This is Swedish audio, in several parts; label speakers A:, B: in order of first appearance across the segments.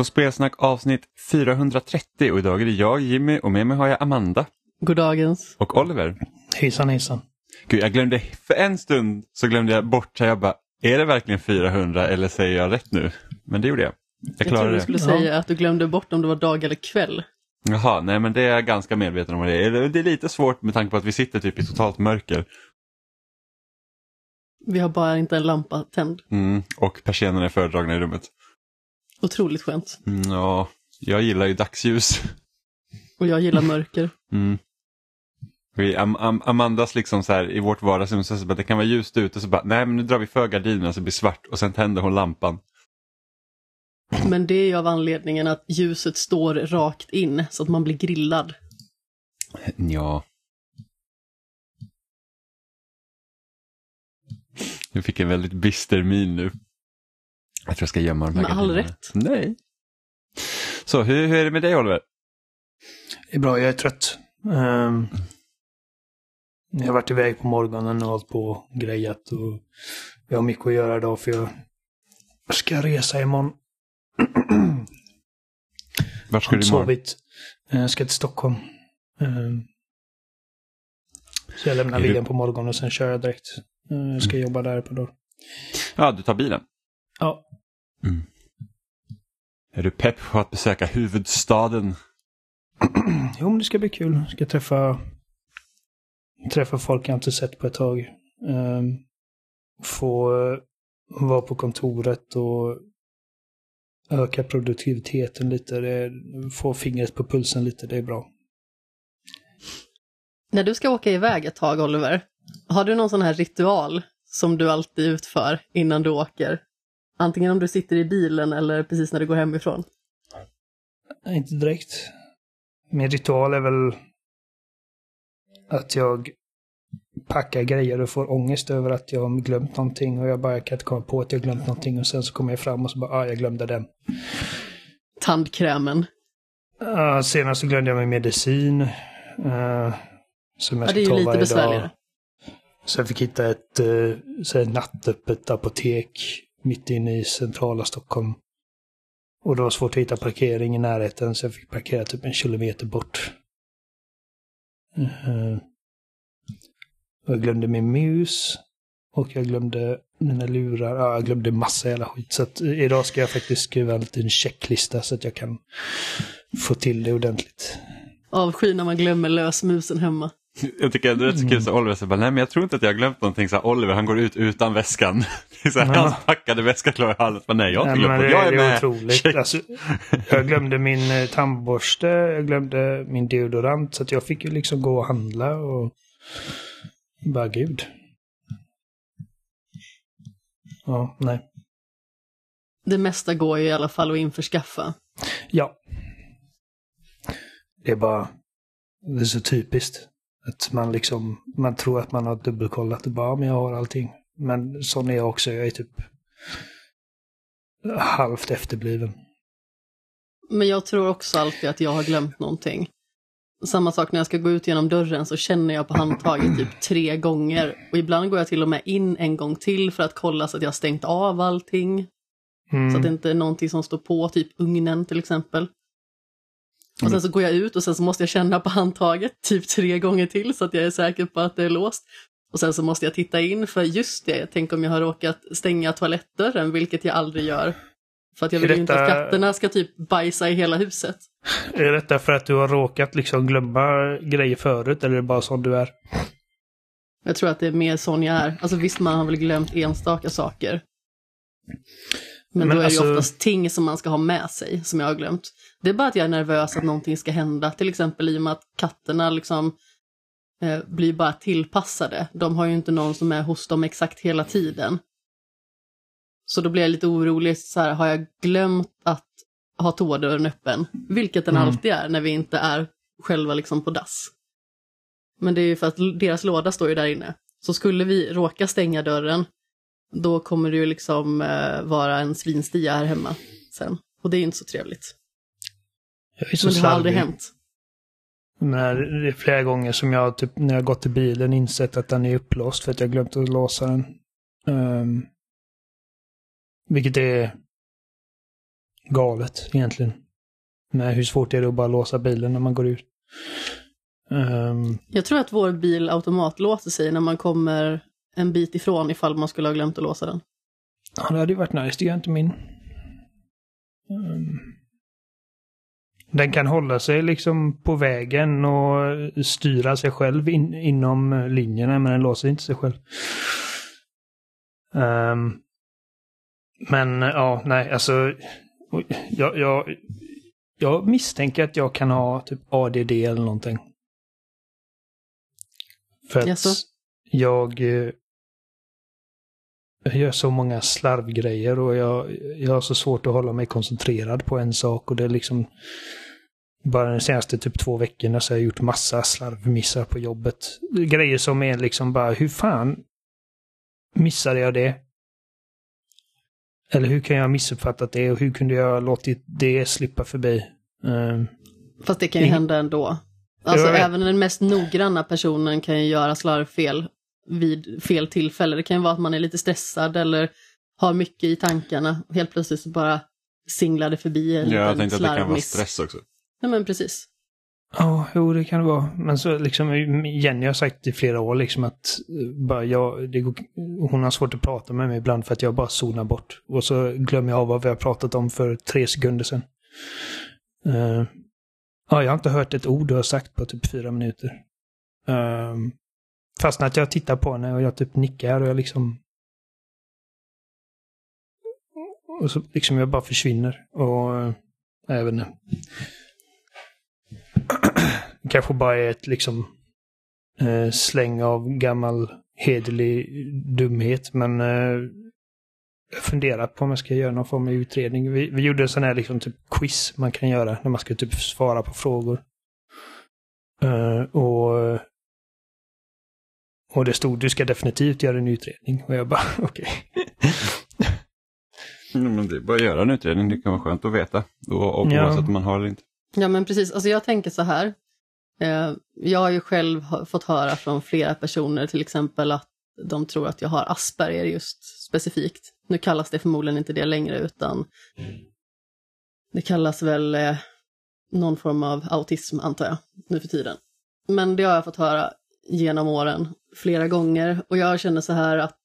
A: På Spelsnack avsnitt 430 och idag är det jag, Jimmy och med mig har jag Amanda.
B: Goddagens.
A: Och Oliver.
C: Hejsan hejsan.
A: Gud, jag glömde, för en stund så glömde jag bort, så jag bara, är det verkligen 400 eller säger jag rätt nu? Men det gjorde jag. Jag
B: Jag
A: klarade
B: trodde du
A: det.
B: skulle säga att du glömde bort om det var dag eller kväll.
A: Jaha, nej men det är jag ganska medveten om det är. Det är lite svårt med tanke på att vi sitter typ i totalt mörker.
B: Vi har bara inte en lampa tänd.
A: Mm, och persiennerna är föredragna i rummet.
B: Otroligt skönt.
A: Mm, ja, jag gillar ju dagsljus.
B: Och jag gillar mörker.
A: Mm. Vi, Am Am Amandas liksom så här i vårt vardagsrum så, så bara, det kan vara ljust ute så bara nej men nu drar vi för gardinerna så det blir svart och sen tänder hon lampan.
B: Men det är ju av anledningen att ljuset står rakt in så att man blir grillad.
A: Ja. Du fick en väldigt bister min nu. Jag tror jag ska gömma de här
B: Med all rätt.
A: Nej. Så hur, hur är det med dig Oliver?
C: Det är bra, jag är trött. Ehm, jag har varit iväg på morgonen och hållit på och grejat och jag har mycket att göra idag för jag ska resa imorgon.
A: Vart ska du imorgon?
C: sovit. Eh, Jag ska till Stockholm. Ehm, så jag lämnar
A: Är du-
C: bilen på morgonen och sen kör jag direkt. Eh, Jag ska jobba där på dagen.
A: Ja, du tar bilen.
C: Ja,
A: Är du pepp på att besöka huvudstaden?
C: jo men det ska bli kul. Jag ska träffa, träffa folk jag inte sett på ett tag. Ehm, få eh, vara på kontoret och öka produktiviteten lite. Det, få fingret på pulsen lite, det är bra.
B: När du ska åka iväg ett tag, Oliver, har du någon sån här ritual som du alltid utför innan du åker? Antingen om du sitter i bilen eller precis när du går hemifrån.
C: Nej, Inte direkt. Min ritual är väl att jag packar grejer och får ångest över att jag har glömt någonting och jag bara jag kan inte komma på att jag glömt någonting och sen så kommer jag fram och så bara, ah, jag glömde den.
B: Tandkrämen.
C: Uh, senast så glömde jag min medicin. Uh, som jag
B: Ja,
C: ska
B: det är ju
C: ta
B: lite
C: varje
B: besvärligare.
C: dag. Så jag fick hitta ett uh, nattöppet apotek mitt inne i centrala Stockholm. Och det var svårt att hitta parkering i närheten så jag fick parkera typ en kilometer bort. Uh, jag glömde min mus. Och jag glömde mina lurar. Ja, jag glömde massa jävla skit. Så att, eh, idag ska jag faktiskt skriva en liten checklista så att jag kan få till det ordentligt.
B: Avsky när man glömmer lösmusen hemma.
A: Jag tycker det är rätt så kul så Oliver säger nej men jag tror inte att jag har glömt någonting. Så här, Oliver han går ut utan väskan. Så här. Hans packade väska klar i hallen. Men nej jag har inte glömt
C: det,
A: Jag är
C: det är
A: med.
C: otroligt. Alltså, jag glömde min eh, tandborste, jag glömde min deodorant. Så att jag fick ju liksom gå och handla och... Bara gud. Ja, nej.
B: Det mesta går ju i alla fall att införskaffa.
C: Ja. Det är bara... Det är så typiskt. Att man liksom... Man tror att man har dubbelkollat och bara, "Ja, men jag har allting. Men sån är jag också. Jag är typ halvt efterbliven.
B: Men jag tror också alltid att jag har glömt någonting. Samma sak när jag ska gå ut genom dörren så känner jag på handtaget typ tre gånger. Och ibland går jag till och med in en gång till för att kolla så att jag har stängt av allting.
C: Mm.
B: Så att det inte är någonting som står på, typ ugnen till exempel. Och sen så går jag ut och sen så måste jag känna på handtaget typ tre gånger till så att jag är säker på att det är låst. Och sen så måste jag titta in för just det, tänk om jag har råkat stänga toalettdörren, vilket jag aldrig gör. För att jag vill ju inte att
C: detta-
B: katterna ska typ bajsa i hela huset.
C: Är detta för att du har råkat liksom glömma grejer förut eller är det bara som du är?
B: Jag tror att det är mer sån jag är. Alltså visst, man har väl glömt enstaka saker. Men,
C: Men
B: då är det ju
C: alltså-
B: oftast ting som man ska ha med sig, som jag har glömt. Det är bara att jag är nervös att någonting ska hända, till exempel i och med att katterna liksom eh, blir bara tillpassade. De har ju inte någon som är hos dem exakt hela tiden. Så då blir jag lite orolig, så här, har jag glömt att ha toadörren öppen? Vilket den
C: Mm.
B: alltid är när vi inte är själva liksom på dass. Men det är ju för att deras låda står ju där inne. Så skulle vi råka stänga dörren, då kommer det ju liksom eh, vara en svinstia här hemma sen. Och det är inte så trevligt.
C: Jag är så
B: Men det har aldrig hänt.
C: Men det är flera gånger som jag typ när jag gått till bilen insett att den är upplåst för att jag glömt att låsa den. Ehm, vilket är galet egentligen. Med hur svårt det är att bara låsa bilen när man går ut. Um,
B: Jag tror att vår bil automatlåser sig när man kommer en bit ifrån ifall man skulle ha glömt att låsa den.
C: ja, det hade ju varit nice, det gör inte min. Ehm, den kan hålla sig liksom på vägen och styra sig själv in, inom linjerna, men den låser inte sig själv. Ehm, men ja, nej, alltså. Jag, jag, jag misstänker att jag kan ha typ ADD eller någonting. För att
B: Jaså?
C: jag, eh, jag gör så många slarvgrejer och jag, jag har så svårt att hålla mig koncentrerad på en sak och det är liksom bara de senaste typ två veckorna så har jag gjort massa slarvmissar på jobbet. Grejer som är liksom bara, hur fan missade jag det? Eller hur kan jag ha missuppfattat det och hur kunde jag ha låtit det slippa förbi? Ehm,
B: Fast det kan ju hända ändå. Alltså även den mest noggranna personen kan ju göra slarvfel vid fel tillfälle. Det kan ju vara att man är lite stressad eller har mycket i tankarna. Helt plötsligt så bara singlade förbi en
A: Ja, jag tänkte att det kan vara stress också.
B: Nej men precis.
C: Ja, jo det kan det vara. Men så liksom Jenny har sagt i flera år liksom att eh, bara jag, det går, hon har svårt att prata med mig ibland för att jag bara zonar bort. Och så glömmer jag av vad vi har pratat om för tre sekunder sedan. Eh, ja, jag har inte hört ett ord du har sagt på typ fyra minuter. Uh, fastän att jag tittar på henne och jag typ nickar och jag liksom... Och så liksom jag bara försvinner. Och eh, jag vet inte. kanske bara är ett liksom eh, släng av gammal hederlig dumhet. Men eh, jag funderar på om jag ska göra någon form av utredning. Vi, vi gjorde en sån här liksom typ quiz man kan göra när man ska typ svara på frågor. Eh, och och det stod du ska definitivt göra en utredning. Och jag bara okej.
A: Mm, men det är bara att göra en utredning, det kan vara skönt att veta. Och, och
C: Ja.
A: Oavsett om man har eller inte.
B: Ja men precis, alltså jag tänker så här. Eh, jag har ju själv fått höra från flera personer till exempel att de tror att jag har Asperger just specifikt. Nu kallas det förmodligen inte det längre utan det kallas väl eh, någon form av autism antar jag nu för tiden. Men det har jag fått höra genom åren flera gånger och jag känner så här att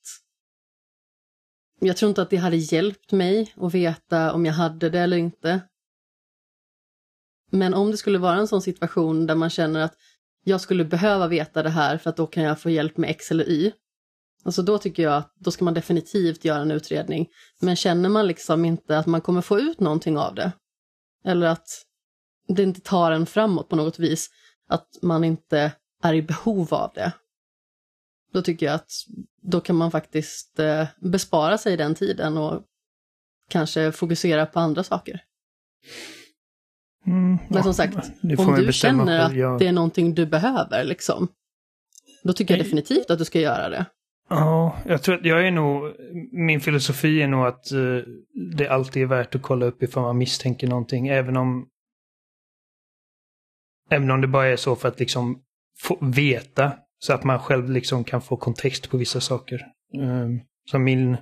B: jag tror inte att det hade hjälpt mig att veta om jag hade det eller inte. Men om det skulle vara en sån situation där man känner att jag skulle behöva veta det här för att då kan jag få hjälp med X eller Y. Alltså då tycker jag att då ska man definitivt göra en utredning. Men känner man liksom inte att man kommer få ut någonting av det, eller att det inte tar en framåt på något vis, att man inte är i behov av det, då tycker jag att då kan man faktiskt eh, bespara sig den tiden och kanske fokusera på andra saker.
C: Mm,
B: Men som sagt, Om du känner att
C: Jag-
B: det är någonting du behöver, liksom, då tycker jag
C: Nej.
B: definitivt att du ska göra det.
C: Ja, jag tror att jag är nog... Min filosofi är nog att eh, det alltid är värt att kolla upp ifall man misstänker någonting. Även om... Även om det bara är så för att liksom få veta. Så att man själv liksom kan få kontext på vissa saker. Ehm, um, som min...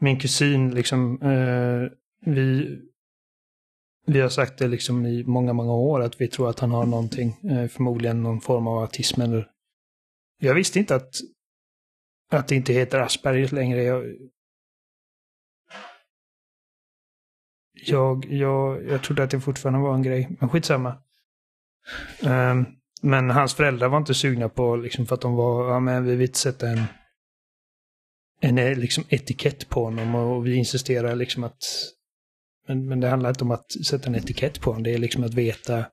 C: Min kusin liksom... uh, vi... Vi har sagt det liksom i många, många år att vi tror att han har någonting. uh, förmodligen någon form av autism eller... Jag visste inte att att det inte heter Asperger längre. Jag, jag, jag, jag trodde att det fortfarande var en grej, men skitsamma. Um, men hans föräldrar var inte sugna på, liksom för att de var, ja men vi vill inte sätta en, en eh, liksom etikett på honom och vi insisterar liksom att, men, men det handlar inte om att sätta en etikett på honom, det är liksom att veta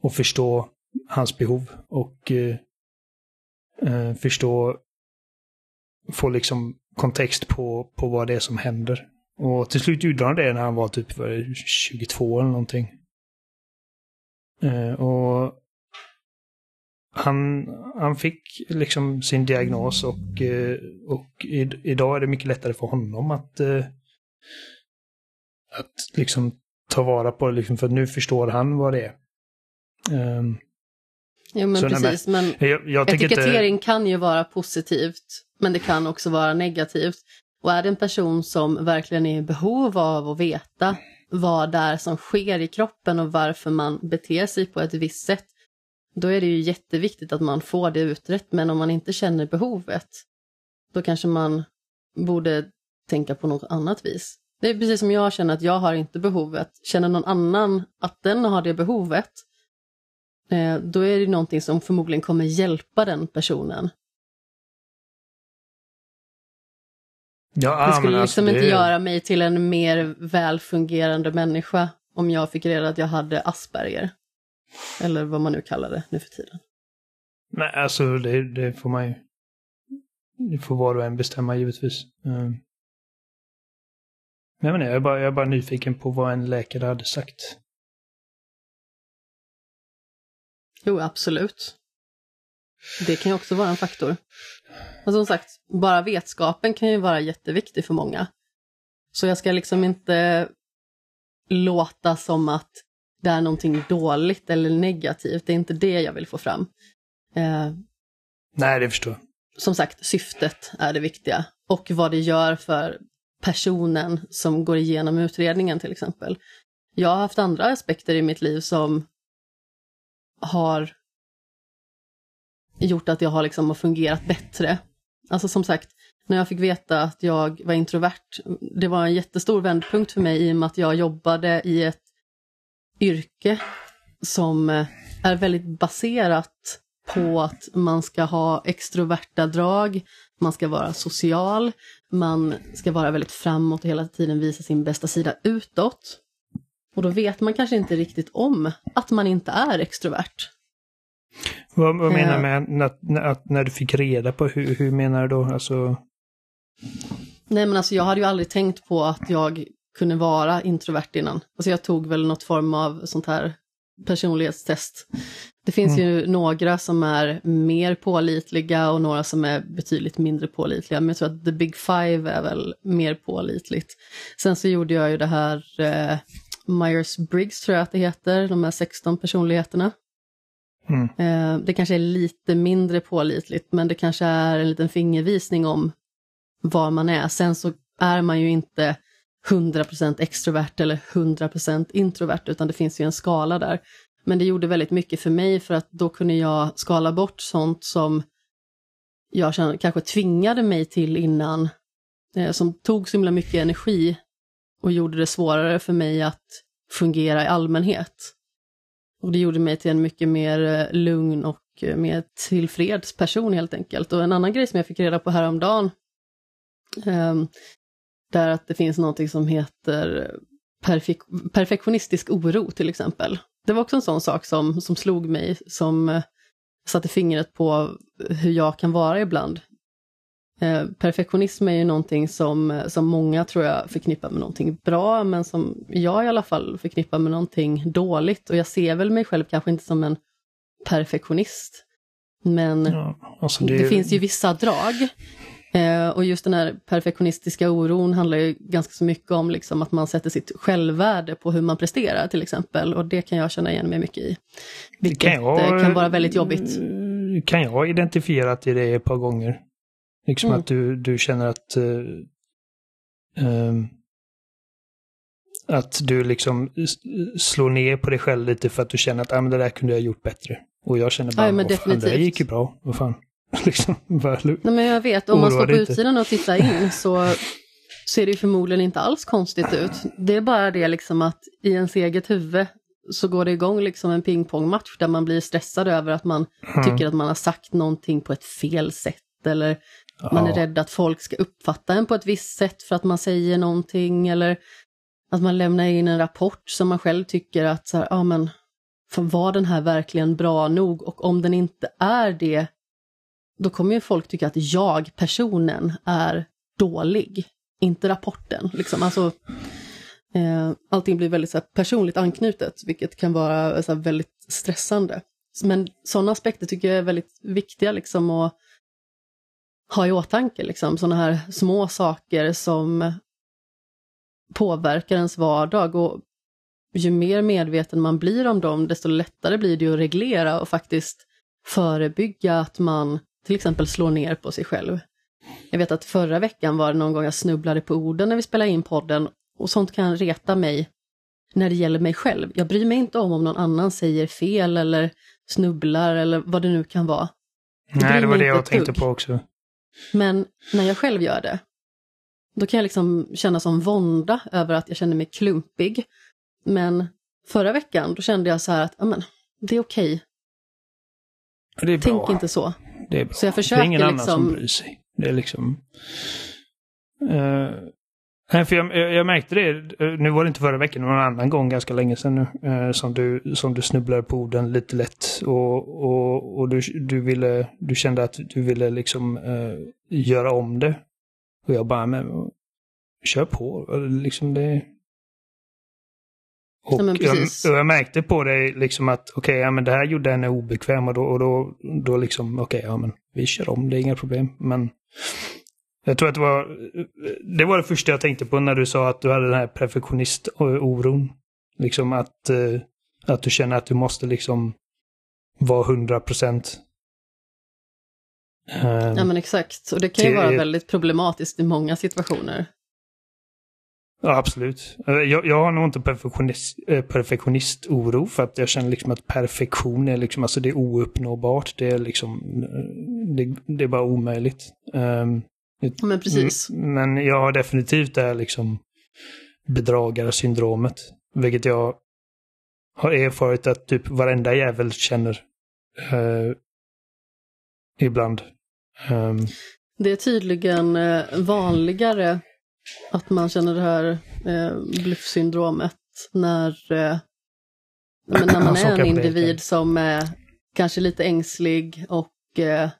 C: och förstå hans behov och eh, eh, förstå få liksom kontext på, på vad det är som händer. Och till slut gjorde han det när han var typ 22 eller någonting. Eh, och han, han fick liksom sin diagnos och, eh, och i, idag är det mycket lättare för honom att, eh, att liksom ta vara på det, liksom, för nu förstår han vad det är. Ehm,
B: Jo men precis, men
C: jag, jag tänker inte...
B: etikettering kan ju vara positivt, men det kan också vara negativt. Och är det en person som verkligen är i behov av att veta vad det är som sker i kroppen och varför man beter sig på ett visst sätt, då är det ju jätteviktigt att man får det utrett. Men om man inte känner behovet, då kanske man borde tänka på något annat vis. Det är precis som jag känner att jag har inte behovet. Känner någon annan att den har det behovet, eh, då är det någonting som förmodligen kommer hjälpa den personen.
C: Ja,
B: Det skulle
C: men
B: liksom
C: alltså,
B: inte
C: det-
B: göra mig till en mer välfungerande människa om jag fick reda att jag hade Asperger. Eller vad man nu kallar det nu för tiden.
C: Nej, alltså det, det får man ju... Det får var och en bestämma givetvis. Um, men jag, är bara, jag är bara nyfiken på vad en läkare hade sagt.
B: Jo, absolut. Det kan ju också vara en faktor. Och som sagt, bara vetskapen kan ju vara jätteviktig för många. Så jag ska liksom inte låta som att det är någonting dåligt eller negativt. Det är inte det jag vill få fram. Eh,
C: Nej, det förstår jag.
B: som sagt, syftet är det viktiga och vad det gör för personen som går igenom utredningen till exempel. Jag har haft andra aspekter i mitt liv som har gjort att jag har liksom fungerat bättre. Alltså som sagt, när jag fick veta att jag var introvert, det var en jättestor vändpunkt för mig i och med att jag jobbade i ett yrke som eh, är väldigt baserat på att man ska ha extroverta drag, man ska vara social, man ska vara väldigt framåt och hela tiden visa sin bästa sida utåt. Och då vet man kanske inte riktigt om att man inte är extrovert.
C: Vad, vad menar
B: Eh.
C: du med när, att när du fick reda på, hur, hur menar du då? Alltså,
B: Nej men alltså jag hade ju aldrig tänkt på att jag kunde vara introvert innan. Alltså jag tog väl något form av sånt här personlighetstest. Det finns ju några som är mer pålitliga och några som är betydligt mindre pålitliga. Men jag tror att the big five är väl mer pålitligt. Sen så gjorde jag ju det här eh, Myers-Briggs tror jag att det heter, de här 16 personligheterna.
C: Mm.
B: Eh, det kanske är lite mindre pålitligt, men det kanske är en liten fingervisning om var man är. Sen så är man ju inte 100% extrovert eller 100% introvert, utan det finns ju en skala där. Men det gjorde väldigt mycket för mig för att då kunde jag skala bort sånt som jag kände, kanske tvingade mig till innan, eh, som tog så himla mycket energi och gjorde det svårare för mig att fungera i allmänhet. Och det gjorde mig till en mycket mer eh, lugn och eh, mer tillfreds person helt enkelt. Och en annan grej som jag fick reda på häromdagen, ehm, um, det är att det finns någonting som heter perfek- perfektionistisk oro till exempel. Det var också en sån sak som, som slog mig, som eh, satte fingret på hur jag kan vara ibland. Eh, perfektionism är ju någonting som, som många tror jag förknippar med någonting bra, men som jag i alla fall förknippar med någonting dåligt. Och jag ser väl mig själv kanske inte som en perfektionist. Men
C: ja, alltså
B: det,
C: det,
B: finns ju vissa drag. Eh, och just den här perfektionistiska oron handlar ju ganska så mycket om liksom att man sätter sitt självvärde på hur man presterar till exempel. Och det kan jag känna igen mig mycket i. Vilket
C: kan jag-
B: kan vara väldigt jobbigt.
C: Eh, Kan jag identifiera till det ett par gånger? Liksom
B: Mm.
C: att du, du känner att... eh, ehm, att du liksom slår ner på dig själv lite för att du känner att ah, men det där kunde jag gjort bättre. Och jag känner bara,
B: Ja, men
C: "Vad fan, det där gick ju bra. Vad fan. liksom,
B: Nej, men jag vet, om man står på
C: inte.
B: utsidan och tittar in så ser det förmodligen inte alls konstigt ut. Det är bara det liksom att i ens eget huvud så går det igång liksom en pingpongmatch där man blir stressad över att man
C: Mm.
B: tycker att man har sagt någonting på ett fel sätt eller man är
C: Ja.
B: rädd att folk ska uppfatta en på ett visst sätt för att man säger någonting eller att man lämnar in en rapport som man själv tycker att så här, ja men var den här verkligen bra nog? Och om den inte är det, då kommer ju folk tycka att jag, personen, är dålig. Inte rapporten. Liksom. Alltså, eh, allting blir väldigt så här, personligt anknutet, vilket kan vara så här, väldigt stressande. Men sådana aspekter tycker jag är väldigt viktiga liksom, att ha i åtanke. Liksom. Sådana här små saker som påverkar ens vardag. Och ju mer medveten man blir om dem, desto lättare blir det att reglera och faktiskt förebygga att man till exempel slår ner på sig själv. Jag vet att förra veckan var det någon gång jag snubblade på orden när vi spelade in podden och sånt kan reta mig när det gäller mig själv. Jag bryr mig inte om om någon annan säger fel eller snubblar eller vad det nu kan vara.
C: Nej, det var det jag tänkte på också.
B: Men när jag själv gör det, då kan jag liksom känna som vånda över att jag känner mig klumpig. Men förra veckan, då kände jag så här att, men, det är okej,
C: Det bra.
B: tänk inte så.
C: Det är bra.
B: Så jag
C: det är
B: försöker
C: ingen annan
B: liksom-
C: som bryr sig. Det är liksom... Nej, för jag, jag, jag märkte det, eh, nu var det inte förra veckan, var en annan gång ganska länge sedan nu, eh, som, du, som du snubblade på orden lite lätt. Och, och, och du, du, ville, du kände att du ville liksom eh, göra om det. Och jag bara, men kör på. Liksom det... Och,
B: Ja,
C: jag, jag märkte på dig liksom att okej, ja, men det här gjorde henne obekväm och då, och då, då liksom, okej, ja men vi kör om, det är inga problem. Men jag tror att det var, det var det första jag tänkte på när du sa att du hade den här perfektionist-oron. Liksom att, eh, att du känner att du måste liksom vara hundra procent. Eh,
B: Ja men exakt, och det kan ju vara väldigt problematiskt i många situationer.
C: Ja, absolut. Eh, Jag, jag har nog inte perfektionist, eh, perfektionist-oro för att jag känner liksom att perfektion är liksom, alltså det är ouppnåbart. Det är liksom, eh, det, det är bara omöjligt. Um,
B: Ja, Men precis.
C: Men jag har definitivt det här liksom bedragarsyndromet. Vilket jag har erfarit att typ varenda jävel känner eh, ibland. Ehm,
B: Det är tydligen vanligare att man känner det här eh, bluffsyndromet när, eh, men när man är en individ som är kanske lite ängslig och eh,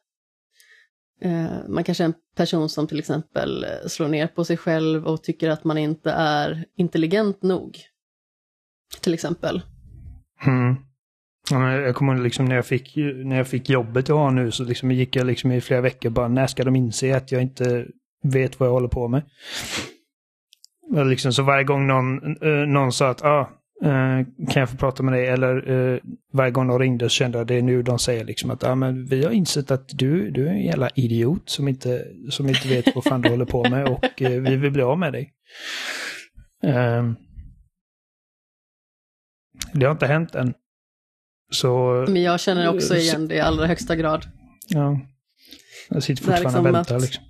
B: eh, man kanske är en person som till exempel eh, slår ner på sig själv och tycker att man inte är intelligent nog. Till exempel.
C: Mm. Jag kommer liksom när jag fick, när jag fick jobbet jag har nu så liksom gick jag liksom i flera veckor bara när ska de inse att jag inte vet vad jag håller på med? Och liksom, så varje gång någon, eh, någon sa att ah, eh, kan jag få prata med dig? Eller eh, varje gång de ringde så kände jag det är nu de säger liksom att ah, men vi har insett att du, du är en jävla idiot som inte, som inte vet vad fan du håller på med och eh, vi vill bli av med dig. Ehm, det har inte hänt än. Så
B: Men jag känner också igen det i allra högsta grad.
C: ja, jag sitter fortfarande och
B: liksom
C: väntar.
B: att-
C: Liksom.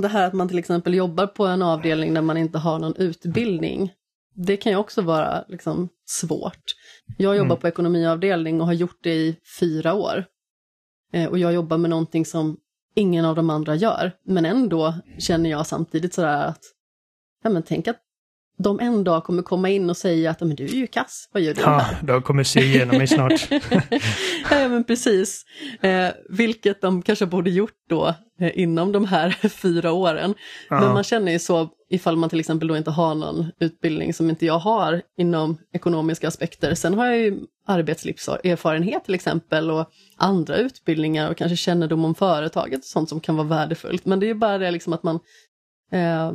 B: Det här att man till exempel jobbar på en avdelning där man inte har någon utbildning, det kan ju också vara liksom svårt. Jag jobbar
C: Mm.
B: på ekonomiavdelning och har gjort det i fyra år. Eh, och jag jobbar med någonting som ingen av de andra gör. Men ändå känner jag samtidigt sådär att, ja men tänk att de en dag kommer komma in och säga att, "Ja, men du är ju kass, vad gör du
C: Ja,
B: här?
C: de kommer se igenom mig snart.
B: ja, men precis. Eh, vilket de kanske borde gjort då inom de här fyra åren.
C: Ja.
B: Men man känner ju så ifall man till exempel då inte har någon utbildning som inte jag har inom ekonomiska aspekter. Sen har jag ju arbetslivserfarenhet till exempel och andra utbildningar och kanske kännedom om företaget och sånt som kan vara värdefullt. Men det är ju bara det liksom att man eh,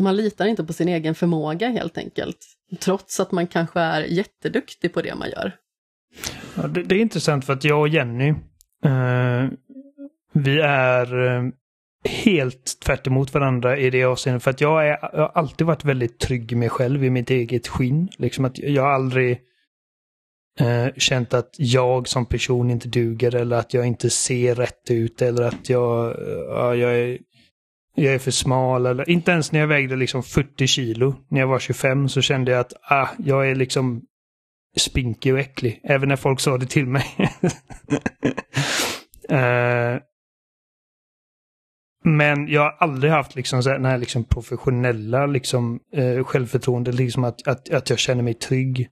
B: man litar inte på sin egen förmåga helt enkelt. Trots att man kanske är jätteduktig på det man gör.
C: Ja, det, det är intressant för att jag och Jenny, eh, vi är eh, helt tvärt emot varandra i det avseendet. För att jag, är, jag har alltid varit väldigt trygg i mig själv, i mitt eget skinn. Liksom att jag har aldrig eh, känt att jag som person inte duger eller att jag inte ser rätt ut eller att jag, eh, ja, jag, är, jag är för smal. Eller, inte ens när jag vägde liksom 40 kilo när jag var 25 så kände jag att ah, jag är liksom spinkig och äcklig. Även när folk sa det till mig. Eh, men jag har aldrig haft liksom så här, den här liksom professionella liksom, eh, självförtroende. Liksom att, att, att jag känner mig trygg.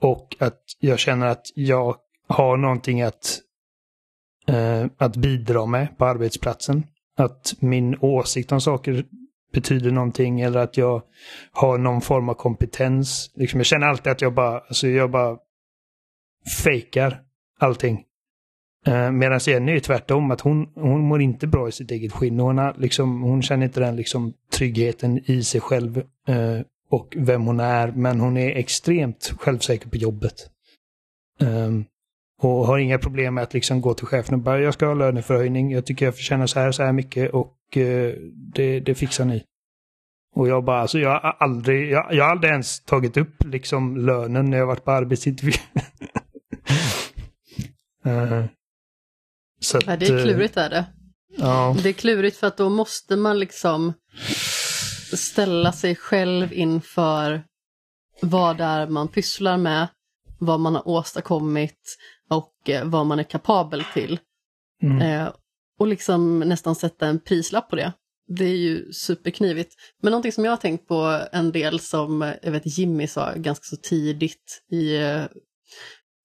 C: Och att jag känner att jag har någonting att, eh, att bidra med på arbetsplatsen. Att min åsikt om saker betyder någonting eller att jag har någon form av kompetens. Liksom, jag känner alltid att jag bara, alltså jag bara fejkar allting. Eh, medan Jenny är tvärtom, att hon, hon mår inte bra i sitt eget skinn. Hon, har, liksom, hon känner inte den liksom, tryggheten i sig själv eh, och vem hon är. Men hon är extremt självsäker på jobbet. Um, och har inga problem med att liksom gå till chefen och bara, jag ska ha löneförhöjning, jag tycker jag förtjänar så här, så här mycket och eh, det, det fixar ni. Och jag bara, alltså jag har aldrig, jag, jag har aldrig ens tagit upp liksom lönen när jag varit på arbetsintervju. uh,
B: så ja, det är klurigt är det.
C: Ja.
B: Det är klurigt för att då måste man liksom ställa sig själv inför vad det är man pysslar med, vad man har åstadkommit och eh, vad man är kapabel till. Mm. Eh, och liksom nästan sätta en prislapp på det. Det är ju superknivigt. Men någonting som jag har tänkt på en del som eh, jag vet Jimmy sa ganska så tidigt i eh,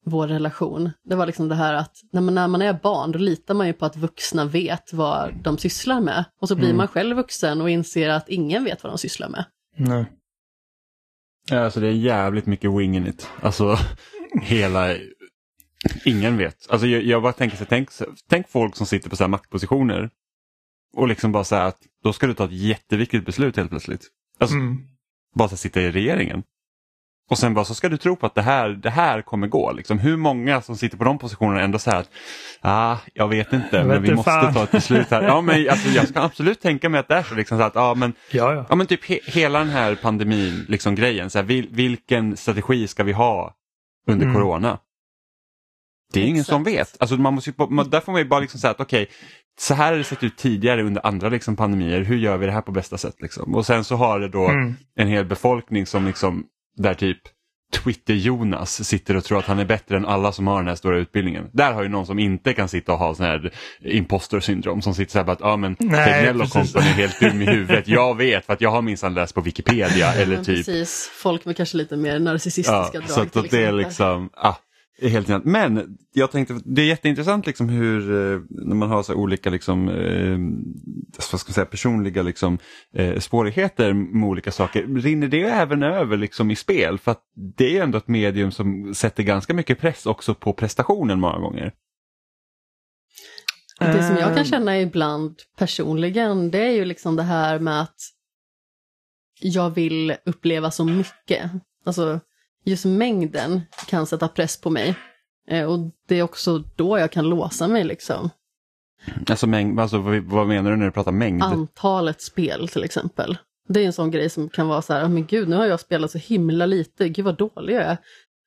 B: vår relation. Det var liksom det här att när man, när man är barn då litar man ju på att vuxna vet vad de sysslar med. Och så blir mm. man själv vuxen och inser att ingen vet vad de sysslar med.
C: Nej.
A: Ja, alltså det är jävligt mycket winging it. Alltså hela... Ingen vet. Alltså jag, jag bara tänker så tänk, tänk folk som sitter på så här maktpositioner. Och liksom bara säga att då ska du ta ett jätteviktigt beslut helt plötsligt. Alltså, mm. Bara så sitta i regeringen. Och sen bara så ska du tro på att det här, det här kommer gå. Liksom. Hur många som sitter på de positionerna ändå säger att ah, jag vet inte jag men vi måste fan. ta ett beslut här. Ja, men, alltså, jag ska absolut tänka mig att det är så. Liksom, så att, ja, men,
C: ja, ja.
A: Ja, men typ he hela den här pandemin, liksom, grejen. Så här, vil, vilken strategi ska vi ha under mm. corona? Det är ingen som vet. Alltså, man måste, man, där får man ju bara liksom säga att okej, okay, så här har det sett ut tidigare under andra liksom, pandemier. Hur gör vi det här på bästa sätt? Liksom? Och sen så har det då mm. en hel befolkning som liksom där typ Twitter-Jonas sitter och tror att han är bättre än alla som har den här stora utbildningen. Där har ju någon som inte kan sitta och ha sån här imposter syndrom som sitter så här bara att ja men Tegnell och kompani är helt dum i huvudet. Jag vet för att jag har minsann läst på Wikipedia eller typ.
B: Precis, folk med kanske lite mer narcissistiska ja, drag.
A: Så att det är liksom, ah, Helt intressant. Men jag tänkte, det är jätteintressant liksom hur, eh, när man har så olika liksom, eh, vad ska man säga, personliga liksom, eh, svårigheter med olika saker. Rinner det även över liksom, i spel? För att det är ändå ett medium som sätter ganska mycket press också på prestationen många gånger.
B: Det som jag kan känna ibland personligen, det är ju liksom det här med att jag vill uppleva så mycket. Alltså, just mängden kan sätta press på mig. Eh, och det är också då jag kan låsa mig liksom.
A: Alltså, mängd, alltså vad menar du när du pratar mängd?
B: Antalet spel till exempel. Det är en sån grej som kan vara så här, men gud nu har jag spelat så himla lite, gud vad dålig jag är.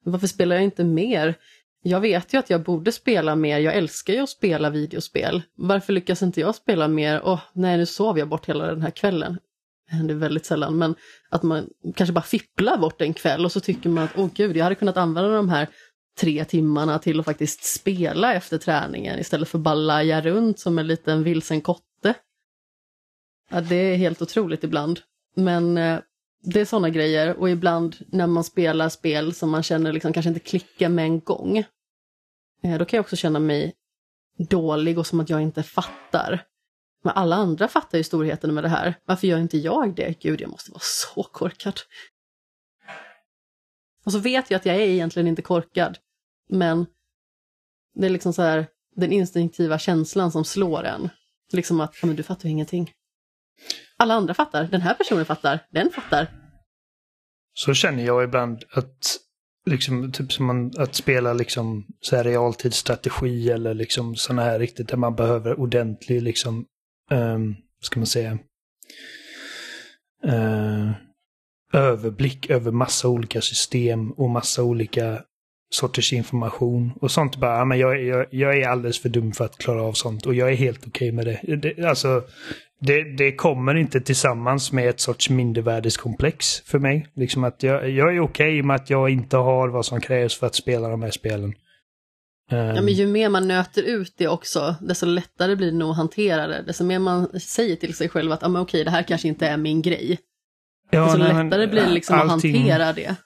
B: Varför spelar jag inte mer? Jag vet ju att jag borde spela mer, jag älskar ju att spela videospel. Varför lyckas inte jag spela mer? Åh, oh, nej nu sov jag bort hela den här kvällen det händer väldigt sällan, men att man kanske bara fipplar bort en kväll och så tycker man att åh gud, jag hade kunnat använda de här tre timmarna till att faktiskt spela efter träningen istället för bara laja runt som en liten vilsen kotte. Ja, det är helt otroligt ibland. Men eh, det är sådana grejer och ibland när man spelar spel som man känner liksom kanske inte klickar med en gång. Eh, då kan jag också känna mig dålig och som att jag inte fattar. Men alla andra fattar ju storheten med det här. Varför gör inte jag det? Gud, jag måste vara så korkad. Och så vet jag att jag är egentligen inte korkad. Men det är liksom så här den instinktiva känslan som slår en. Liksom att, ja men du fattar ju ingenting. Alla andra fattar, den här personen fattar, den fattar.
C: Så känner jag ibland att liksom, typ som man, att spela liksom så här realtidsstrategi eller liksom sådana här riktigt där man behöver ordentlig liksom um, ska man säga, uh, överblick över massa olika system och massa olika sorters information och sånt. Bara, men jag, jag, jag är alldeles för dum för att klara av sånt och jag är helt okej okay med det. det. Alltså, det, det kommer inte tillsammans med ett sorts mindervärdeskomplex för mig. Liksom att jag, jag är okej okay med att jag inte har vad som krävs för att spela de här spelen.
B: Ja, men ju mer man nöter ut det också, desto lättare blir det nog att hantera det. Desto mer man säger till sig själv att ah, men okej, det här kanske inte är min grej. Ja, desto nej, lättare men, blir det liksom allting, att hantera det.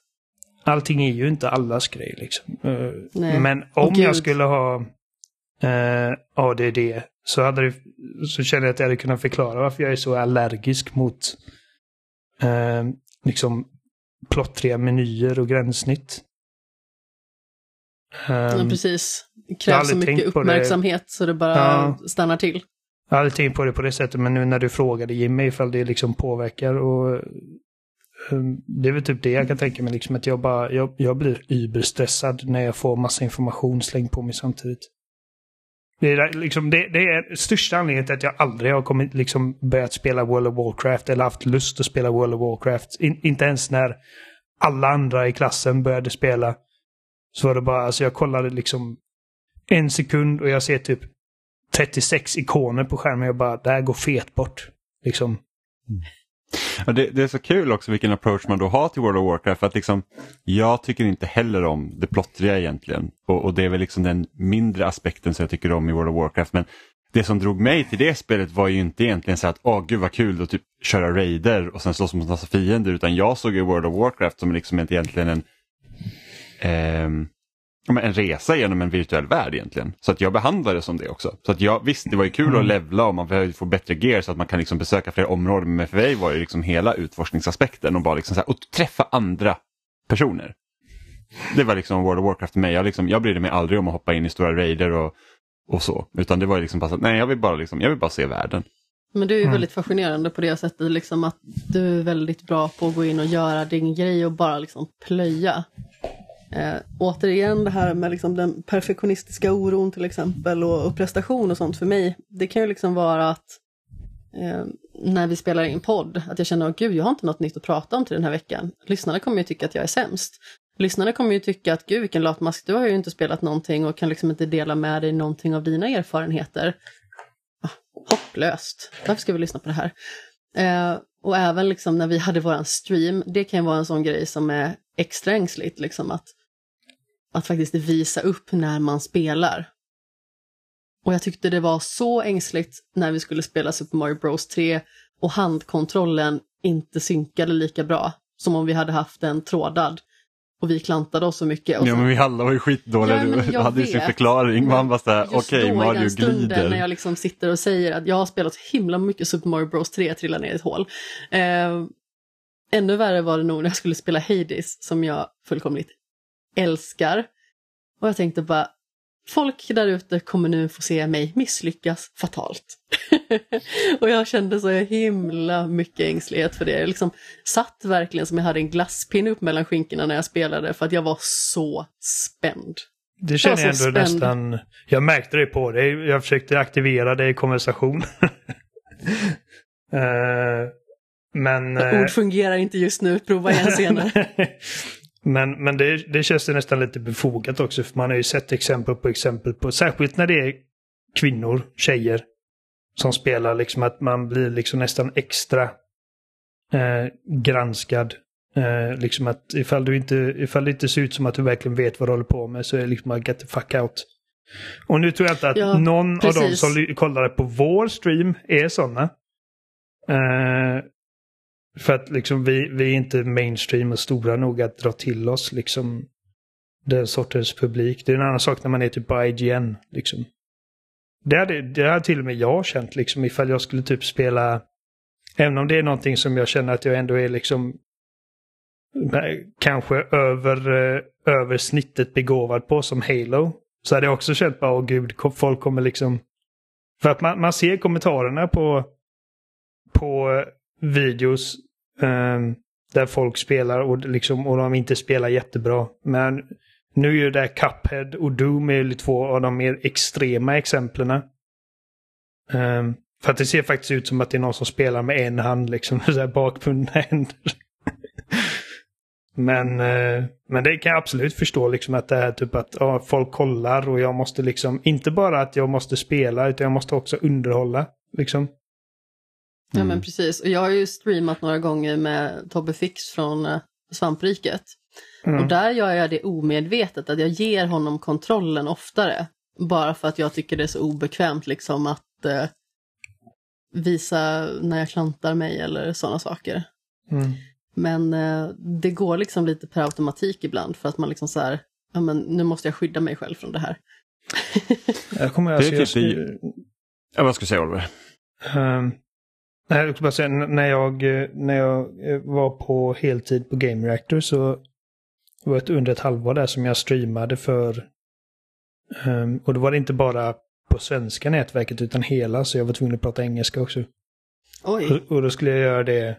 C: Allting är ju inte allas grej liksom. Nej. Men om jag skulle ha eh, ADD så, hade det, så känner jag att jag hade kunnat förklara varför jag är så allergisk mot eh, liksom plottriga menyer och gränssnitt.
B: Ja, ehm, precis. Det krävs så mycket uppmärksamhet det. så det bara ja. stannar till.
C: Jag har aldrig tänkt på det på det sättet, men nu när du frågade Jimmy ifall det liksom påverkar och um, det är väl typ det jag kan tänka mig, liksom att jag bara, jag, jag blir überstressad när jag får massa information slängd på mig samtidigt. Det är, liksom, det, det är största anledningen till att jag aldrig har kommit, liksom, börjat spela World of Warcraft eller haft lust att spela World of Warcraft. In, inte ens när alla andra i klassen började spela. Så var det bara, alltså jag kollade liksom en sekund och jag ser typ 36 ikoner på skärmen. Jag bara, det här går fet bort. Liksom.
A: Ja, det, det, är så kul också vilken approach man då har till World of Warcraft. För att liksom, jag tycker inte heller om det plottriga egentligen. Och, och, det är väl liksom den mindre aspekten som jag tycker om i World of Warcraft. Men det som drog mig till det spelet var ju inte egentligen så att åh gud vad kul att typ köra raider och sen slåss mot massa fiender. Utan jag såg ju World of Warcraft som liksom egentligen en eh, en resa genom en virtuell värld egentligen. Så att jag behandlade det som det också. Så att jag, visst, det var ju kul mm. att levla och man behöver få bättre gear så att man kan liksom besöka fler områden. Men för mig var det liksom hela utforskningsaspekten och bara liksom så här, och träffa andra personer. Det var liksom World of Warcraft för mig. Jag, liksom, jag brydde mig aldrig om att hoppa in i stora raider och, och så. Utan det var liksom bara så att nej, jag vill bara, liksom, jag vill bara se världen.
B: Men du är ju mm. väldigt fascinerande på det sättet, liksom att du är väldigt bra på att gå in och göra din grej och bara liksom plöja. Eh, återigen det här med liksom den perfektionistiska oron till exempel och, och prestation och sånt för mig. Det kan ju liksom vara att eh, när vi spelar in podd, att jag känner att gud, jag har inte något nytt att prata om till den här veckan. Lyssnarna kommer ju tycka att jag är sämst. Lyssnarna kommer ju tycka att gud vilken latmask, du har ju inte spelat någonting och kan liksom inte dela med dig någonting av dina erfarenheter. Ah, hopplöst, varför ska vi lyssna på det här? Eh, och även liksom när vi hade våran stream, det kan ju vara en sån grej som är extra ängsligt, liksom att att faktiskt visa upp när man spelar. Och jag tyckte det var så ängsligt när vi skulle spela Super Mario Bros 3 och handkontrollen inte synkade lika bra som om vi hade haft den trådad. Och vi klantade oss så mycket. Och
A: ja men vi alla var ju skitdåliga, ja, du hade ju sin förklaring. Man bara såhär, okej okay, Mario glider. stunden
B: när jag liksom sitter och säger att jag har spelat så himla mycket Super Mario Bros 3, jag trillar ner i ett hål. Eh, ännu värre var det nog när jag skulle spela Hades som jag fullkomligt älskar. Och jag tänkte bara, folk där ute kommer nu få se mig misslyckas fatalt. och jag kände så himla mycket ängslighet för det. Jag liksom satt verkligen som jag hade en glasspinne upp mellan skinkorna när jag spelade för att jag var så spänd.
C: Det känner jag, jag ändå nästan, jag märkte det på dig. Jag försökte aktivera det i konversation. uh, men...
B: Ord eh, fungerar inte just nu, prova igen senare.
C: Men, men det, det känns det nästan lite befogat också, för man har ju sett exempel på exempel på, särskilt när det är kvinnor, tjejer, som spelar, liksom att man blir liksom nästan extra eh, granskad. Eh, liksom att ifall, du inte, ifall det inte ser ut som att du verkligen vet vad du håller på med så är det liksom att get the fuck out. Och nu tror jag inte att ja, någon precis. av dem som kollade på vår stream är sådana. Eh, för att liksom vi, vi är inte mainstream och stora nog att dra till oss liksom den sortens publik. Det är en annan sak när man är typ på IGN. Liksom. Det hade, det hade till och med jag känt liksom ifall jag skulle typ spela, även om det är någonting som jag känner att jag ändå är liksom kanske över, eh, över snittet begåvad på som Halo. Så hade jag också känt bara, åh gud, folk kommer liksom... För att man, man ser kommentarerna på, på eh, videos Um, där folk spelar och, liksom, och de inte spelar jättebra. Men nu är ju det Cuphead och Doom är två av de mer extrema exemplen. Um, för att det ser faktiskt ut som att det är någon som spelar med en hand, liksom så här bakbundna händer. men, uh, men det kan jag absolut förstå, liksom att det är typ att uh, folk kollar och jag måste liksom, inte bara att jag måste spela, utan jag måste också underhålla. Liksom.
B: Ja men mm. precis, och jag har ju streamat några gånger med Tobbe Fix från eh, Svampriket. Mm. Och där gör jag det omedvetet, att jag ger honom kontrollen oftare. Bara för att jag tycker det är så obekvämt liksom att eh, visa när jag klantar mig eller sådana saker. Mm. Men eh, det går liksom lite per automatik ibland för att man liksom så här, ja men nu måste jag skydda mig själv från det här.
C: jag kommer alltså, det är typ jag...
A: Ja, vad ska du säga Oliver?
C: Um, Nej, jag bara säga, när jag, när jag var på heltid på Game Reactor så var det under ett halvår där som jag streamade för... Um, och då var det inte bara på svenska nätverket utan hela, så jag var tvungen att prata engelska också.
B: Oj.
C: Och, och då skulle jag göra det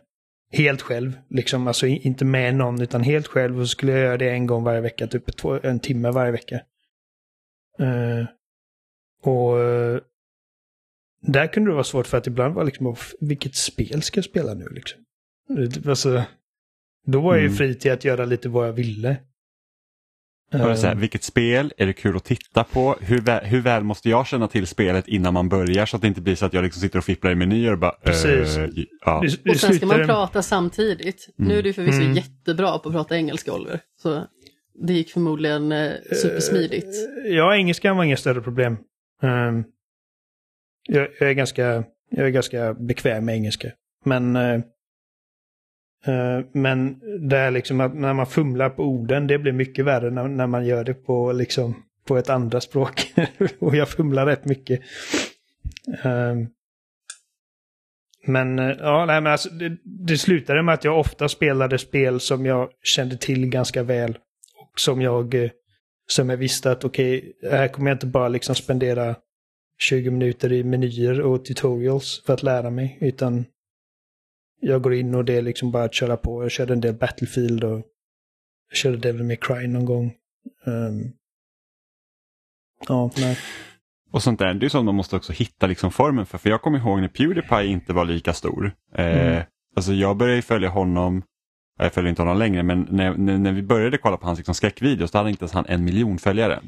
C: helt själv. Liksom, alltså inte med någon utan helt själv. Och så skulle jag göra det en gång varje vecka, typ två, en timme varje vecka. Uh, Och eh, där kunde det vara svårt för att ibland var liksom, vilket spel ska jag spela nu liksom? Alltså, då var jag ju
A: Mm.
C: fri till att göra lite vad jag ville.
A: Här,
C: Eh,
A: vilket spel är det kul att titta på? Hur väl, hur väl måste jag känna till spelet innan man börjar så att det inte blir så att jag liksom sitter och fipplar i menyer och bara...
C: Precis.
A: eh, ja.
C: det- det
B: Och sen ska man prata samtidigt. Nu är du förvisso
C: Mm.
B: jättebra på att prata engelska Oliver. Så det gick förmodligen eh, supersmidigt.
C: Ja, engelskan var inga större problem. Ehm, jag, jag, är ganska, jag är ganska bekväm med engelska. Men, eh, eh, men det är liksom att när man fumlar på orden, det blir mycket värre när, när man gör det på, liksom, på ett andra språk. Och jag fumlar rätt mycket. Ehm, eh, men ja, nej, men alltså, det, det slutade med att jag ofta spelade spel som jag kände till ganska väl. Och som jag eh, som jag visste att okej, här kommer jag inte bara liksom spendera 20 minuter i menyer och tutorials för att lära mig, utan jag går in och det är liksom bara att köra på. Jag körde en del Battlefield och jag körde Devil May Cry någon gång. Ehm, ja, nej.
A: Och sånt där, det är sånt man måste också hitta liksom formen för. För jag kommer ihåg när Pewdiepie inte var lika stor. Eh,
C: Mm.
A: Alltså jag började följa honom, jag följer inte honom längre, men när, när, när vi började kolla på hans liksom, skräckvideos då hade inte ens han en miljon följare.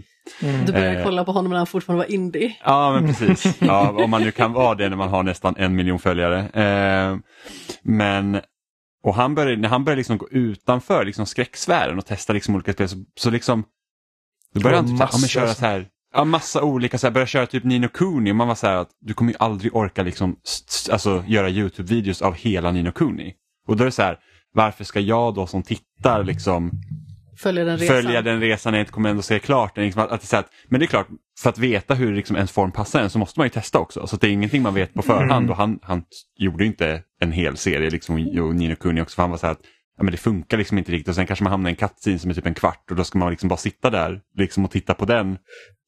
C: Mm.
B: Du började
A: eh.
B: kolla på honom när han fortfarande var indie.
A: Ja, men precis. Ja, om man nu kan vara det när man har nästan en miljon följare. Eh, men, och han började, när han började liksom gå utanför liksom skräcksfären och testa liksom olika spel så, så liksom, då började
C: Ja,
A: han typ, så här,
C: massa
A: köra så här, ja, massa olika, så här, började köra typ Nino Kuni och man var så här att du kommer ju aldrig orka liksom, alltså, göra YouTube-videos av hela Nino Kuni. Och då är det så här, varför ska jag då som tittar liksom
B: Följer den resan.
A: följa den resan när jag inte kommer ändå se klart den. Liksom att, att men det är klart, för att veta hur liksom ens form passar en så måste man ju testa också. Så att det är ingenting man vet på förhand
C: Mm.
A: och han, han gjorde inte en hel serie liksom, och Nino Kuni också för han var så här att ja, men det funkar liksom inte riktigt och sen kanske man hamnar i en cutscene som är typ en kvart och då ska man liksom bara sitta där liksom, och titta på den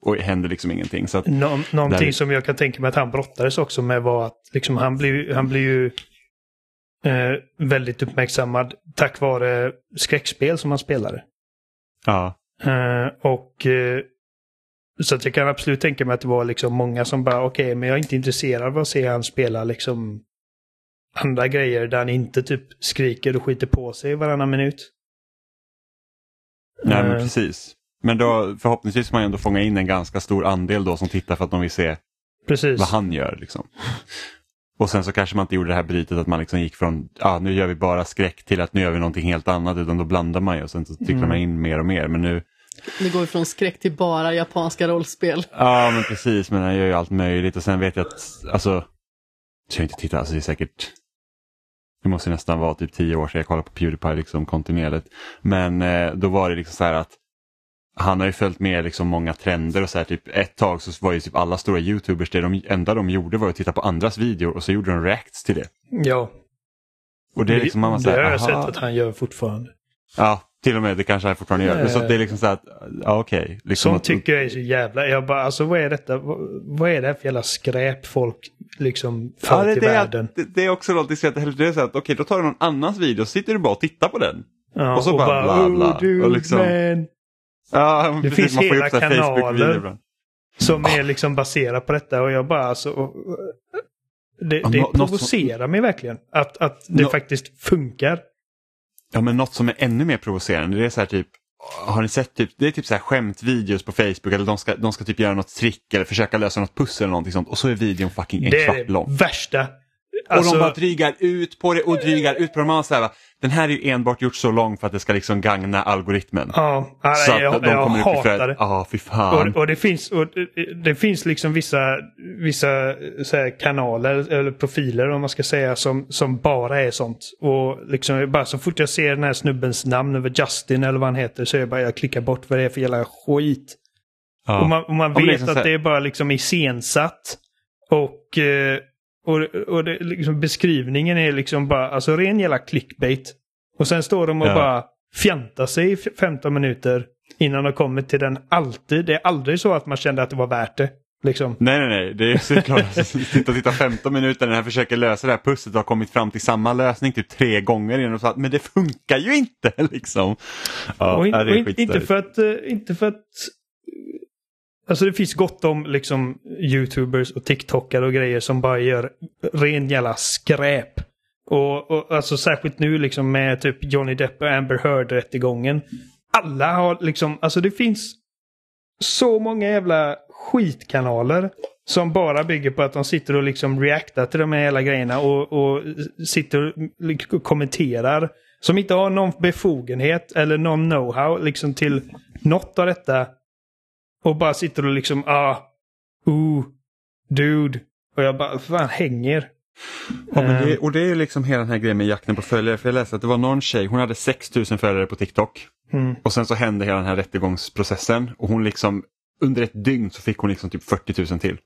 A: och det händer liksom ingenting. Så att,
C: Nå någonting
A: Där-
C: som jag kan tänka mig att han brottades också med var att liksom, han blir han blir ju eh, väldigt uppmärksammad tack vare skräckspel som han spelade.
A: ja,
C: Eh, och eh, så att jag kan absolut tänka mig att det var liksom många som bara okej, men jag är inte intresserad av att se han spela liksom andra grejer där han inte typ skriker och skiter på sig varannan minut.
A: nej men
C: Eh,
A: precis. Men då förhoppningsvis får man ändå fånga in en ganska stor andel då som tittar för att de vill se
C: Precis.
A: vad han gör. Liksom. Och sen så kanske man inte gjorde det här brytet att man liksom gick från ja, nu gör vi bara skräck till att nu gör vi någonting helt annat utan då blandar man ju och sen så cyklar
C: Mm.
A: man in mer och mer. Men nu,
B: Det går ju från skräck till bara japanska rollspel.
A: ja men precis, men han gör ju allt möjligt och sen vet jag att, alltså, jag inte titta, alltså det är säkert, det måste nästan vara typ tio år sedan jag kollade på Pewdiepie liksom kontinuerligt. Men eh, då var det liksom så här att han har ju följt med liksom många trender och så här typ ett tag så var ju typ alla stora youtubers det de enda de gjorde var att titta på andras videor och så gjorde de reacts till det.
C: Ja,
A: Och det är liksom man så
C: det har jag sett att han gör fortfarande.
A: Ja, till och med det kanske han fortfarande gör. Men så
C: Eh.
A: det är liksom så att, ja okej. liksom
C: Som
A: att-
C: tycker jag är så jävla... Jag bara, alltså vad är detta? Vad, vad är det här för jävla skräp folk liksom för
A: Ja, det,
C: till
A: det,
C: världen?
A: är, det, det är också något att det är så att okej då tar du någon annans video så sitter du bara och tittar på den.
C: Ja,
A: och så bara bla, bla.
C: Oh, dude,
A: Och liksom-
C: man.
A: Ja,
C: Det finns
A: man får
C: hela kanaler. Som är liksom baserat på detta och jag bara alltså... och- Det,
A: Ja,
C: det
A: något som-
C: provocerar mig verkligen. Att, att det
A: Nå-
C: faktiskt funkar.
A: Ja men något som är ännu mer provocerande det är så här typ har ni sett typ, det är typ så här skämtvideos på Facebook eller de ska, de ska typ göra något trick eller försöka lösa något pussel eller någonting sånt och så är videon fucking en
C: Det
A: kvart
C: är
A: lång.
C: det värsta.
A: Och
C: Alltså,
A: de bara drygar ut på det och drygar ut på det. Man så den här är ju enbart gjort så lång för att det ska liksom gagna algoritmen.
C: ja, ja,
A: så att
C: jag,
A: de
C: jag
A: kommer i
C: hatar det.
A: Ja, fy fan.
C: Och, och, det finns, och det, det finns liksom vissa, vissa så här, kanaler eller profiler om man ska säga som, som bara är sånt. Och liksom bara så fort jag ser den här snubbens namn över Justin eller vad han heter så är jag bara jag klickar bort vad det är för jävla skit.
A: ja.
C: Och man, och man vet
A: liksom så
C: att det är bara liksom iscensatt. Och, eh, och, och det, liksom beskrivningen är liksom bara alltså ren jävla clickbait. Och sen står de och
A: Ja.
C: bara fjantar sig i f- 15 minuter innan de kommer till den alltid. Det är aldrig så att man kände att det var värt det. Liksom.
A: Nej, nej, nej. Det är såklart att sitta och titta 15 minuter när jag försöker lösa det här pusslet och har kommit fram till samma lösning typ tre gånger innan och så att, men det funkar ju inte liksom. Ja,
C: och in, och in, inte, för att, eh, inte för att Alltså det finns gott om liksom YouTubers och TikTokare och grejer som bara gör ren jävla skräp. Och, och alltså särskilt nu liksom med typ Johnny Depp och Amber Heard-rättegången. Alla har liksom, alltså det finns så många jävla skitkanaler som bara bygger på att de sitter och liksom reactar till de här jävla grejerna och, och sitter och liksom, kommenterar. Som inte har någon befogenhet eller någon know-how liksom till något av detta. Och bara sitter och liksom ah, ooh, dude. Och jag bara, fan hänger.
A: Ja, men det,
C: Ehm.
A: och det är ju liksom hela den här grejen med jakten på följare. För jag läste att det var någon tjej, hon hade 6000 följare på TikTok.
C: Mm.
A: Och sen så hände hela den här rättegångsprocessen och hon liksom under ett dygn så fick hon liksom typ 40 000 till.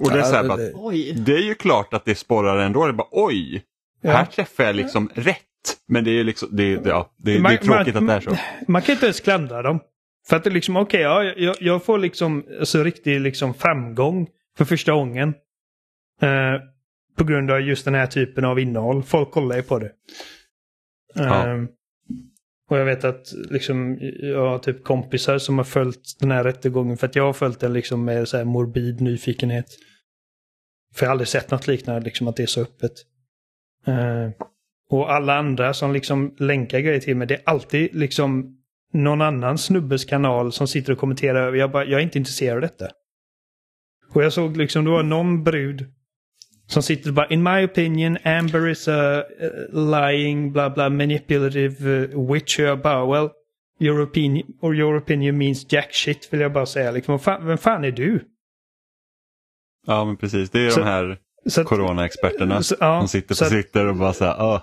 A: Och det är så här,
C: Ja,
A: bara,
C: det-
B: Oj.
A: det är ju klart att det sporrar ändå. Det är bara oj,
C: Ja.
A: här träffar jag liksom rätt. Men det är ju liksom, det, det, ja, det, det
C: Man-
A: är tråkigt
C: man-
A: att det är så.
C: Man kan inte ens klandra dem. För att det liksom, okej, ja, jag, jag får liksom alltså, riktig liksom framgång för första gången. Eh, på grund av just den här typen av innehåll. Folk kollar ju på det.
A: Ja.
C: Eh, och jag vet att liksom, jag har typ kompisar som har följt den här rättegången för att jag har följt den liksom med så här morbid nyfikenhet. För jag har aldrig sett något liknande, liksom att det är så öppet. Eh, och alla andra som liksom länkar grejer till mig, det är alltid liksom någon annan snubbes kanal som sitter och kommenterar över. Jag, bara, jag är inte intresserad av detta. Och jag såg liksom, det var någon brud som sitter bara In my opinion, Amber is a lying, bla bla, manipulative uh, witch. Och jag bara, well, your opinion, or your opinion means jack shit, vill jag bara säga. Liksom, fan, vem fan är du?
A: Ja men precis, det är
C: Så-
A: de här coronaexperterna
C: så, ja,
A: som sitter på sitter och bara så här, ah.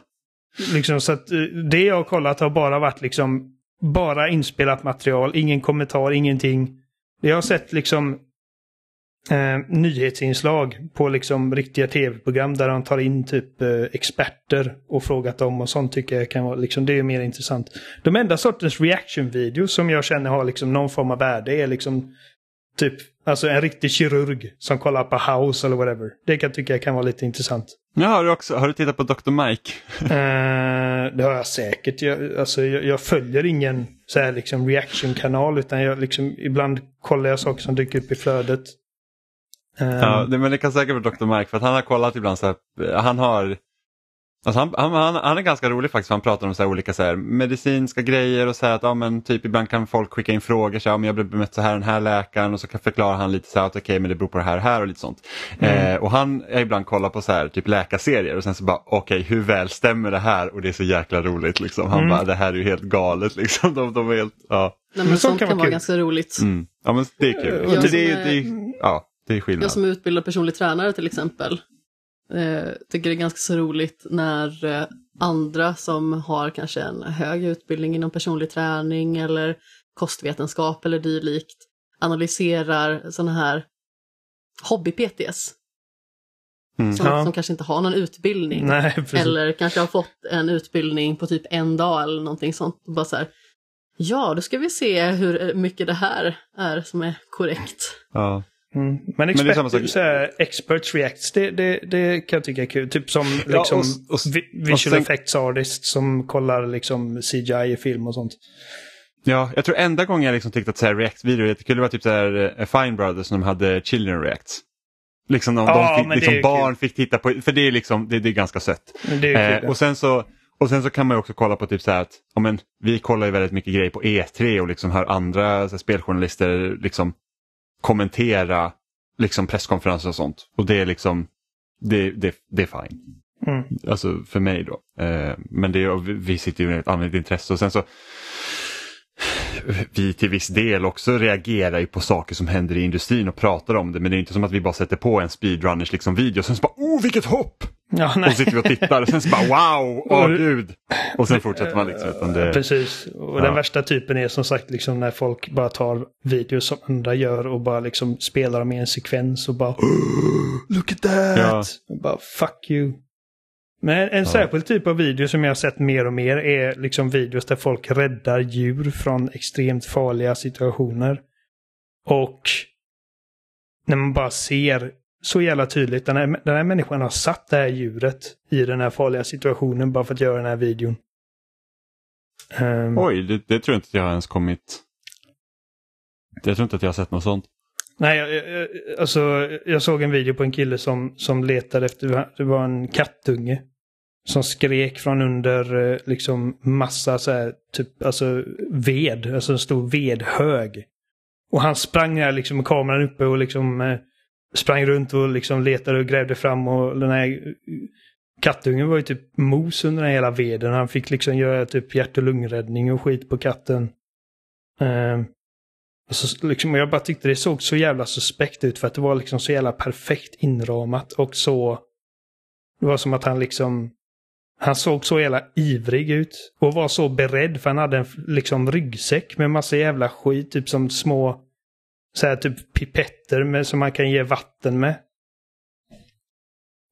C: Liksom, så att eh, det jag har kollat har bara varit liksom bara inspelat material, ingen kommentar, ingenting. Jag har sett liksom eh, nyhetsinslag på liksom riktiga tv-program där de tar in typ eh, experter och frågat dem och sånt tycker jag kan vara liksom, det är mer intressant. De enda sortens reaction-videos som jag känner har liksom någon form av värde är liksom typ alltså en riktig kirurg som kollar på House eller whatever. Det kan tycka jag kan vara lite intressant.
A: Ja, har, du också, har du tittat på Dr. Mike?
C: Eh, det har jag säkert. Jag, alltså, jag, jag följer ingen så här, liksom, reaction-kanal utan jag, liksom, ibland kollar jag saker som dyker upp i flödet. Eh,
A: Ja, det, men det kan säkert vara Dr. Mike för att han har kollat ibland så här, han har Alltså han, han, han, han är ganska rolig faktiskt, för han pratar om så här olika så här medicinska grejer och så här att ja, men typ ibland kan folk skicka in frågor, så här, om jag blev bemött så här den här läkaren och så kan förklara han lite så här att okej men det beror på det här och här och lite sånt. Eh, och han har ibland kollat på så här typ läkarserier och sen så bara okej hur väl stämmer det här och det är så jäkla roligt liksom. Han
C: Mm.
A: bara det här är ju helt galet liksom. De, de är helt, ja.
B: Nej, men
C: Men
B: sånt kan,
C: kan vara kul.
B: ganska roligt.
A: Mm. ja men det är kul.
C: Jag
A: det, är,
B: är-
A: det, är, ja, det är skillnad.
B: Jag som är utbildad personlig tränare till exempel eh, tycker det är ganska så roligt när eh, andra som har kanske en hög utbildning inom personlig träning eller kostvetenskap eller dylikt analyserar sådana här hobby-PTS
A: Mm.
B: som,
C: Ja.
B: som kanske inte har någon utbildning.
C: Nej.
B: Eller kanske har fått en utbildning på typ en dag eller någonting sånt. Och bara så här, ja, då ska vi se hur mycket det här är som är korrekt.
A: Ja.
C: Mm. Men, expert,
A: samma sak.
C: så här, experts reacts, det, det, det kan jag tycka är kul. Typ som
A: Ja,
C: liksom,
A: och- och-
C: vi- visual
A: och
C: effects artist som kollar liksom CGI i film och sånt.
A: Ja, jag tror enda gången jag liksom tyckte att React-videor är jättekul var typ så här eh, Fine Brothers som hade Children Reacts. Liksom de,
C: Ja,
A: de fick,
C: men
A: liksom barn fick titta på, för det är liksom, det, det är ganska sött.
C: Men är
A: Eh,
C: kul.
A: och, sen så, och sen så kan man ju också kolla på typ så här att, ja, men, vi kollar ju väldigt mycket grejer på E3 och liksom hör andra här, speljournalister liksom kommentera liksom presskonferenser och sånt. Och det är liksom, det, det, det är fine.
C: Mm.
A: Alltså för mig då. Eh, men det är, vi- vi sitter ju med ett annat intresse och sen så vi till viss del också reagerar ju på saker som händer i industrin och pratar om det men det är inte som att vi bara sätter på en speedrunners liksom video och sen så bara oh vilket hopp!
C: Ja,
A: Och
C: nej.
A: så sitter vi och tittar och sen så bara wow, åh
C: Och-
A: gud! Och sen fortsätter man liksom. Utan det,
C: Precis. Och
A: Ja.
C: den värsta typen är som sagt liksom när folk bara tar videos som andra gör och bara liksom spelar dem i en sekvens och bara Look at that!
A: Ja.
C: Och bara fuck you. Men en särskild typ av video som jag har sett mer och mer är liksom videos där folk räddar djur från extremt farliga situationer. Och när man bara ser så jävla tydligt, den här, den här människan har satt det här djuret i den här farliga situationen bara för att göra den här videon. Ehm,
A: Oj, det, det tror jag inte att jag har ens kommit. Jag tror inte att jag har sett något sånt.
C: Nej, jag, jag, alltså, jag såg en video på en kille som, som letade efter, det var en kattunge. Som skrek från under eh, liksom massa så här, typ, alltså ved, alltså en stor vedhög. Och han sprang där liksom med kameran uppe och liksom eh, sprang runt och liksom letade och grävde fram och den här kattungen var ju typ mos under den hela veden. Han fick liksom göra typ hjärt och lungräddning och skit på katten. Eh, och så, liksom, jag bara tyckte det såg så jävla suspekt ut för att det var liksom så jävla perfekt inramat och så... Det var som att han liksom... Han såg så jävla ivrig ut och var så beredd för han hade en liksom ryggsäck med massa jävla skit, typ som små så här, typ pipetter med, som man kan ge vatten med.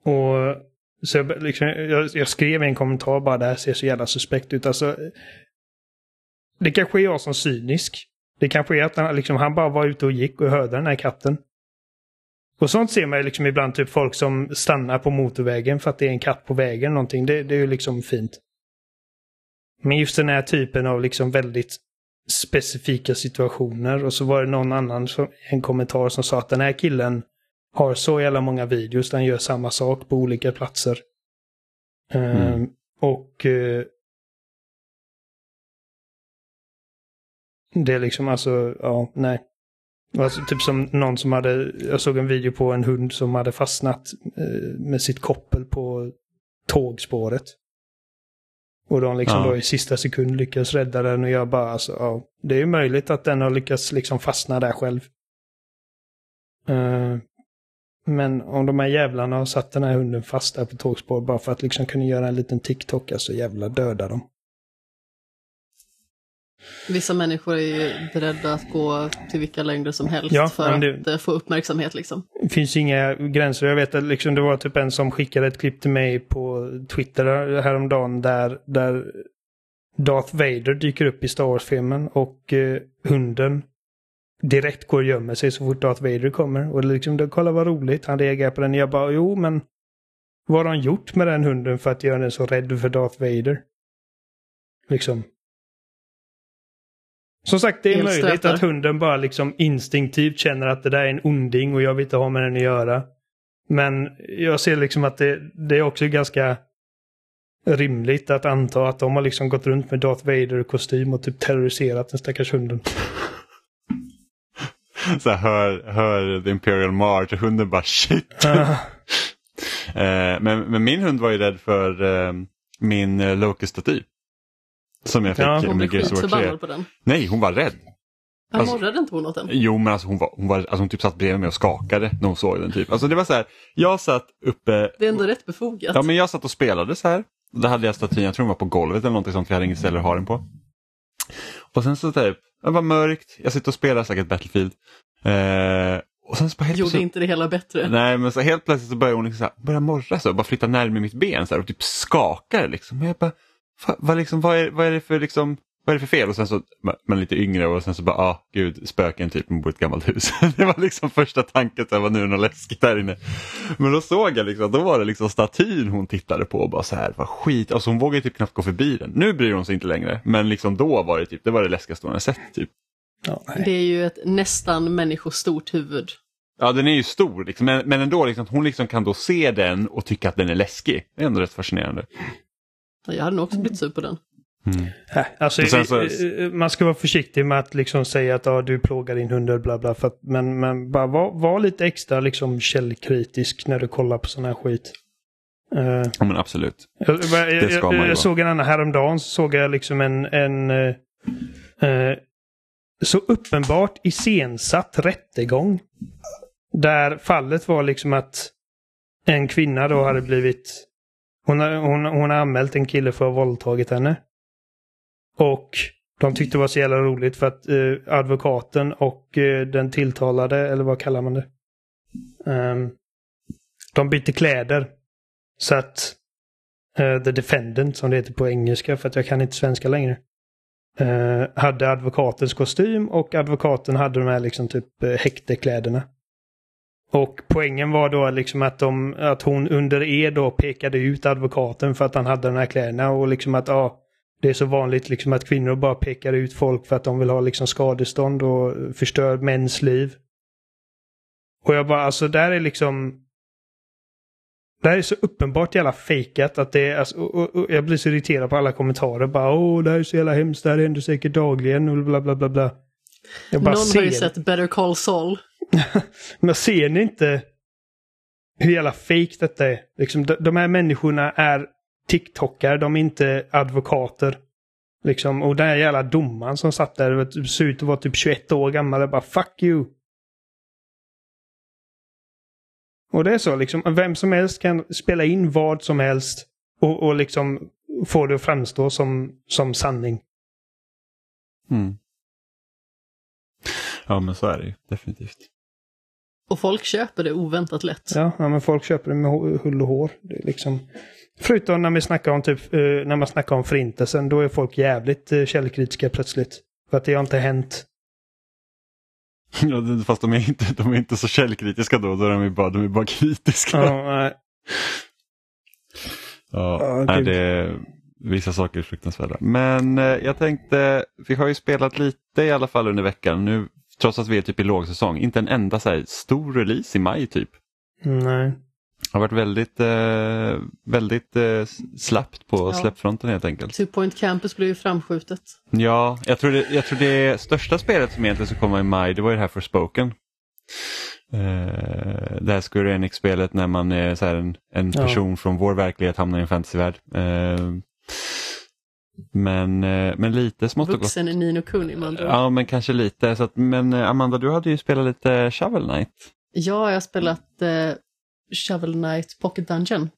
C: Och så jag, liksom, jag, jag skrev i en kommentar bara det här ser så jävla suspekt ut. Alltså, det kanske är jag som cynisk. Det kanske är att han, liksom, han bara var ute och gick och hörde den här katten. Och sånt ser man ju liksom ibland, typ folk som stannar på motorvägen för att det är en katt på vägen någonting. Det, det är ju liksom fint. Men just den här typen av liksom väldigt specifika situationer och så var det någon annan, som, en kommentar som sa att den här killen har så jävla många videos han gör samma sak på olika platser. Mm. Uh, och uh, Det är liksom alltså, ja, nej. Alltså, typ som någon som hade, jag såg en video på en hund som hade fastnat uh, med sitt koppel på tågspåret. Och de liksom ja. då i sista sekund lyckas rädda den och jag bara alltså, ja. Det är ju möjligt att den har lyckats liksom fastna där själv. Uh, men om de här jävlarna har satt den här hunden fast där på tågspår bara för att liksom kunna göra en liten TikTok, alltså jävla döda dem.
B: Vissa människor är ju beredda att gå till vilka längder som helst ja, för det, att eh, få uppmärksamhet liksom.
C: Det finns inga gränser. Jag vet att liksom, det var typ en som skickade ett klipp till mig på Twitter häromdagen där, där Darth Vader dyker upp i Star Wars-filmen och eh, hunden direkt går och gömmer sig så fort Darth Vader kommer. Och liksom, kolla vad roligt, han reagerar på den. Jag bara, jo men vad har han gjort med den hunden för att göra den så rädd för Darth Vader? Liksom. Som sagt, det är Helt möjligt att hunden bara liksom instinktivt känner att det där är en onding och jag vill inte ha med den att göra. Men jag ser liksom att det, det är också ganska rimligt att anta att de har liksom gått runt med Darth Vader-kostym och typ terroriserat den stackars hunden.
A: Så här, hör, hör The Imperial March och hunden bara shit. uh, men, men min hund var ju rädd för uh, min uh, Locust-staty. Som jag fick ja,
B: hon med Gears of War 3. på den.
A: Nej, hon var rädd.
B: Ja, alltså, morrade inte hon åt den?
A: Jo, men alltså hon, var, hon, var, alltså hon typ satt bredvid mig och skakade när hon såg den. typ. Alltså det var så här, jag satt uppe.
B: Det är ändå rätt befogat.
A: Ja, men jag satt och spelade så här. Då hade jag statyn, jag tror den var på golvet eller någonting sånt, för jag hade inget ställe att ha den på. Och sen så typ, det var mörkt, jag sitter och spelar säkert Battlefield. Eh, och sen så bara helt
B: Gjorde inte det hela bättre.
A: Nej, men så helt plötsligt så började hon liksom så här, börja morra så, bara flytta närmare mitt ben så här, och typ skakar liksom. Och jag bara, vad, liksom, vad, är, vad är det för liksom, vad är det för fel? Och sen så, man lite yngre och sen så bara, ah gud, spöken typ, man bor i ett gammalt hus. det var liksom första tanken, så här, vad nu är något läskigt där inne. Men då såg jag liksom, då var det liksom statyn hon tittade på och bara så här, vad skit, alltså hon vågade typ knappt gå förbi den. Nu bryr hon sig inte längre, men liksom då var det typ, det var det läskigaste hon hade sett typ.
B: Ja, det är ju ett nästan människostort huvud.
A: Ja, den är ju stor, liksom, men, men ändå, liksom, hon liksom kan då se den och tycka att den är läskig. Det är ändå rätt fascinerande.
B: Jag hade nog också blivit sur på den.
C: Mm. Äh, alltså, så... Man ska vara försiktig med att liksom säga att ah, du plågar din hund bla bla. För att, men, men bara var, var lite extra liksom källkritisk när du kollar på sån här skit.
A: Uh, ja men absolut.
C: Jag, jag, jag, jag såg en annan häromdagen så såg jag liksom en, en uh, uh, så uppenbart iscensatt rättegång. Där fallet var liksom att en kvinna då hade blivit hon har, hon, hon har anmält en kille för att ha våldtagit henne. Och de tyckte det var så jävla roligt för att eh, advokaten och eh, den tilltalade, eller vad kallar man det? Um, de bytte kläder. Så att uh, the defendant, som det heter på engelska, för att jag kan inte svenska längre. Uh, hade advokatens kostym och advokaten hade de här liksom typ uh, häktekläderna. Och poängen var då liksom att, de, att hon under er då pekade ut advokaten för att han hade de här kläderna och liksom att ja, det är så vanligt liksom att kvinnor bara pekar ut folk för att de vill ha liksom skadestånd och förstör mäns liv. Och jag bara, alltså där är liksom... Det här är så uppenbart jävla fejkat att det är, alltså, och, och, och jag blir så irriterad på alla kommentarer. Bara åh, det här är så jävla hemskt, det här händer säkert dagligen och bla bla bla bla.
B: Jag bara Någon ser... har ju sett Better Call Saul.
C: Men ser ni inte hur jävla fejk detta är? Liksom, de, de här människorna är TikTokare, de är inte advokater. Liksom, och den här jävla domaren som satt där, såg ut att vara typ 21 år gammal, och bara fuck you. Och det är så liksom, vem som helst kan spela in vad som helst och, och liksom få det att framstå som, som sanning.
A: Mm. Ja men så är det ju definitivt.
B: Och folk köper det oväntat lätt.
C: Ja, ja men folk köper det med hull och hår. Det är liksom... Förutom när, vi snackar om typ, eh, när man snackar om förintelsen, då är folk jävligt eh, källkritiska plötsligt. För att det har inte hänt.
A: Ja, fast de är inte, de är inte så källkritiska då, då är de, bara, de är bara kritiska.
C: Ja, nej.
A: Ja, nej, det, vissa saker är fruktansvärda. Men eh, jag tänkte, vi har ju spelat lite i alla fall under veckan. Nu, trots att vi är typ i lågsäsong, inte en enda så här, stor release i maj typ.
C: Nej.
A: Det har varit väldigt, eh, väldigt eh, slappt på ja. släppfronten helt enkelt.
B: Two Point Campus blev ju framskjutet.
A: Ja, jag tror, det, jag tror det största spelet som egentligen ska komma i maj det var ju det här för Spoken. Uh, det här Square Enix-spelet när man är så en, en person ja. från vår verklighet hamnar i en fantasyvärld. Uh, men, uh, men lite smått och
B: Vuxen gott. Nino Kuni
A: man Ja, men kanske lite. Så att, men Amanda, du hade ju spelat lite Shovel Knight.
B: Ja, jag har spelat Shovel Knight Pocket Dungeon.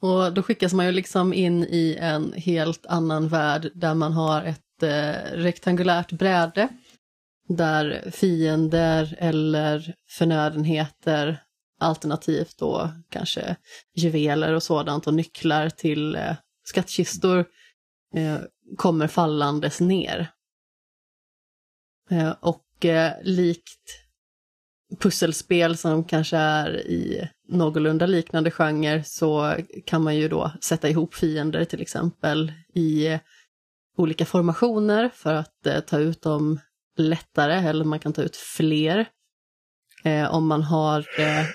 B: Och då skickas man ju liksom in i en helt annan värld där man har ett eh, rektangulärt bräde där fiender eller förnödenheter alternativt då kanske juveler och sådant och nycklar till eh, skattkistor eh, kommer fallandes ner. Eh, och eh, likt pusselspel som kanske är i någorlunda liknande genre så kan man ju då sätta ihop fiender till exempel i olika formationer för att eh, ta ut dem lättare eller man kan ta ut fler. Eh, om man har eh,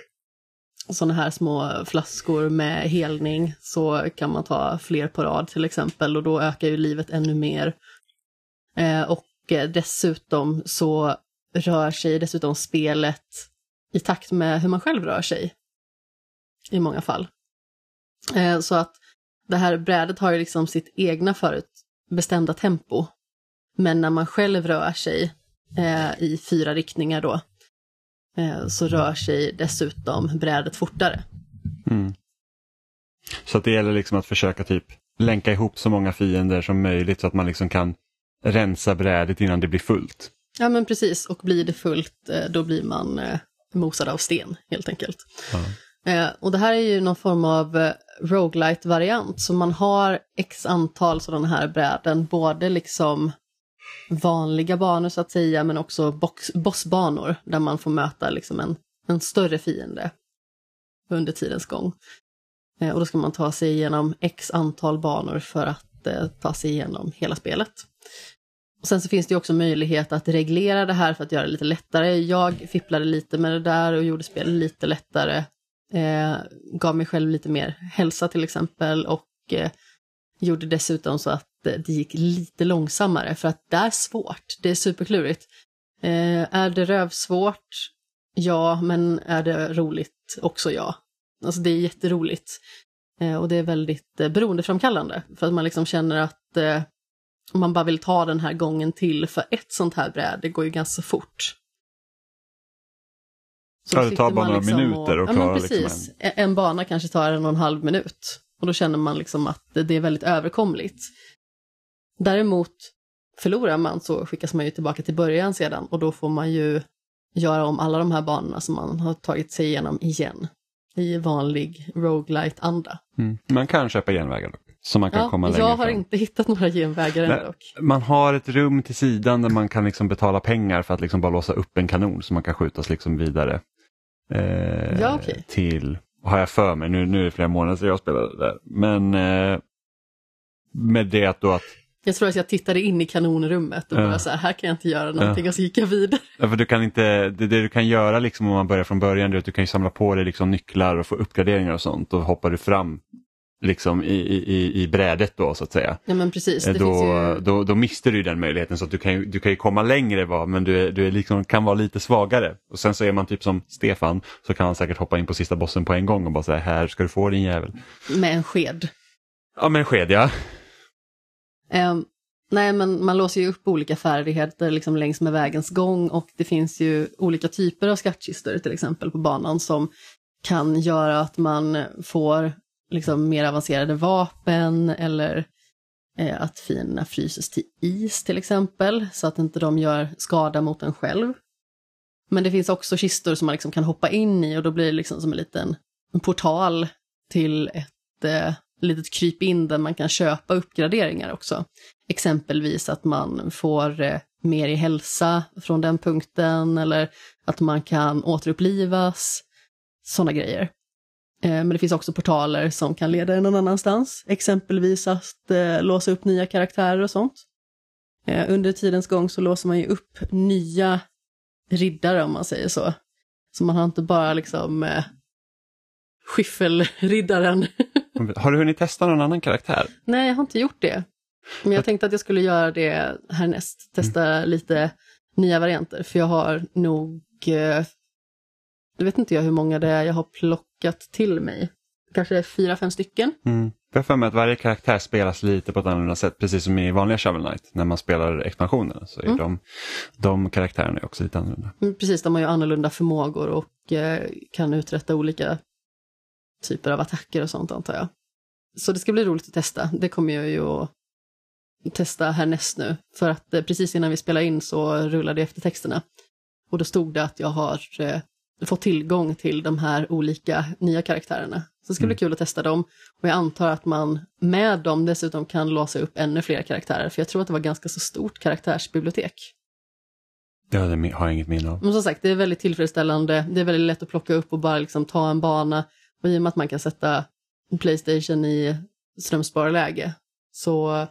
B: sådana här små flaskor med helning så kan man ta fler på rad till exempel och då ökar ju livet ännu mer. Eh, och dessutom så rör sig dessutom spelet i takt med hur man själv rör sig. I många fall. Eh, så att det här brädet har ju liksom sitt egna förutbestämda tempo. Men när man själv rör sig eh, i fyra riktningar då, så rör sig dessutom brädet fortare.
A: Mm. Så att det gäller liksom att försöka typ länka ihop så många fiender som möjligt så att man liksom kan rensa brädet innan det blir fullt.
B: Ja men precis, och blir det fullt eh, då blir man eh, mosad av sten helt enkelt. Ja. Eh, och det här är ju någon form av roguelite variant så man har x antal sådana här bräden, både liksom vanliga banor så att säga, men också box, bossbanor där man får möta liksom en, en större fiende under tidens gång. Eh, och då ska man ta sig igenom x antal banor för att eh, ta sig igenom hela spelet. Och sen så finns det också möjlighet att reglera det här för att göra det lite lättare. Jag fipplade lite med det där och gjorde spelet lite lättare. Eh, gav mig själv lite mer hälsa till exempel och eh, gjorde dessutom så att det gick lite långsammare för att det är svårt. Det är superklurigt. Eh, är det rövsvårt? Ja, men är det roligt? Också ja. Alltså det är jätteroligt. Eh, och det är väldigt eh, beroendeframkallande för att man liksom känner att eh, man bara vill ta den här gången till för ett sånt här bräde, det går ju ganska fort.
A: Så ja, det tar bara några liksom minuter och, och
B: klara ja, precis. Liksom en... en bana kanske tar en och en halv minut. Och då känner man liksom att det är väldigt överkomligt. Däremot förlorar man så skickas man ju tillbaka till början sedan och då får man ju göra om alla de här banorna som man har tagit sig igenom igen. I vanlig roguelite anda
A: mm. Man kan köpa genvägar dock. Så man kan ja, komma längre
B: Jag har fram. inte hittat några genvägar än dock.
A: Man har ett rum till sidan där man kan liksom betala pengar för att liksom bara låsa upp en kanon så man kan skjutas liksom vidare.
B: Eh, ja, okay.
A: Till, har jag för mig, nu, nu är det flera månader sedan jag spelade där. Men, eh, med det att då att
B: Jag tror att jag tittade in i kanonrummet och
A: Ja.
B: bara så här, här kan jag inte göra någonting och så gick jag vidare.
A: Ja, för du kan inte, det, det du kan göra liksom om man börjar från början det är att du kan ju samla på dig liksom nycklar och få uppgraderingar och sånt och hoppar du fram liksom i, i, i- brädet då så att säga.
B: Ja men precis,
A: Eh, då,
B: ju...
A: då, då mister du den möjligheten så att du kan ju, du kan ju komma längre va, men du, är, du är liksom, kan vara lite svagare. Och sen så är man typ som Stefan så kan han säkert hoppa in på sista bossen på en gång och bara säga här ska du få din jävel.
B: Med en sked.
A: Ja men sked ja.
B: Ehm, nej, men man låser ju upp olika färdigheter liksom längs med vägens gång och det finns ju olika typer av skattkistor till exempel på banan som kan göra att man får liksom mer avancerade vapen eller eh, att fienderna fryses till is till exempel så att inte de gör skada mot en själv. Men det finns också kistor som man liksom kan hoppa in i och då blir det liksom som en liten en portal till ett eh, litet kryp in där man kan köpa uppgraderingar också. Exempelvis att man får eh, mer i hälsa från den punkten eller att man kan återupplivas, sådana grejer. Eh, Men det finns också portaler som kan leda en någon annanstans, exempelvis att eh, låsa upp nya karaktärer och sånt. Eh, Under tidens gång så låser man ju upp nya riddare om man säger så. Så man har inte bara liksom eh, skiffelriddaren.
A: Har du hunnit testa någon annan karaktär?
B: Nej, jag har inte gjort det. Men jag tänkte att jag skulle göra det härnäst. Testa lite nya varianter. För jag har nog, det vet inte jag hur många det är jag har plockat till mig. Kanske fyra, fem stycken.
A: Mm. Jag har för mig att varje karaktär spelas lite på ett annorlunda sätt, precis som i vanliga Shovel Knight. När man spelar expansionerna så är
B: Mm.
A: de, de karaktärerna är också lite annorlunda.
B: Mm, Precis, de har ju annorlunda förmågor och eh, kan uträtta olika typer av attacker och sånt antar jag. Så det ska bli roligt att testa. Det kommer jag ju att testa härnäst nu. För att eh, precis innan vi spelade in så rullade jag efter texterna. Och då stod det att jag har eh, fått tillgång till de här olika nya karaktärerna. Så det ska bli kul att testa dem. Och jag antar att man med dem dessutom kan låsa upp ännu fler karaktärer. För jag tror att det var ganska så stort karaktärsbibliotek.
A: Ja, det har jag inget minne av.
B: Men som sagt, det är väldigt tillfredsställande. Det är väldigt lätt att plocka upp och bara liksom ta en bana. Och i och med att man kan sätta Playstation i strömsparläge så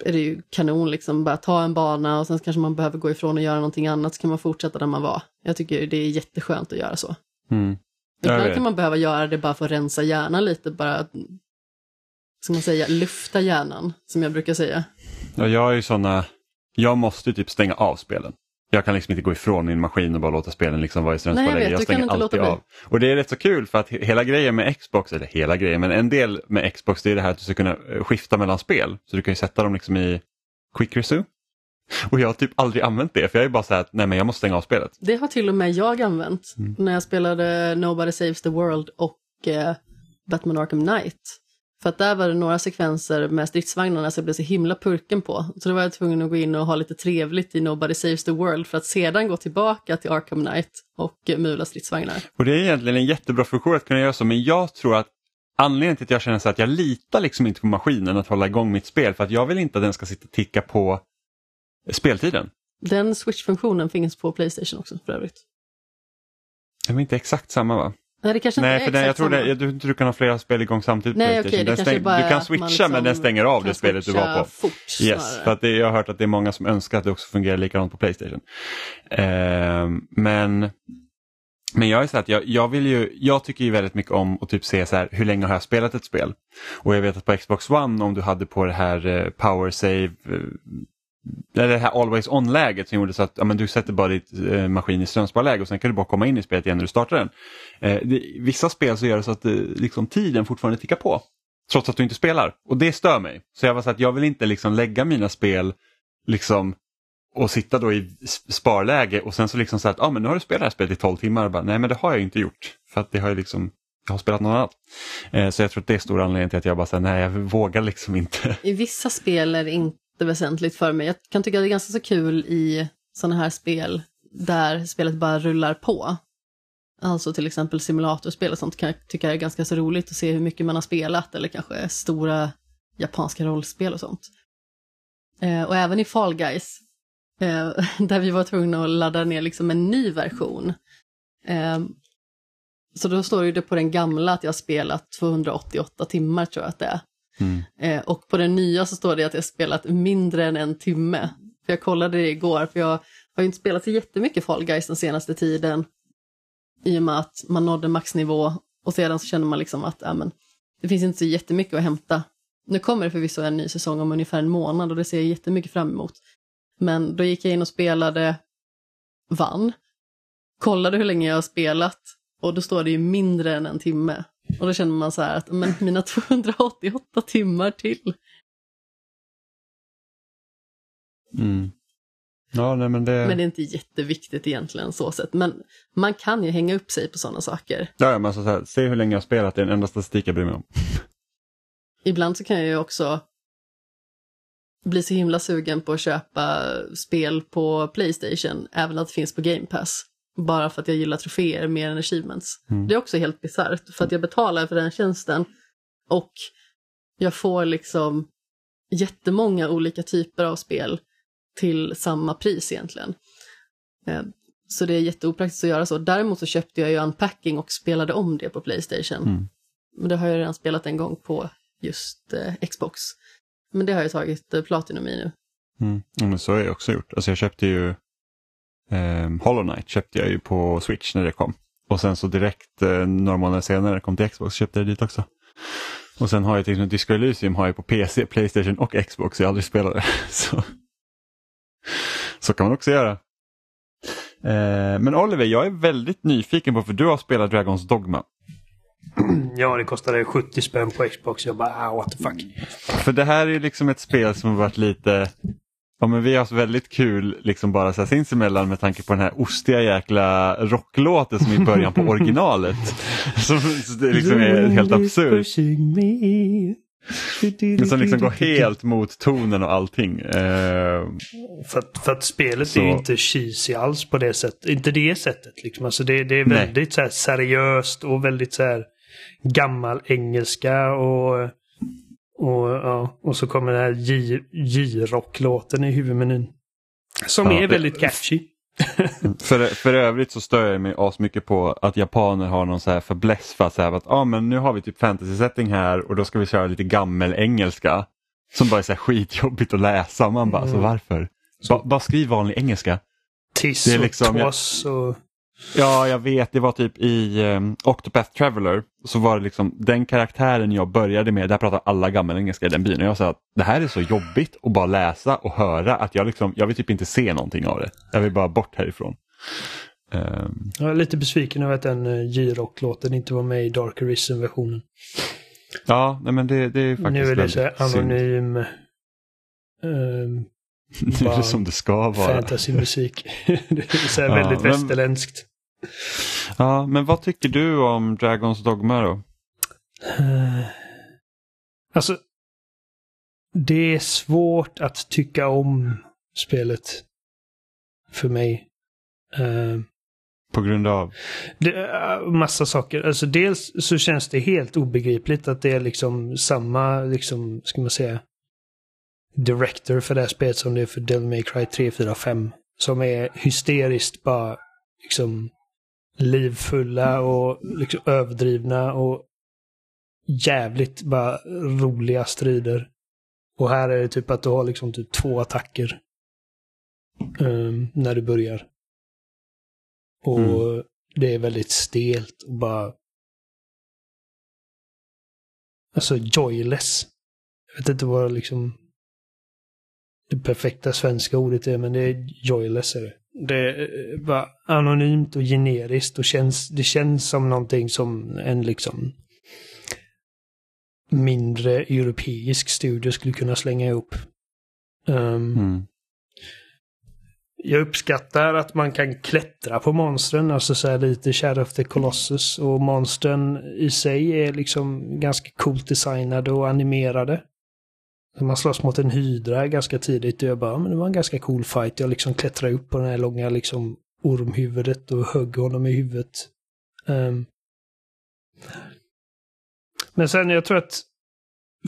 B: är det ju kanon liksom. Bara ta en bana och sen kanske man behöver gå ifrån och göra någonting annat så kan man fortsätta där man var. Jag tycker det är jätteskönt att göra så.
A: Mm.
B: Ibland kan man behöva göra det bara för att rensa hjärnan lite, bara ska man säga, lufta hjärnan, som jag brukar säga.
A: Ja, jag är ju såna, jag måste typ stänga av spelen. Jag kan liksom inte gå ifrån min maskin och bara låta spelen liksom vara i
B: Nej, jag
A: strömsparläge.
B: vet,
A: Jag stänger alltid av. Och det är rätt så kul för att he- hela grejen med Xbox, eller hela grejen, men en del med Xbox det är det här att du ska kunna eh, skifta mellan spel. Så du kan ju sätta dem liksom i Quick Resume. Och jag har typ aldrig använt det för jag är bara så här att nej men jag måste stänga av spelet.
B: Det har till och med jag använt
A: Mm.
B: när jag spelade Nobody Saves the World och eh, Batman Arkham Knight. För att där var det några sekvenser med stridsvagnarna som jag blev så himla purken på. Så då var jag tvungen att gå in och ha lite trevligt i Nobody Saves the World för att sedan gå tillbaka till Arkham Knight och eh, mula stridsvagnar.
A: Och det är egentligen en jättebra funktion att kunna göra så men jag tror att anledningen till att jag känner så att jag litar liksom inte på maskinen att hålla igång mitt spel för att jag vill inte att den ska sitta och ticka på speltiden.
B: Den switch-funktionen finns på Playstation också för övrigt.
A: Det är inte exakt samma va?
B: Nej, det kanske
A: Nej,
B: inte
A: för
B: är
A: den, jag tror det, jag, du, du kan ha flera spel igång samtidigt.
B: Nej, okej, det
A: Den
B: kanske
A: stäng,
B: bara
A: du kan switcha men den
B: liksom
A: stänger av det spelet du var på.
B: fort
A: Yes,
B: snarare.
A: för att det, jag har hört att det är många som önskar att det också fungerar likadant på Playstation. Ehm, men men jag är så att jag, jag vill ju, jag tycker ju väldigt mycket om att typ se så här, hur länge har jag spelat ett spel? Och jag vet att på Xbox One om du hade på det här eh, Power Save, eh, det här Always On-läget som gjorde så att ja, men du sätter bara ditt eh, maskin i strömsparläge och sen kan du bara komma in i spelet igen när du startar den. Eh, det, vissa spel så gör det så att eh, liksom, tiden fortfarande tickar på. Trots att du inte spelar. Och det stör mig. Så jag var så att jag vill inte liksom lägga mina spel liksom och sitta då i sparläge och sen så liksom så att ah, men nu har du spelat det här spelet i 12 timmar. Bara, Nej men det har jag inte gjort. För att det har ju liksom, jag har spelat något annat. Eh, så jag tror att det är stor anledning till att jag bara säger nej jag vågar liksom inte.
B: I vissa spel är det inte väsentligt för mig. Jag kan tycka att det är ganska så kul i sådana här spel där spelet bara rullar på. Alltså till exempel simulatorspel och sånt kan jag tycka är ganska så roligt att se hur mycket man har spelat eller kanske stora japanska rollspel och sånt. Eh, och även i Fall Guys, eh, där vi var tvungna att ladda ner liksom en ny version. Eh, så då står ju det på den gamla att jag har spelat 288 timmar tror jag att det är.
A: Mm.
B: Eh, och på den nya så står det att jag spelat mindre än en timme. För jag kollade det igår, för jag har ju inte spelat så jättemycket Fall Guys den senaste tiden. I och med att man nådde maxnivå och sedan så känner man liksom att äh, men, det finns inte så jättemycket att hämta. Nu kommer det förvisso en ny säsong om ungefär en månad och det ser jag jättemycket fram emot. Men då gick jag in och spelade, vann, kollade hur länge jag har spelat och då står det ju mindre än en timme. Och då känner man så här att men mina 288 timmar till.
A: Mm. Ja, nej, men det...
B: Men det är inte jätteviktigt egentligen så sett. Men man kan ju hänga upp sig på sådana saker.
A: Ja, men alltså, så här, se hur länge jag har spelat, det är den enda statistik jag bryr mig om.
B: Ibland så kan jag ju också bli så himla sugen på att köpa spel på Playstation, även att det finns på Game Pass. Bara för att jag gillar troféer mer än achievements.
A: Mm.
B: Det är också helt bisarrt, för att jag betalar för den tjänsten och jag får liksom jättemånga olika typer av spel till samma pris egentligen. Eh, Så det är jätteopraktiskt att göra så. Däremot så köpte jag ju Unpacking och spelade om det på Playstation.
A: Mm.
B: Men det har jag redan spelat en gång på just eh, Xbox. Men det har jag tagit eh, Platinum i nu.
A: Mm. Ja, men så har jag också gjort. Alltså jag köpte ju eh, Hollow Knight köpte jag ju på Switch när det kom. Och sen så direkt eh, några månader senare kom till Xbox köpte jag det dit också. Och sen har jag till exempel Disco Elysium har jag på PC, Playstation och Xbox. Jag har aldrig spelat det. Så, så kan man också göra. Eh, men Oliver, jag är väldigt nyfiken på för du har spelat Dragons Dogma.
C: Ja, det kostade 70 spänn på Xbox. Jag bara, ah, what the fuck.
A: För det här är ju liksom ett spel som har varit lite Ja men vi har haft väldigt kul liksom bara så här sinsemellan med tanke på den här ostiga jäkla rocklåten som är i början på originalet. Som det liksom är helt absurd. Som liksom går helt mot tonen och allting. Eh,
C: För att, för att spelet
A: Så-
C: är ju inte cheesy alls på det sättet. Inte det sättet liksom. Alltså det, det är
A: Nej.
C: väldigt så här seriöst och väldigt så här gammal engelska och, och, ja, och så kommer den här J-rock-låten i huvudmenyn. Som
A: Ja,
C: är
A: det-
C: väldigt catchy.
A: för, för övrigt så stör jag mig asmycket på att japaner har någon så här fäbless för att säga att ah, men nu har vi typ fantasy setting här och då ska vi köra lite gammel engelska. Som bara är så här skitjobbigt att läsa. Man bara, alltså
C: Mm.
A: varför? Ba, bara skriv vanlig engelska.
C: Tiss
A: liksom-
C: och toss och...
A: Ja, jag vet. Det var typ i um, Octopath Traveler. Så var det liksom den karaktären jag började med. Där pratar alla gammalengelska i den byn. Och jag sa att det här är så jobbigt att bara läsa och höra att jag liksom, jag vill typ inte se någonting av det. Jag vill bara bort härifrån. Ehm,
C: Jag är lite besviken över att den eh, J-rock-låten inte var med i Dark Arisen-versionen.
A: ja, nej, men det, det är faktiskt
C: Nu är det så anonym ehm,
A: Nu är det som det ska vara.
C: fantasymusik. det är så här
A: Ja,
C: väldigt
A: men-
C: västerländskt.
A: Ja, men vad tycker du om Dragons Dogma då?
C: Eh, Alltså, det är svårt att tycka om spelet. För mig. Eh,
A: På grund av?
C: Det är massa saker. Alltså dels så känns det helt obegripligt att det är liksom samma, liksom, ska man säga, director för det här spelet som det är för Devil May Cry 3, 4, 5. Som är hysteriskt bara liksom livfulla och liksom överdrivna och jävligt bara roliga strider. Och här är det typ att du har liksom typ två attacker. ehm, när du börjar. Och
A: Mm.
C: det är väldigt stelt och bara... Alltså joyless. Jag vet inte vad liksom det perfekta svenska ordet är, men det är joyless. Är det. Det är bara anonymt och generiskt och känns, det känns som någonting som en liksom mindre europeisk studio skulle kunna slänga ihop. Ehm,
A: Mm.
C: jag uppskattar att man kan klättra på monstren, alltså så här lite Shadow of the Colossus. Och monstren i sig är liksom ganska coolt designade och animerade. Man slåss mot en hydra ganska tidigt och jag bara, men det var en ganska cool fight. Jag liksom klättrar upp på det här långa liksom ormhuvudet och högg honom i huvudet. Um. Men sen jag tror att,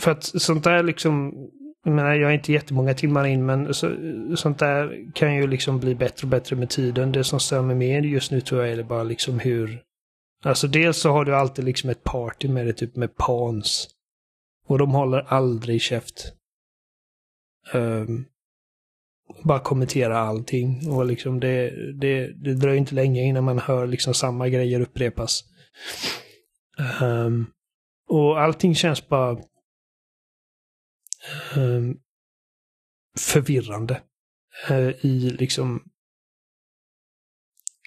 C: för att sånt där liksom, jag menar jag är inte jättemånga timmar in men så, sånt där kan ju liksom bli bättre och bättre med tiden. Det som stör mig mer just nu tror jag är bara liksom hur, alltså dels så har du alltid liksom ett party med det typ med Pans. Och de håller aldrig käft. Um, bara kommentera allting. Och liksom det, det, det dröjer inte länge innan man hör liksom samma grejer upprepas. Um, och allting känns bara um, förvirrande. Uh, I liksom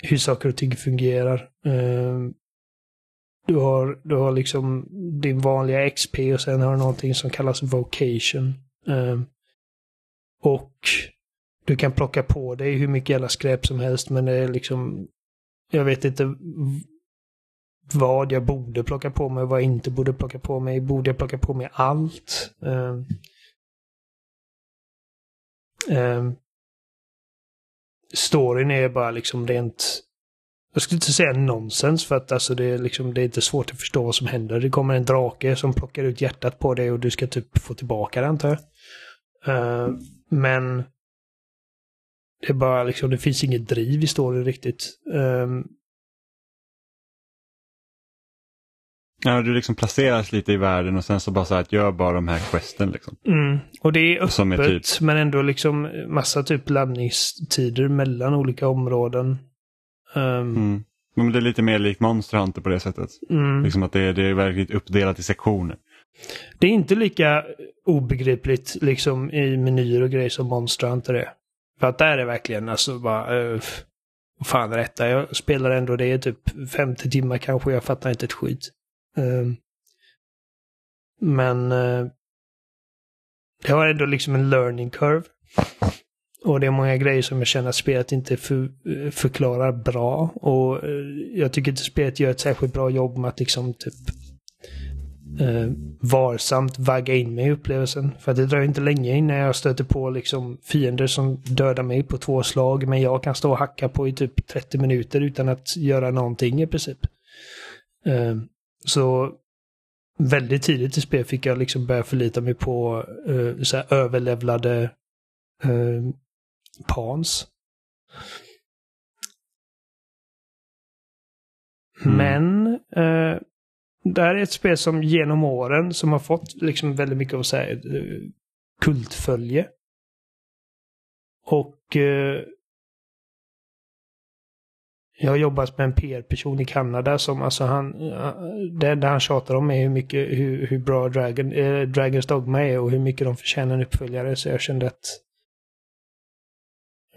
C: hur saker och ting fungerar. Uh, du har, du har liksom din vanliga XP och sen har du någonting som kallas vocation. Um, och du kan plocka på dig hur mycket jävla skräp som helst men det är liksom... Jag vet inte vad jag borde plocka på mig och vad jag inte borde plocka på mig. Borde jag plocka på mig allt? Um, um, storyn är bara liksom rent... Jag skulle inte säga nonsens för att alltså det, är liksom, det är inte svårt att förstå vad som händer. Det kommer en drake som plockar ut hjärtat på dig och du ska typ få tillbaka det antar jag. Uh, men det är bara liksom, det finns inget driv i storyn riktigt. Um,
A: Ja, du liksom placeras lite i världen och sen så bara så här att gör bara de här questen liksom.
C: Mm. Och det är öppet
A: är typ-
C: men ändå liksom massa typ laddningstider mellan olika områden. Um,
A: Mm. Men det är lite mer likt Monster Hunter på det sättet.
C: mm.
A: Liksom att det är, det är verkligen uppdelat i sektioner.
C: Det är inte lika obegripligt liksom i menyer och grejer som Monster Hunter är. För att där är verkligen alltså bara... Uh, fan är detta? Jag spelar ändå det i typ 50 timmar kanske. Jag fattar inte ett skit. Um, men... Uh, det har ändå liksom en learning curve. Och det är många grejer som jag känner att spelet inte för, förklarar bra. Och eh, jag tycker inte spelet gör ett särskilt bra jobb med att liksom typ eh, varsamt vagga in mig i upplevelsen. För det dröjer inte länge innan jag stöter på liksom fiender som dödar mig på två slag. Men jag kan stå och hacka på i typ 30 minuter utan att göra någonting i princip. Eh, så väldigt tidigt i spel fick jag liksom börja förlita mig på eh, så här överlevlade eh, pans.
A: Mm.
C: Men eh, det här är ett spel som genom åren som har fått liksom väldigt mycket av så här, eh, kultfölje. Och eh, jag har jobbat med en PR-person i Kanada som alltså han, det enda han tjatar om är hur mycket, hur, hur bra Dragon, eh, Dragons Dogma är och hur mycket de förtjänar en uppföljare. Så jag kände att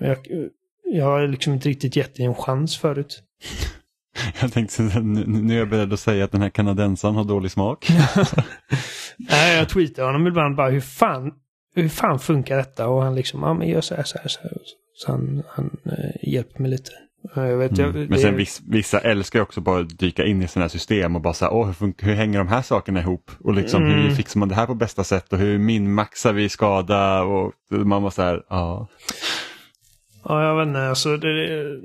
C: jag, jag har liksom inte riktigt gett det en chans förut.
A: Jag tänkte nu, nu är jag beredd att säga att den här kanadensaren har dålig smak.
C: Nej, jag tweetar honom ibland bara hur fan, hur fan funkar detta? Och han liksom, ja men gör så här, så här, så här. Så han, han eh, hjälper mig lite. Ja, Jag vet, jag,
A: Mm. Men sen viss, vissa älskar också bara att dyka in i sådana här system och bara så här, åh hur, hur hänger de här sakerna ihop? Och liksom hur
C: Mm.
A: fixar man det här på bästa sätt och hur minmaxar vi skada? Och man var så här, ja.
C: Ja, jag vet inte. Alltså, det,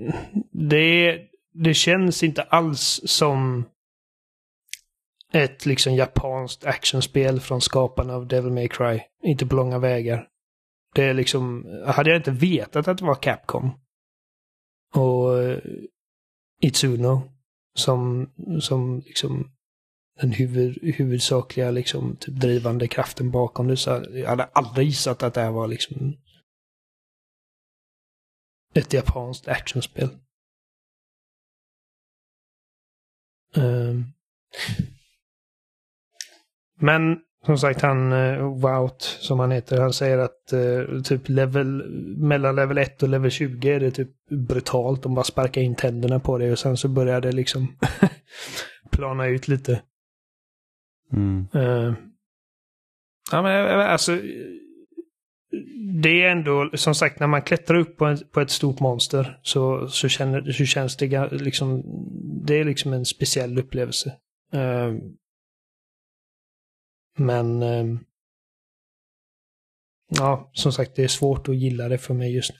C: det, det känns inte alls som ett liksom japanskt actionspel från skaparna av Devil May Cry. Inte på långa vägar. Det är liksom, hade jag inte vetat att det var Capcom och eh, Itsuno som, som liksom den huvud, huvudsakliga liksom typ drivande kraften bakom det så jag hade aldrig gissat att det här var liksom ett japanskt actionspel. Ehm. Men som sagt han, uh, Wout som han heter, han säger att eh, typ level, mellan level 1 och level 20 är det typ brutalt. De bara sparkar in tänderna på det och sen så börjar det liksom plana ut lite.
A: Mm.
C: Eh, ja, men eh, alltså. Det är ändå, som sagt, när man klättrar upp på, en, på ett stort monster så, så, känner, så känns det liksom, det är liksom en speciell upplevelse. Eh, men, eh, ja, som sagt, det är svårt att gilla det för mig just nu.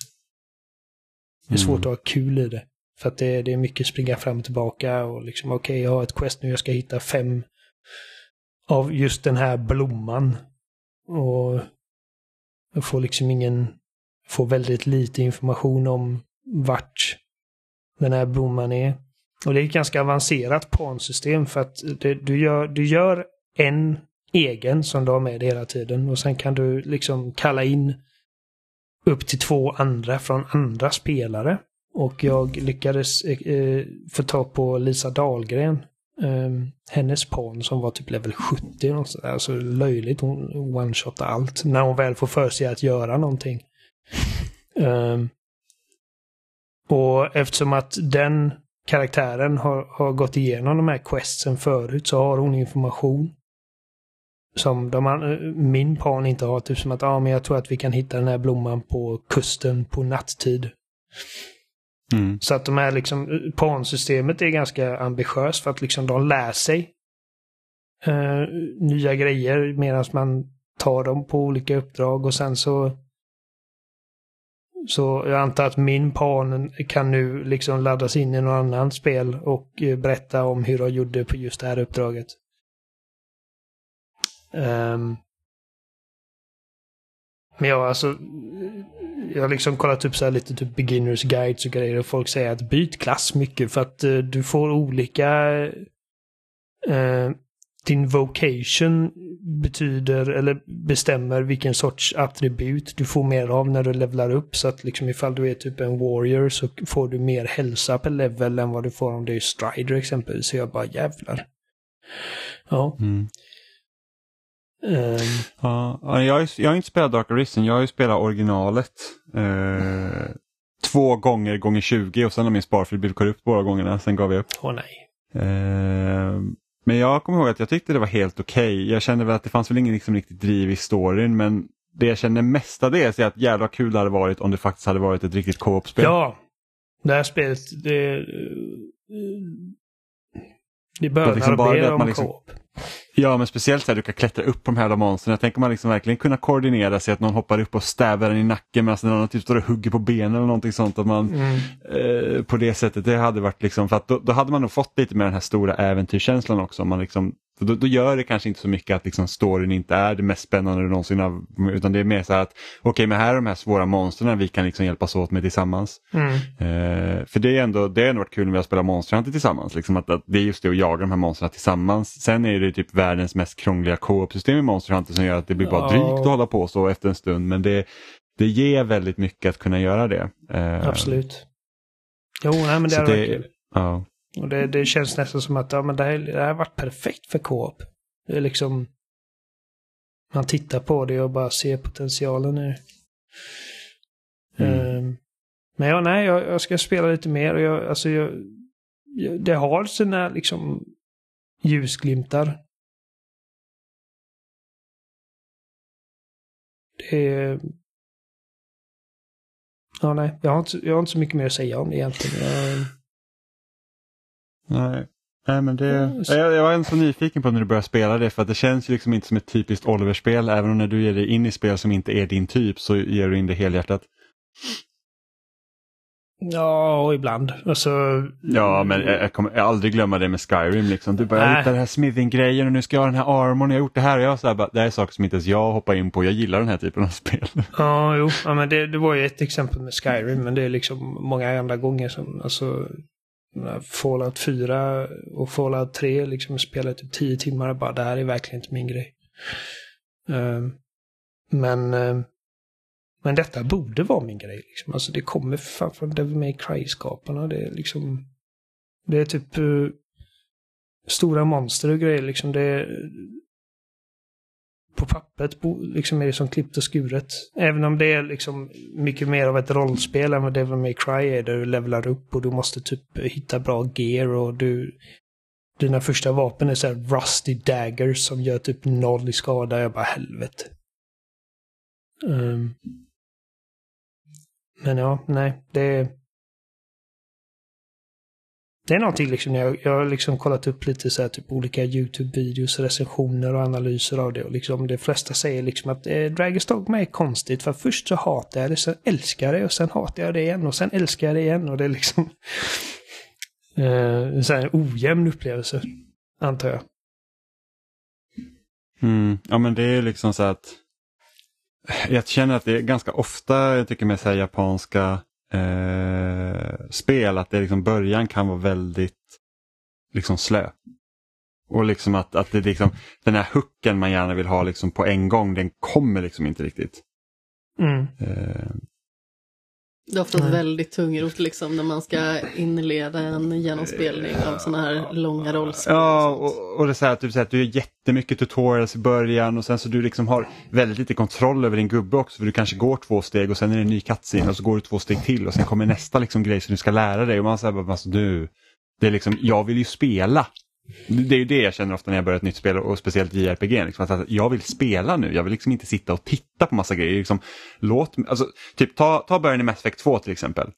C: Det är svårt
A: Mm.
C: att ha kul i det. För att det, det är mycket springa fram och tillbaka och liksom, okej, jag har ett quest nu, jag ska hitta fem av just den här blomman. Och jag får liksom ingen, får väldigt lite information om vart den här blomman är. Och det är ett ganska avancerat pansystem för att det, du, gör, du gör en egen som du har med dig hela tiden. Och sen kan du liksom kalla in upp till två andra från andra spelare. Och jag lyckades eh, eh få tag på Lisa Dahlgren. Eh, hennes pan som var typ level 70. Och så alltså löjligt. Hon one-shotar allt. När hon väl får för sig att göra någonting. Eh, och eftersom att den karaktären har, har gått igenom de här questsen förut så har hon information. Som de, min pan inte har. Typ som att ah, men jag tror att vi kan hitta den här blomman på kusten på natttid. Mm. Så att de här liksom, pansystemet är ganska ambitiöst för att liksom de lär sig eh, nya grejer medan man tar dem på olika uppdrag och sen så så jag antar att min pan kan nu liksom laddas in i någon annan spel och eh, berätta om hur de gjorde på just det här uppdraget. Um, men ja, alltså. Jag har liksom kollat upp så här lite typ beginners guides och grejer och folk säger att byt klass mycket för att uh, du får olika uh, din vocation betyder eller bestämmer vilken sorts attribut du får mer av när du levlar upp. Så att liksom ifall du är typ en warrior så får du mer hälsa per level än vad du får om du är strider exempelvis. Så jag bara jävlar. Ja. Mm.
A: Um. Ja, jag, har, jag har inte spelat Dark Arisen, jag har ju spelat originalet. Eh, två gånger gånger 20 och sen har min sparfil blivit korrupt båda gångerna, sen gav jag upp.
C: Åh oh, nej.
A: Eh, men jag kommer ihåg att jag tyckte det var helt okej. Okay. Jag kände väl att det fanns väl ingen liksom riktigt driv i storyn men det jag kände mestadels är att jävla kul det hade varit om det faktiskt hade varit ett riktigt co-op-spel.
C: Ja, det här spelet det, det börjar liksom bara om liksom, co-op.
A: Ja, men speciellt så här, du kan klättra upp på de här monstren. Jag tänker man liksom verkligen kunna koordinera sig att någon hoppar upp och stävar den i nacken medan den andra typ står och hugger på benen eller någonting sånt. Att man, mm. eh, på det sättet, det hade varit liksom, för att då, då, hade man nog fått lite mer den här stora äventyrskänslan också. Man liksom, då, då, gör det kanske inte så mycket att liksom storyn inte är det mest spännande du någonsin har, utan det är mer så här att okej, okay, men här är de här svåra monstren vi kan liksom hjälpas åt med tillsammans. Mm. Eh, för det är ändå, det har ändå varit kul när vi har spelat Monster Hunter tillsammans, liksom att, att, det är just det att jaga de här monstren tillsammans. Sen är det typ världens mest krångliga co-op-system i Monster Hunter som gör att det blir bara drygt att hålla på så efter en stund, men det, det ger väldigt mycket att kunna göra det.
C: Eh, Absolut. Jo, nej, men det har varit kul. Ja. Och det, det känns nästan som att ja, men det, här, det här har varit perfekt för co-op. Det är liksom... Man tittar på det och bara ser potentialen i mm. um, Men ja, nej, jag, jag, ska spela lite mer och jag, alltså jag, jag, det har sina liksom ljusglimtar. Det är... Ja, nej, jag har, inte, jag har inte så mycket mer att säga om det egentligen. Jag,
A: Nej. Nej, men det, jag, jag var ändå så nyfiken på när du började spela det för att det känns ju liksom inte som ett typiskt Oliver-spel även om när du ger dig in i spel som inte är din typ så ger du in det helhjärtat.
C: Ja, och ibland. Alltså...
A: Ja, men jag, jag kommer aldrig glömma det med Skyrim. Liksom. Du bara, jag hittar den här smithing-grejen och nu ska jag ha den här armorn. Jag har gjort det här och jag så här, bara, det här är saker som inte ens jag hoppar in på. Jag gillar den här typen av spel.
C: Ja, jo. Ja, men det, det var ju ett exempel med Skyrim, men det är liksom många andra gånger som, alltså, Fallout 4 och Fallout 3 liksom spelat typ 10 timmar och bara det här är verkligen inte min grej. Uh, men, uh, men detta borde vara min grej. Liksom. Alltså det kommer för fan från Devil May Cry-skaparna. Det är liksom... Det är typ uh, stora monster och grejer liksom. Det är, på pappret liksom är det som klippt och skuret. Även om det är liksom mycket mer av ett rollspel än vad Devil May Cry är där du levlar upp och du måste typ hitta bra gear och du... Dina första vapen är så här rusty daggers som gör typ noll i skada. Jag bara helvete. Um, men ja, nej, det är det är någonting liksom, jag, jag har liksom kollat upp lite så här, typ olika YouTube-videos, recensioner och analyser av det. Och liksom de flesta säger liksom att eh, Dragon's Dogma är konstigt för först så hatar jag det, sen älskar jag det och sen hatar jag det igen och sen älskar jag det igen och det är liksom eh, en sån här ojämn upplevelse, antar jag.
A: Mm, ja men det är liksom så att jag känner att det är ganska ofta, jag tycker med så japanska eh, spel att det liksom början kan vara väldigt liksom slö. Och liksom att, att det liksom, den här hooken man gärna vill ha liksom på en gång, den kommer liksom inte riktigt.
C: Mm.
A: Eh,
B: Det är ofta
C: Nej.
B: väldigt tungrot liksom när man ska inleda en genomspelning av sådana här långa rollspel.
A: Ja,
B: och,
A: och det är så här, typ så här, att du gör jättemycket tutorials i början och sen så du liksom har väldigt lite kontroll över din gubbe också för du kanske går två steg och sen är det en ny cutscene och så går du två steg till och sen kommer nästa liksom grej som du ska lära dig och man säger bara, alltså, du, det är liksom, jag vill ju spela. Det är ju det jag känner ofta när jag börjar ett nytt spel och speciellt JRPG. Liksom, att att jag vill spela nu, jag vill liksom inte sitta och titta på massa grejer. Liksom, låt, alltså, typ, ta, ta början i Mass Effect 2 till exempel.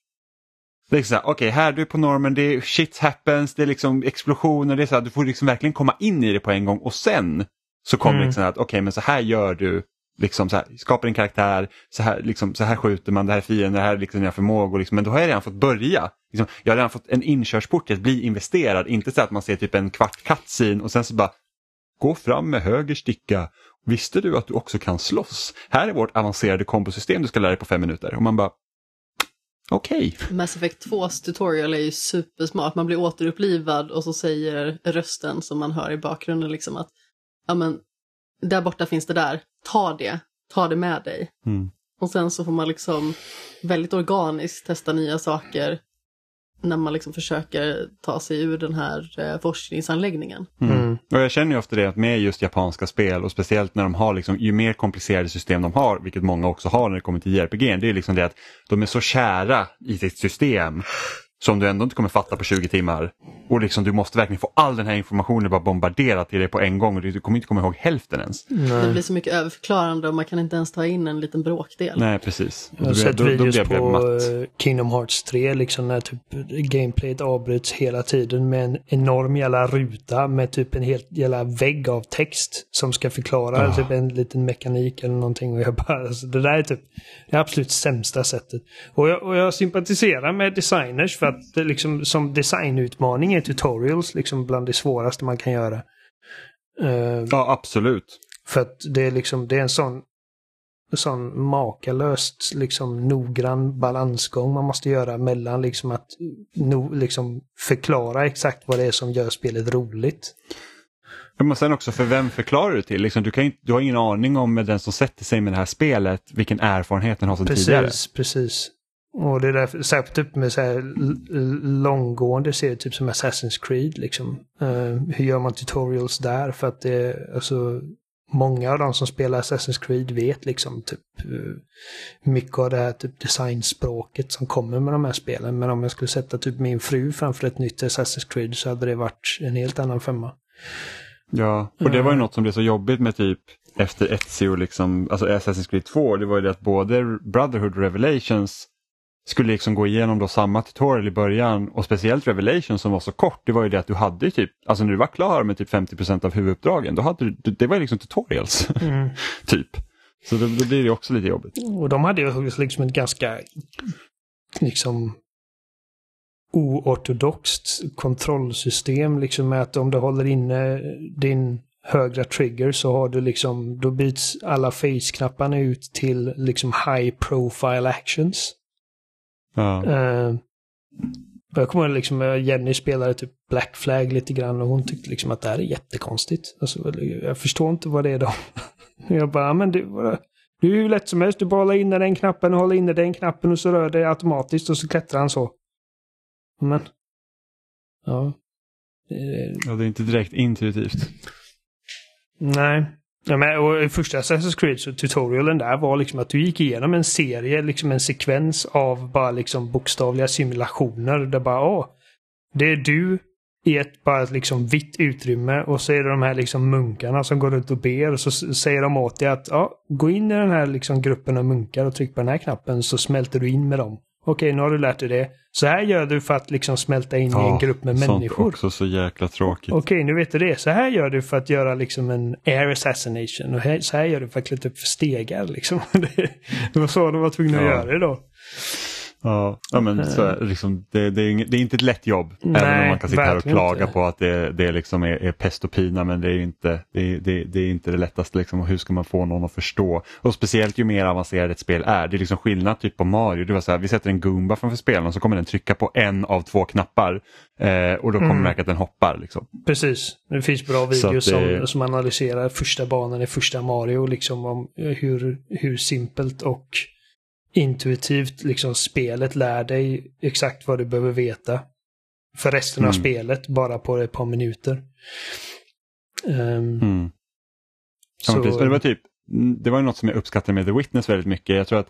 A: Det är liksom så här, okej här du är på normen, det är shit happens, det är liksom explosioner, det är så här, du får liksom verkligen komma in i det på en gång och sen så kommer
C: Mm.
A: liksom att okej men så här gör du, liksom så här, skapar en karaktär, så här, liksom, så här skjuter man, det här är fienden, det här är liksom dina förmågor, liksom, men då har jag redan fått börja. Liksom, jag har redan fått en inkörsport till att bli investerad, inte så att man ser typ en kvart cutscene och sen så bara gå fram med höger sticka. Visste du att du också kan slåss? Här är vårt avancerade kombosystem du ska lära dig på fem minuter. Och man bara okej.
B: Mass Effect 2s tutorial är ju supersmart. Man blir återupplivad och så säger rösten som man hör i bakgrunden liksom att ja men där borta finns det där, ta det, ta det med dig.
A: Mm.
B: Och sen så får man liksom väldigt organiskt testa nya saker när man liksom försöker ta sig ur den här eh, forskningsanläggningen.
A: Mm.
C: Mm.
A: Och jag känner ju ofta det att med just japanska spel och speciellt när de har liksom, ju mer komplicerade system de har, vilket många också har när det kommer till JRPG, det är liksom det att de är så kära i sitt system som du ändå inte kommer fatta på 20 timmar. Och liksom du måste verkligen få all den här informationen bara bombarderad till dig på en gång och du kommer inte komma ihåg hälften ens.
B: Det
C: Nej.
B: blir så mycket överförklarande och man kan inte ens ta in en liten bråkdel.
A: Nej, precis.
C: Jag har
A: Då-
C: sett
A: då- då
C: videos
A: jag
C: på eh, Kingdom Hearts 3 liksom när typ gameplayet avbryts hela tiden med en enorm jävla ruta med typ en helt jävla vägg av text som ska förklara
A: Ah.
C: typ en liten mekanik eller någonting och jag bara alltså, det där är typ det absolut sämsta sättet. Och jag, och jag sympatiserar med designers för att liksom som designutmaning är tutorials liksom bland det svåraste man kan göra. Eh,
A: Ja, absolut.
C: för att det är liksom, det är en sån, sån makalöst liksom noggrann balansgång man måste göra mellan liksom att no, liksom förklara exakt vad det är som gör spelet roligt.
A: Men sen också, för vem förklarar du till? Liksom, du, kan inte, du har ingen aning om med den som sätter sig med det här spelet, vilken erfarenhet den har sedan tidigare.
C: Precis, precis. Och det är därför, särskilt typ med så här långgående serier, typ som Assassin's Creed liksom. Eh, hur gör man tutorials där? För att det är, alltså, många av de som spelar Assassin's Creed vet liksom typ eh, mycket av det här typ designspråket som kommer med de här spelen. Men om jag skulle sätta typ min fru framför ett nytt Assassin's Creed så hade det varit en helt annan femma.
A: Ja, och det var ju
C: Mm.
A: något som blev så jobbigt med typ efter Ezio, liksom, alltså Assassin's Creed 2, det var ju det att både Brotherhood Revelations skulle liksom gå igenom då samma tutorial i början och speciellt Revelations som var så kort, det var ju det att du hade typ, alltså när du var klar med typ 50% av huvuduppdragen, då hade du, det var ju liksom tutorials, typ. Så då, då blir det också lite jobbigt.
C: Och de hade ju liksom ett ganska liksom oortodoxt kontrollsystem liksom med att om du håller inne din högra trigger så har du liksom, då byts alla face-knapparna ut till liksom high profile actions.
A: Ja.
C: Och jag kommer ihåg liksom, eh, Jenny spelade typ Black Flag lite grann och hon tyckte liksom att det här är jättekonstigt. Alltså, jag förstår inte vad det är då. jag bara, "Ja, men vadå? det är ju hur lätt som helst. Du bara håller inne den knappen och håller inne den knappen och så rör det automatiskt och så klättrar han så. Men... Ja.
A: Ja, det är inte direkt intuitivt.
C: Nej. Ja, men, och i första Assassin's Creed så tutorialen där var liksom att du gick igenom en serie, liksom en sekvens av bara liksom bokstavliga simulationer. Där bara, åh, det är du i ett bara ett liksom vitt utrymme och så är det de här liksom munkarna som går runt och ber och så säger de åt dig att ja, gå in i den här liksom gruppen av munkar och tryck på den här knappen så smälter du in med dem. Okej, nu har du lärt dig det. Så här gör du för att liksom smälta in i en grupp med
A: sånt
C: människor.
A: också så jäkla tråkigt.
C: Okej, nu vet du det. Så här gör du för att göra liksom en air assassination. Och här, så här gör du för att klättra upp för stegar liksom. Det, var så de var tvungna att
A: Ja.
C: göra det då.
A: Ja, ja men så, är det liksom, det, det, är inget, det är inte ett lätt jobb.
C: Nej,
A: även om man kan sitta här och klaga
C: inte.
A: på att det, det liksom är, är pest och pina men det är inte det, är- det, det är inte det lättaste. Liksom, och hur ska man få någon att förstå? Och speciellt ju mer avancerat ett spel är. Det är liksom skillnad typ på Mario. Det var så här, vi sätter en Goomba framför spelaren och så kommer den trycka på en av två knappar eh, och då kommer
C: Mm.
A: man märka att den hoppar. Liksom.
C: Precis. Det finns bra videos som, som analyserar första banan i första Mario, liksom om hur, hur simpelt och intuitivt liksom spelet lär dig exakt vad du behöver veta. För resten av
A: Mm.
C: spelet, bara på ett par minuter. Ehm,
A: Mm. Ja,
C: så,
A: det var typ, det var något som jag uppskattade med The Witness väldigt mycket. Jag tror att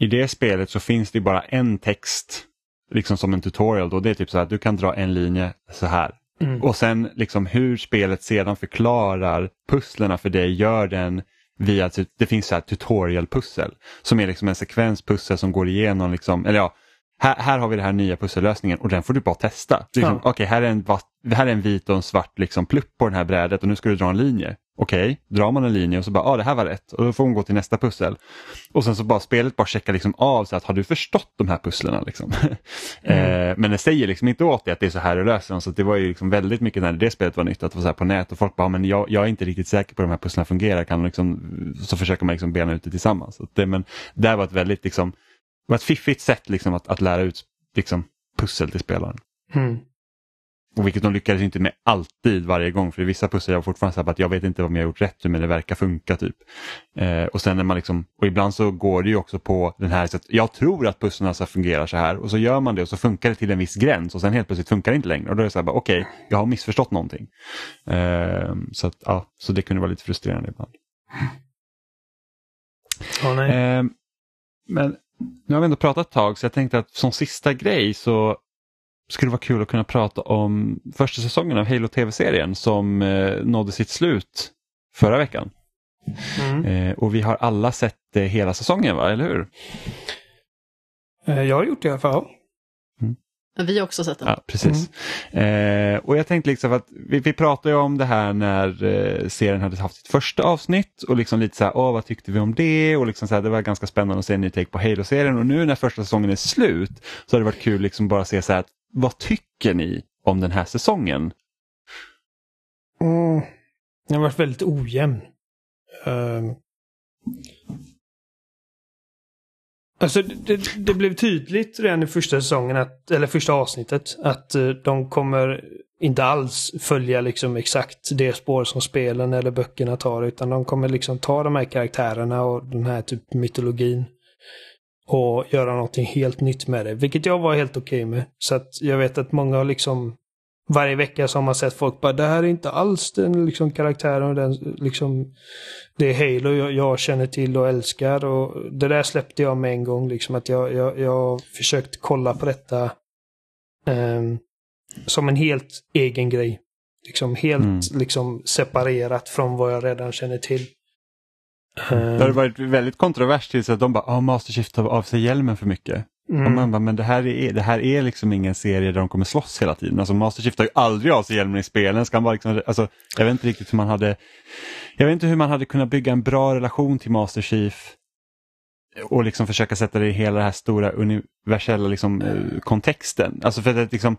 A: i det spelet så finns det bara en text, liksom som en tutorial. Då. Det är typ så här, du kan dra en linje så här.
C: mm,
A: Och sen liksom hur spelet sedan förklarar pusslerna för dig gör den via, det finns så här tutorial-pussel som är liksom en sekvenspussel som går igenom, liksom, eller ja, här, här har vi den här nya pussellösningen och den får du bara testa. Liksom,
C: Ja.
A: Okej, här, är en här är en vit och en svart liksom, plupp på den här brädet och nu ska du dra en linje. Okej, drar man en linje och så bara, ja ah, det här var rätt och då får hon gå till nästa pussel. Och sen så bara spelet bara checkar liksom av så att har du förstått de här pusslerna liksom. eh, men det säger liksom inte åt dig att det är så här du löser dem så det var ju liksom väldigt mycket när det spelet var nytt att det var så här på nät och folk bara, men jag, jag är inte riktigt säker på hur de här pusslerna fungerar kan liksom, så försöker man liksom bena ut det tillsammans. Så det, men det var ett väldigt liksom, var ett fiffigt sätt liksom att, att lära ut liksom, pussel till spelaren.
C: mm,
A: Och vilket de lyckades inte med alltid varje gång för vissa pussel jag fortfarande så att jag vet inte om jag har gjort rätt men det verkar funka typ. Eh, och sen när man liksom, och ibland så går det ju också på den här, så att jag tror att pusslen ska fungera så här och så gör man det och så funkar det till en viss gräns och sen helt plötsligt funkar det inte längre och då är det så här okej, jag har missförstått någonting. Eh, så att ja, så det kunde vara lite frustrerande ibland.
C: nej.
A: Eh, men nu har vi ändå pratat ett tag så jag tänkte att som sista grej så skulle vara kul att kunna prata om första säsongen av Halo TV-serien som eh, nådde sitt slut förra veckan.
C: Mm.
A: Eh, och vi har alla sett eh, hela säsongen, va? eller hur?
C: Eh, Jag har gjort det i alla fall.
B: Vi har också sett den.
A: Ja, precis. Eh, och jag tänkte liksom att vi, vi pratade ju om det här när eh, serien hade haft sitt första avsnitt och liksom lite så här, åh vad tyckte vi om det? Och liksom så här, det var ganska spännande att se en ny take på Halo-serien och nu när första säsongen är slut så har det varit kul liksom bara att se så här, att, vad tycker ni om den här säsongen?
C: Mm. Den har varit väldigt ojämn. Uh... Alltså det, det, blev tydligt redan i första säsongen, att, eller första avsnittet, att eh, de kommer inte alls följa liksom exakt det spår som spelen eller böckerna tar, utan de kommer liksom ta de här karaktärerna och den här typ mytologin och göra någonting helt nytt med det, vilket jag var helt okej med. Så att jag vet att många har liksom varje vecka så har man sett folk bara det här är inte alls den liksom karaktären och den liksom det är Halo jag, jag känner till och älskar och det där släppte jag med en gång liksom att jag, jag, jag försökt kolla på detta ehm, som en helt egen grej. Liksom helt
A: Mm.
C: liksom separerat från vad jag redan känner till.
A: Det har varit väldigt kontroversiellt tills att de bara, ah, Master Chief tar av sig hjälmen för mycket. Och
C: mm,
A: man bara, men det här, är, det här är liksom ingen serie där de kommer slåss hela tiden. Alltså Master Chief tar ju aldrig av sig hjälmen i spelen. Ska bara liksom, alltså, jag vet inte riktigt hur man hade Jag vet inte hur man hade kunnat bygga en bra relation till Master Chief och liksom försöka sätta det i hela den här stora universella liksom, eh, kontexten. Alltså för att liksom,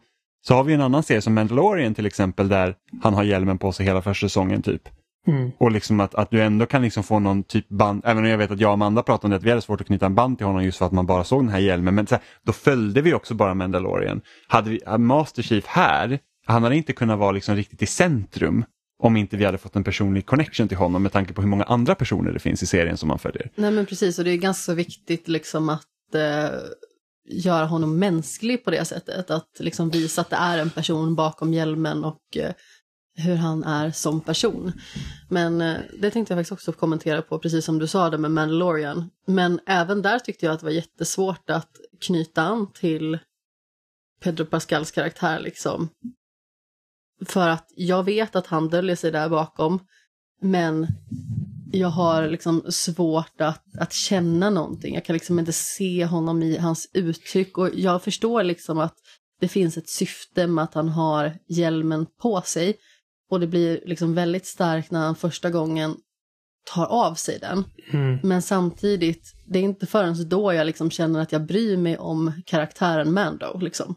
A: så har vi en annan serie som Mandalorian till exempel där han har hjälmen på sig hela första säsongen typ.
C: Mm,
A: Och liksom att, att du ändå kan liksom få någon typ band, även om jag vet att jag och Amanda pratade om det, att vi hade svårt att knyta en band till honom just för att man bara såg den här hjälmen. Men här, då följde vi också bara Mandalorian. Hade vi hade Master Chief här, han hade inte kunnat vara liksom riktigt i centrum om inte vi hade fått en personlig connection till honom med tanke på hur många andra personer det finns i serien som man följer.
B: Nej men precis, och det är ganska viktigt liksom att eh, göra honom mänsklig på det sättet. Att liksom visa att det är en person bakom hjälmen och eh, hur han är som person. Men eh, det tänkte jag faktiskt också kommentera på, precis som du sa det med Mandalorian. Men även där tyckte jag att det var jättesvårt att knyta an till Pedro Pascals karaktär liksom. För att jag vet att han döljer sig där bakom, men jag har liksom svårt att, att känna någonting. Jag kan liksom inte se honom i hans uttryck och jag förstår liksom att det finns ett syfte med att han har hjälmen på sig. Och det blir liksom väldigt starkt när han första gången tar av sig den.
C: Mm.
B: Men samtidigt, det är inte förrän då jag liksom känner att jag bryr mig om karaktären Mando. Liksom.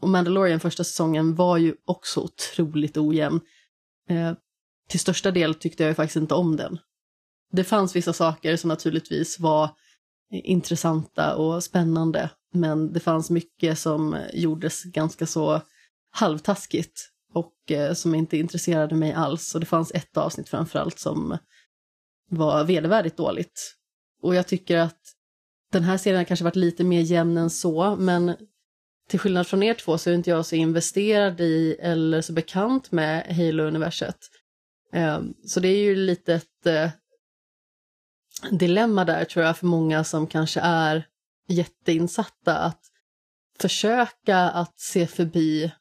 B: Och Mandalorian första säsongen var ju också otroligt ojämn. Eh, till största del tyckte jag ju faktiskt inte om den. Det fanns vissa saker som naturligtvis var intressanta och spännande, men det fanns mycket som gjordes ganska så halvtaskigt och eh, som inte intresserade mig alls. Och det fanns ett avsnitt framförallt som var vedervärdigt dåligt. Och jag tycker att den här serien har kanske varit lite mer jämn än så, men till skillnad från er två så är inte jag så investerad i eller så bekant med Halo-universet. Eh, Så det är ju lite ett eh, dilemma där tror jag för många som kanske är jätteinsatta att försöka att se förbi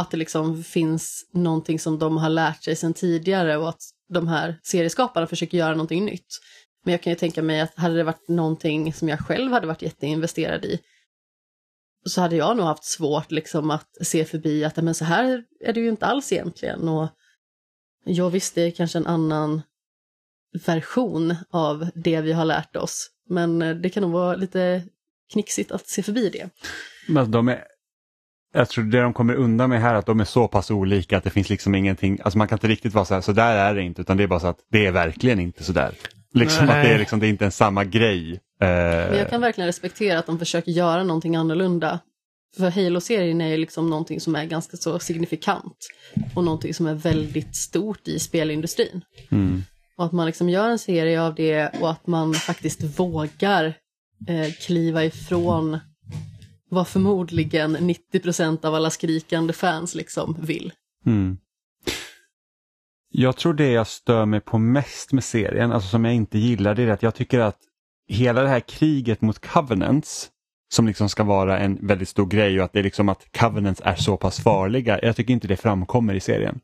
B: att det liksom finns någonting som de har lärt sig sedan tidigare och att de här serieskaparna försöker göra någonting nytt. Men jag kan ju tänka mig att hade det varit någonting som jag själv hade varit jätteinvesterad i så hade jag nog haft svårt liksom att se förbi att men så här är det ju inte alls egentligen. Och jag visste är kanske en annan version av det vi har lärt oss. Men eh, det kan nog vara lite knixigt att se förbi det.
A: Men de är, jag tror det de kommer undan med här är att de är så pass olika att det finns liksom ingenting, alltså man kan inte riktigt vara så här, så där är det inte, utan det är bara så att det är verkligen inte så där. Liksom
C: Nej.
A: att det är, liksom, det är inte en samma grej. Eh,
B: Men jag kan verkligen respektera att de försöker göra någonting annorlunda. För Halo-serien är ju liksom någonting som är ganska så signifikant. Och någonting som är väldigt stort i spelindustrin.
A: mm.
B: Och att man liksom gör en serie av det och att man faktiskt vågar eh, kliva ifrån vad förmodligen 90% av alla skrikande fans liksom vill.
A: Mm. Jag tror det jag stör mig på mest med serien, alltså som jag inte gillar, det är att jag tycker att hela det här kriget mot Covenants, som liksom ska vara en väldigt stor grej och att det är liksom att Covenants är så pass farliga, jag tycker inte det framkommer i serien.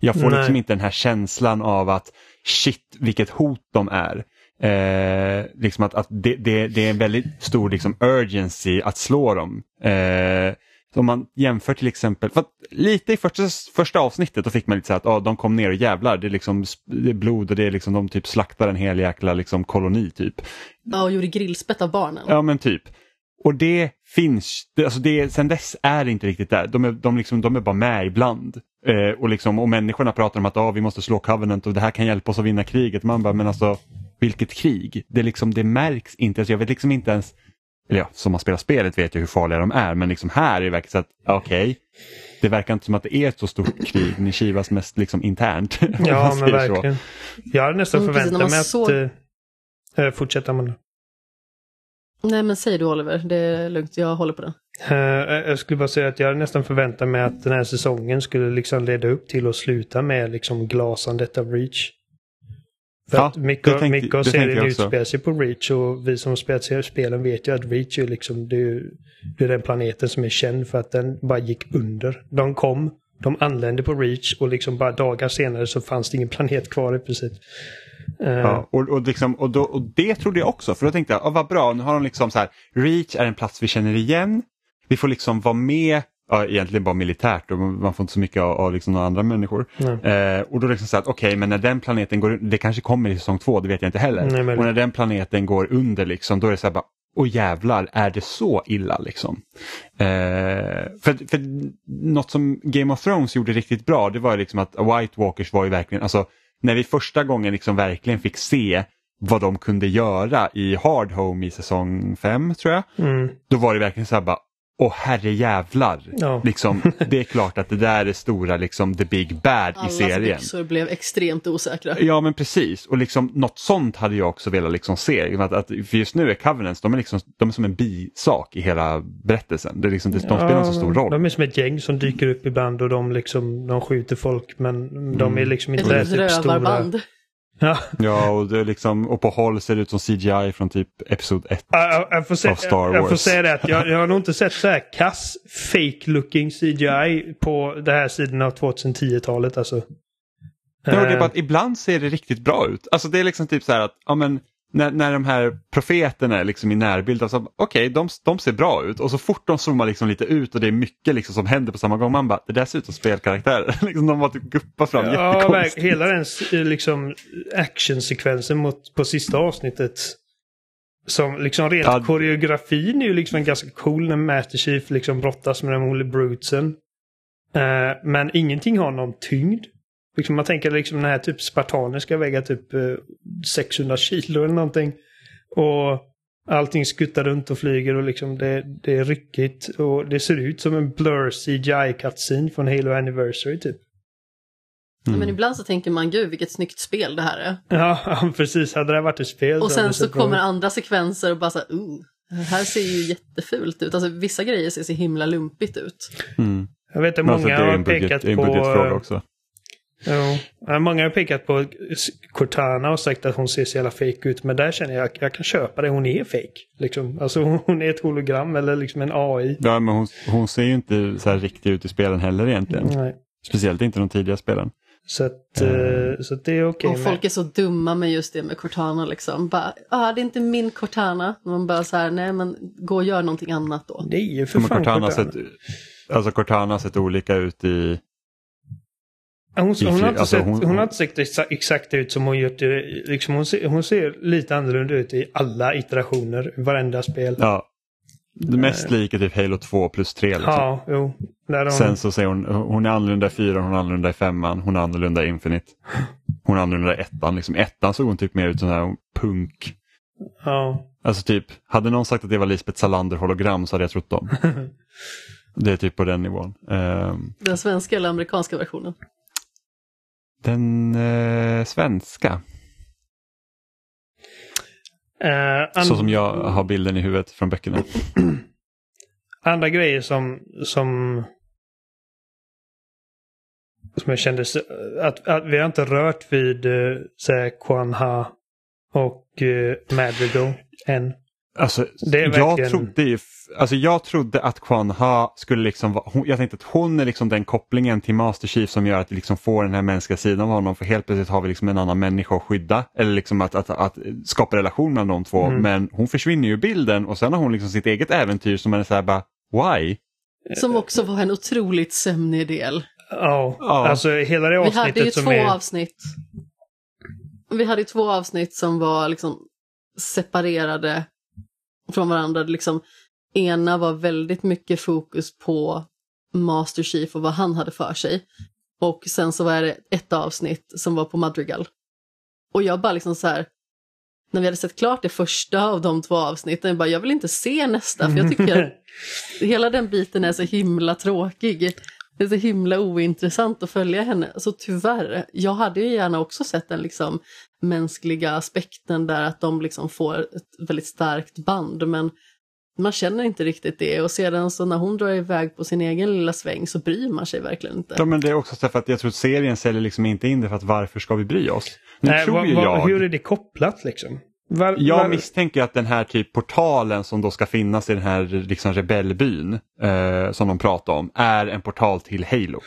A: Jag får
C: Nej.
A: liksom inte den här känslan av att shit vilket hot de är. Eh, liksom att, att det, det, det är en väldigt stor liksom, urgency att slå dem. Eh, om man jämför till exempel, för lite i första, första avsnittet då fick man lite så här att ah, de kom ner och jävlar, det är, liksom, det är blod och det är liksom, de typ slaktar en hel jäkla liksom, koloni typ.
B: Ja, och gjorde grillspett av barnen.
A: Ja men typ. Och det finns, alltså det, sen dess är det inte riktigt där. De är, de liksom, de är bara med ibland. Eh, och, liksom, och människorna pratar om att ah, vi måste slå Covenant och det här kan hjälpa oss att vinna kriget. Man bara, men alltså vilket krig? Det, liksom, det märks inte. Alltså, jag vet liksom inte ens, eller ja, som man spelar spelet vet jag hur farliga de är, men liksom här är det verkligen så att, okej, det verkar inte som att det är ett så stort krig. Ni kivas mest liksom internt. man
C: Ja, men
A: säger så.
C: verkligen. Jag hade nästan
B: Mm,
C: förväntat
B: man
C: mig att... eh, eh, fortsätta med det.
B: Nej, men säg du Oliver, det är lugnt, jag håller på den.
C: Eh, jag skulle bara säga att jag hade nästan förväntat mig att den här säsongen skulle liksom leda upp till att sluta med liksom glasandet av Reach. För
A: Ja,
C: att mycket,
A: tänkte-
C: mycket av serien utspelar sig på Reach och vi som spelat spelen vet ju att Reach är liksom det är, det är den planeten som är känd för att den bara gick under. De kom, de anlände på Reach och liksom bara dagar senare så fanns det ingen planet kvar i princip. Eh,
A: Ja, och, och, liksom, och, då, och det trodde jag också, för då tänkte jag, ah, vad bra, nu har de liksom så här, Reach är en plats vi känner igen, vi får liksom vara med, ja, egentligen bara militärt och man får inte så mycket av, av liksom några andra människor. Eh, och då liksom så att okej, men när den planeten går, det kanske kommer i säsong två, det vet jag inte heller.
C: Nej, men-
A: Och när den planeten går under liksom, då är det så här bara, åh jävlar, är det så illa liksom? Eh, för, för något som Game of Thrones gjorde riktigt bra, det var liksom att White Walkers var ju verkligen, alltså när vi första gången liksom verkligen fick se vad de kunde göra i Hard Home i säsong 5 tror jag.
C: mm,
A: Då var det verkligen så här bara, åh herre jävlar.
C: Ja.
A: Liksom, det är klart att det där är stora, liksom the big bad i
B: Allas
A: serien.
B: byxor blev extremt osäkra.
A: Ja men precis och liksom något sånt hade jag också velat liksom se. Att, att, för just nu är Covenants, de är, liksom, de är som en bisak i hela berättelsen. Det är liksom, de spelar inte så stor roll.
C: De är som ett gäng som dyker upp ibland och de, liksom, de skjuter folk men de är liksom inte
B: litet
C: typ stora. Ja,
A: Ja och, det är liksom, och på håll ser det ut som CGI från typ Episod 1.
C: jag, jag, får se,
A: Av Star
C: jag, jag får
A: Wars.
C: säga det att jag, jag har nog inte sett så här kass fake looking CGI på den här sidan av 2010-talet alltså.
A: Ja, det är
C: Eh,
A: bara att ibland ser det riktigt bra ut. Alltså det är liksom typ så här att, ja men när, när de här profeterna är liksom i närbild, alltså, okej okay, de, de ser bra ut och så fort de zoomar liksom lite ut och det är mycket liksom som händer på samma gång, man bara, det där ser ut som spelkaraktärer. liksom, de bara typ guppar fram ja, jättekonstigt.
C: Hela den liksom, actionsekvensen mot, på sista avsnittet. Som liksom rent ja. koreografin är ju liksom ganska cool när Master Chief liksom brottas med de olika brutesen. Uh, men ingenting har någon tyngd. Liksom man tänker liksom den här typ spartaner ska väga typ uh, eh, 600 kilo eller någonting. Och allting skuttar runt och flyger och liksom det, det är ryckigt. Och det ser ut som en blur CGI cutscene från Halo Anniversary typ.
B: Mm. Men ibland så tänker man, gud vilket snyggt spel det här är.
C: Ja, precis. Hade det varit ett spel
B: Och sen så kommer andra sekvenser och bara så här, uh, det här ser ju jättefult ut. Alltså vissa grejer ser så himla lumpigt ut.
C: Mm. Jag vet att många alltså, har pekat på...
A: också.
C: Ja, många har pekat på Cortana och sagt att hon ser så jävla fake ut. Men där känner jag att jag kan köpa det. Hon är fake. Liksom. Alltså hon är ett hologram eller liksom en AI.
A: Ja, men hon, hon ser ju inte så här riktig ut i spelen heller egentligen. Nej. Speciellt inte de tidiga spelen.
C: Så, att, mm. så att det är okej.
B: Okay och folk är så dumma med just det med Cortana liksom. Bara, ah, det är inte min Cortana. Man bara så här, nej men gå och gör någonting annat då.
C: Det är ju för fan
A: Cortana. Cortana. Sett, alltså Cortana har sett olika ut i
C: hon, hon, har inte alltså, sett, hon, hon, har inte sett exakt, exakt ut som hon gjort liksom hon, ser, hon ser lite annorlunda ut i alla iterationer, varenda spel.
A: Ja. Det mest lika typ Halo 2 plus 3. Liksom.
C: Ja, jo.
A: Hon... Sen så säger hon, hon är annorlunda i 4, hon är annorlunda i 5, hon är annorlunda i Infinite. Hon är annorlunda i 1. Liksom. ettan såg hon typ mer ut som här punk.
C: Ja.
A: Alltså typ, hade någon sagt att det var Lisbeth Salander hologram så hade jag trott dem. det är typ på den nivån. Um...
B: Den svenska eller amerikanska versionen?
A: Den eh, svenska.
C: Uh,
A: Så som jag har bilden i huvudet från böckerna.
C: Andra grejer som, som, som jag kände att, att vi har inte rört vid uh, Kwan Ha och uh, Madrigal än.
A: Alltså, jag, verkligen... trodde ju, alltså jag trodde att Kwan Ha skulle liksom vara, jag tänkte att hon är liksom den kopplingen till Master Chief som gör att vi liksom får den här mänskliga sidan av honom för helt plötsligt har vi liksom en annan människa att skydda eller liksom att, att, att skapa relation mellan de två mm. men hon försvinner ju ur bilden och sen har hon liksom sitt eget äventyr som man är såhär bara why?
B: Som också var en otroligt sömnig del.
C: Ja, ja. alltså hela det avsnittet
B: Vi hade ju två
C: är...
B: avsnitt. Vi hade ju två avsnitt som var liksom separerade från varandra. Liksom, ena var väldigt mycket fokus på Master Chief och vad han hade för sig. Och sen så var det ett avsnitt som var på Madrigal. Och jag bara liksom så här, när vi hade sett klart det första av de två avsnitten, jag bara, jag vill inte se nästa för jag tycker hela den biten är så himla tråkig. Det är så himla ointressant att följa henne. Så tyvärr, jag hade ju gärna också sett den liksom mänskliga aspekten där att de liksom får ett väldigt starkt band men man känner inte riktigt det och sedan så när hon drar iväg på sin egen lilla sväng så bryr man sig verkligen inte.
A: Ja men det är också för att jag tror att serien säljer liksom inte in det för att varför ska vi bry oss? Nu
C: Nej, tror vad, jag... Hur är det kopplat liksom?
A: Var, jag var... misstänker att den här typ portalen som då ska finnas i den här liksom rebellbyn eh, som de pratar om är en portal till Halo.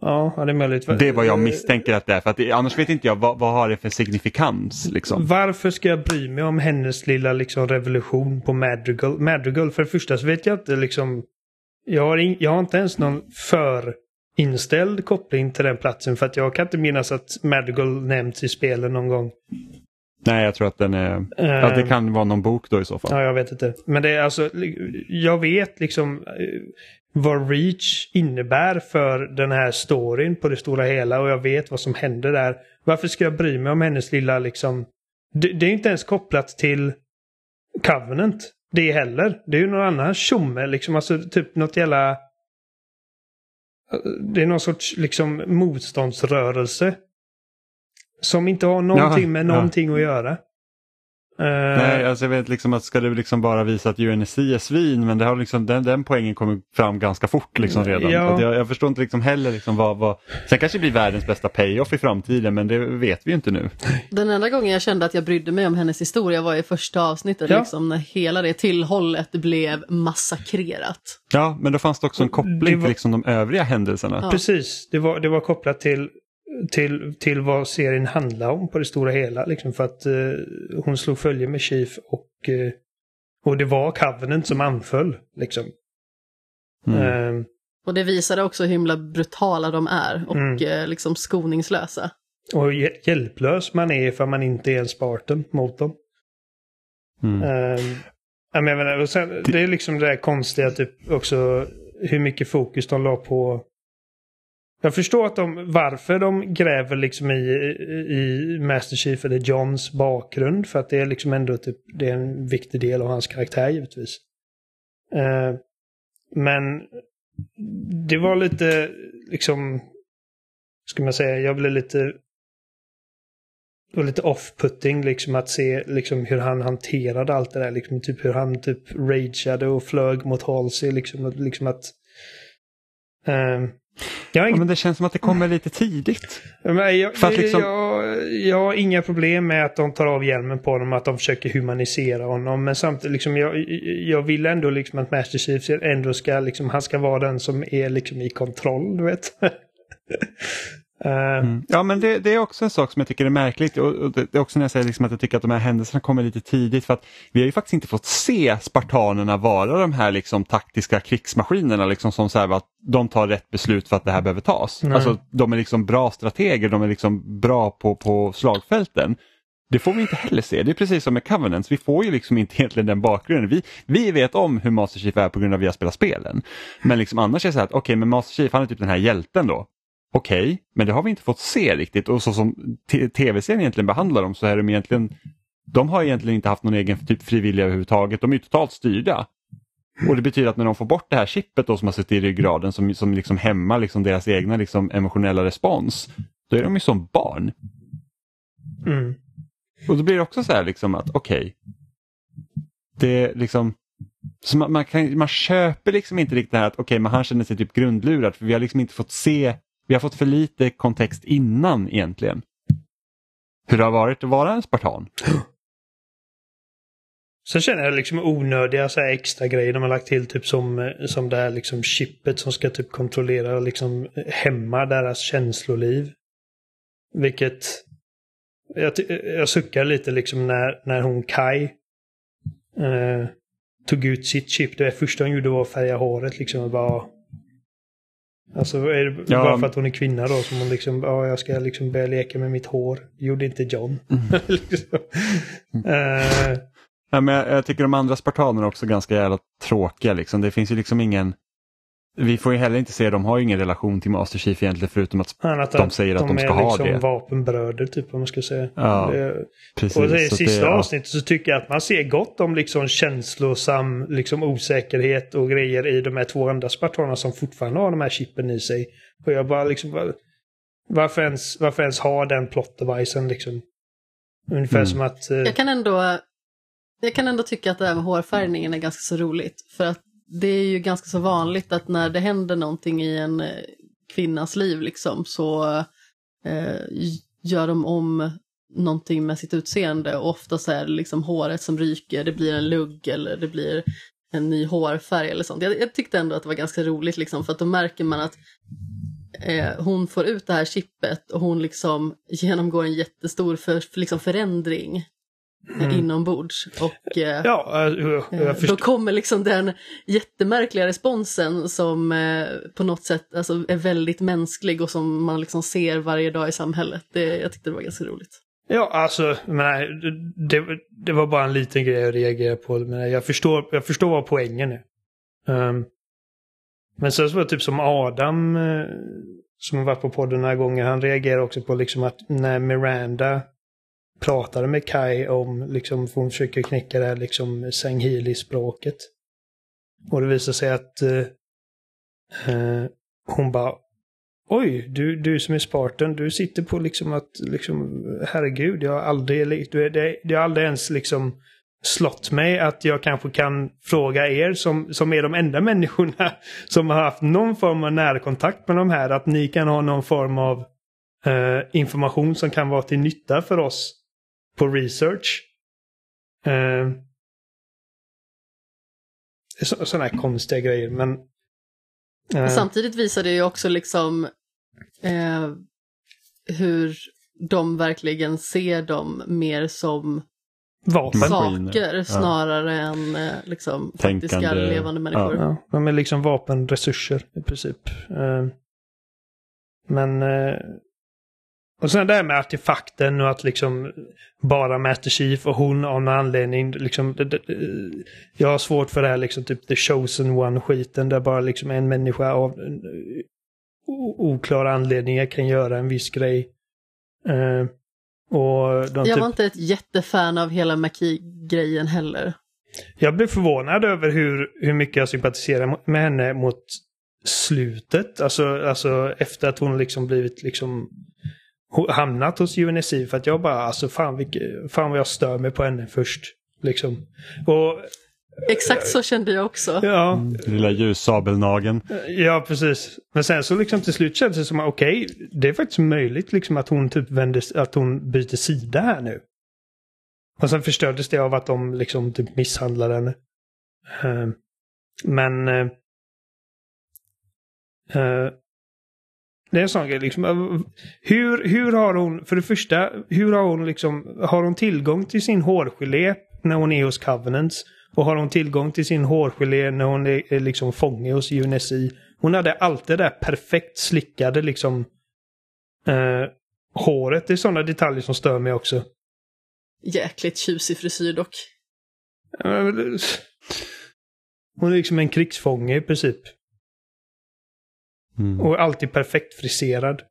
C: Ja, det är möjligt.
A: Det är vad jag misstänker att det är. För att det, annars vet inte jag vad, vad har det för signifikans. Liksom.
C: Varför ska jag bry mig om hennes lilla liksom, revolution på Madrigal? Madrigal, för det första så vet jag inte liksom. Jag har, in, jag har inte ens någon för inställd koppling till den platsen för att jag kan inte minnas att Madrigal nämnts i spelen någon gång.
A: Nej, jag tror att den är... Uh, ja, det kan vara någon bok då i så fall.
C: Ja, jag vet inte. Men det är alltså... Jag vet liksom vad Reach innebär för den här storyn på det stora hela och jag vet vad som händer där. Varför ska jag bry mig om hennes lilla liksom... Det, det är inte ens kopplat till Covenant. Det heller. Det är ju någon annan tjomme liksom. Alltså typ något jävla... Det är någon sorts liksom motståndsrörelse. Som inte har någonting ja, med någonting ja. att göra.
A: Uh, Nej, alltså jag vet liksom att ska du liksom bara visa att UNSC är svin men det har liksom, den, den poängen kommit fram ganska fort liksom redan. Ja. Jag, jag, förstår inte liksom heller liksom vad, vad... Sen kanske det blir världens bästa payoff i framtiden men det vet vi ju inte nu.
B: Den enda gången jag kände att jag brydde mig om hennes historia var i första avsnittet ja. liksom, när hela det tillhållet blev massakrerat.
A: Ja, men då fanns det också en koppling var... till liksom de övriga händelserna.
C: Ja. Precis, det var, det var kopplat till till, till vad serien handlar om på det stora hela. Liksom för att eh, hon slog följe med Chief och, eh, och det var Covenant som anföll. Liksom.
A: Mm.
C: Eh,
B: Och det visade också hur himla brutala de är och
C: Mm.
B: eh, liksom skoningslösa.
C: och hur hj- hjälplös man är för man inte är en Spartan mot dem.
A: Mm.
C: Eh, jag menar, och sen, det är liksom det där konstiga typ också hur mycket fokus de la på jag förstår att de, varför de gräver liksom i, i Master Chief eller Johns bakgrund. För att det är liksom ändå typ, det är en viktig del av hans karaktär givetvis. Eh, men det var lite liksom, ska man säga, jag blev lite och lite off-putting liksom att se liksom hur han hanterade allt det där. Liksom, typ hur han typ rageade och flög mot Halsey. Liksom, att- liksom att... Eh, jag inget
A: men det känns som att det kommer lite tidigt.
C: men jag,
A: För liksom-
C: jag, jag har inga problem med att de tar av hjälmen på honom, att de försöker humanisera honom. Men samtidigt, liksom, jag, jag vill ändå liksom att Master Chief ändå ska, liksom, han ska vara den som är liksom i kontroll, du vet. Eh,
A: Mm. Ja, men det, det är också en sak som jag tycker är märkligt. Och, och det, det är också när jag säger liksom att jag tycker att de här händelserna kommer lite tidigt. För att vi har ju faktiskt inte fått se spartanerna vara de här liksom taktiska krigsmaskinerna liksom som så här, att de tar rätt beslut för att det här behöver tas.
C: Nej.
A: Alltså, de är liksom bra strateger, de är liksom bra på, på slagfälten. Det får vi inte heller se. Det är precis som med Covenants. Vi får ju liksom inte egentligen den bakgrunden. Vi, vi vet om hur Master Chief är på grund av att vi har spelat spelen. Men liksom annars är det så här att okej, men Master Chief han är typ den här hjälten då. Okej, men det har vi inte fått se riktigt och så som tv-serien egentligen behandlar dem så är de egentligen de har egentligen inte haft någon egen typ frivilliga överhuvudtaget. De är totalt styrda. Och det betyder att när de får bort det här chippet då som har suttit i ryggraden som, som liksom hämmar liksom deras egna liksom emotionella respons. Då är de ju som barn.
C: mm.
A: Och då blir det också så här liksom att okej. det är liksom så man, man, kan, man köper liksom inte riktigt det här att okej, men han känner sig typ grundlurad för vi har liksom inte fått se, vi har fått för lite kontext innan egentligen. Hur det har varit att vara en spartan.
C: Sen känner jag liksom onödiga så här extra grejer de har lagt till typ som, eh, som det här liksom chippet som ska typ kontrollera och liksom hämma deras känsloliv. Vilket jag, jag suckar lite liksom när, när hon Kai eh, tog ut sitt chip. Det första hon gjorde var att färga håret liksom. Och bara, alltså är det
A: Ja.
C: bara för att hon är kvinna då som hon liksom, ja jag ska liksom börja leka med mitt hår. Gjorde inte John. liksom. eh,
A: Ja, men jag, jag tycker de andra spartanerna är också ganska jävla tråkiga. Liksom. Det finns ju liksom ingen... Vi får ju heller inte se, de har ju ingen relation till Master Chief egentligen förutom att
C: Annat
A: De säger att de ska
C: är
A: ha
C: liksom
A: det.
C: vapenbröder typ om man ska säga.
A: Ja,
C: Det-
A: precis.
C: och i sista
A: det, ja.
C: avsnittet så tycker jag att man ser gott om liksom känslosam liksom osäkerhet och grejer i de här två andra spartanerna som fortfarande har de här chippen i sig. Och jag bara liksom bara, varför ens, varför ens ha den plot devicen liksom? Ungefär
A: Mm.
C: som att... eh,
B: Jag kan ändå, jag kan ändå tycka att det här med hårfärgningen är ganska så roligt. För att det är ju ganska så vanligt att när det händer någonting i en eh, kvinnas liv liksom så eh, gör de om någonting med sitt utseende och ofta så är det liksom håret som ryker, det blir en lugg eller det blir en ny hårfärg eller sånt. Jag, jag tyckte ändå att det var ganska roligt liksom för att då märker man att eh, hon får ut det här chippet och hon liksom genomgår en jättestor för, för liksom förändring mm. inombords. Och eh,
C: Ja, eh, jag,
B: eh,
C: jag
B: då
C: förstår.
B: kommer liksom den jättemärkliga responsen som eh, på något sätt alltså, är väldigt mänsklig och som man liksom ser varje dag i samhället. Det, jag tyckte det var ganska roligt.
C: Ja, alltså, men, det, det var bara en liten grej jag reagerade på. Men jag förstår, jag förstår vad poängen är. Um, men sen så var det typ som Adam, eh, som har varit på podden några gånger, han reagerar också på liksom att när Miranda pratade med Kai om, liksom, för hon försöker knäcka det här liksom Sanghili-språket. Och det visar sig att eh, eh, hon bara Oj, du, du som är Spartan, du sitter på liksom att, liksom, herregud, jag har aldrig, du, det, det har aldrig ens liksom slått mig att jag kanske kan fråga er som, som är de enda människorna som har haft någon form av närkontakt med de här, att ni kan ha någon form av eh, information som kan vara till nytta för oss på research. Eh, så, sådana här konstiga grejer, men... eh,
B: samtidigt visar det ju också liksom eh, hur de verkligen ser dem mer som
C: Vapen.
B: Saker
A: ja.
B: snarare än eh, liksom, faktiska
A: Tänkande,
B: levande människor.
C: Ja, de är liksom vapenresurser i princip. Eh, Men... Och sen det här med artefakten och att liksom bara Master Chief och hon av någon anledning liksom... det- det- Jag har svårt för det här liksom typ the chosen one-skiten där bara liksom en människa av eh, oklara anledningar kan göra en viss grej. Eh, Och
B: Jag
C: typ...
B: var inte ett jättefan av hela Maki-grejen heller.
C: Jag blev förvånad över hur, hur mycket jag sympatiserar med henne mot slutet. Alltså, alltså efter att hon liksom blivit liksom hamnat hos UNSC. För att jag bara, alltså fan, vilke, fan vad jag stör mig på henne först. Liksom. Och
B: Exakt så kände jag också.
C: ja,
A: Lilla ljussabelnageln.
C: ja precis. Men sen så liksom till slut kändes det som, okej, det är faktiskt möjligt liksom att hon typ vänder, att hon byter sida här nu. Och sen förstördes det av att de liksom typ misshandlade henne. Eh, men... eh, eh, det är en sån grej liksom. Hur, hur har hon, för det första, hur har hon liksom, har hon tillgång till sin hårgelé när hon är hos Covenants? Och har hon tillgång till sin hårgelé när hon är, är liksom fånge hos UNSC? Hon hade alltid det där perfekt slickade liksom eh, håret. Det är sådana detaljer som stör mig också.
B: Jäkligt tjusig frisyr dock.
C: Hon är liksom en krigsfånge i princip.
A: Mm.
C: Och alltid perfekt friserad.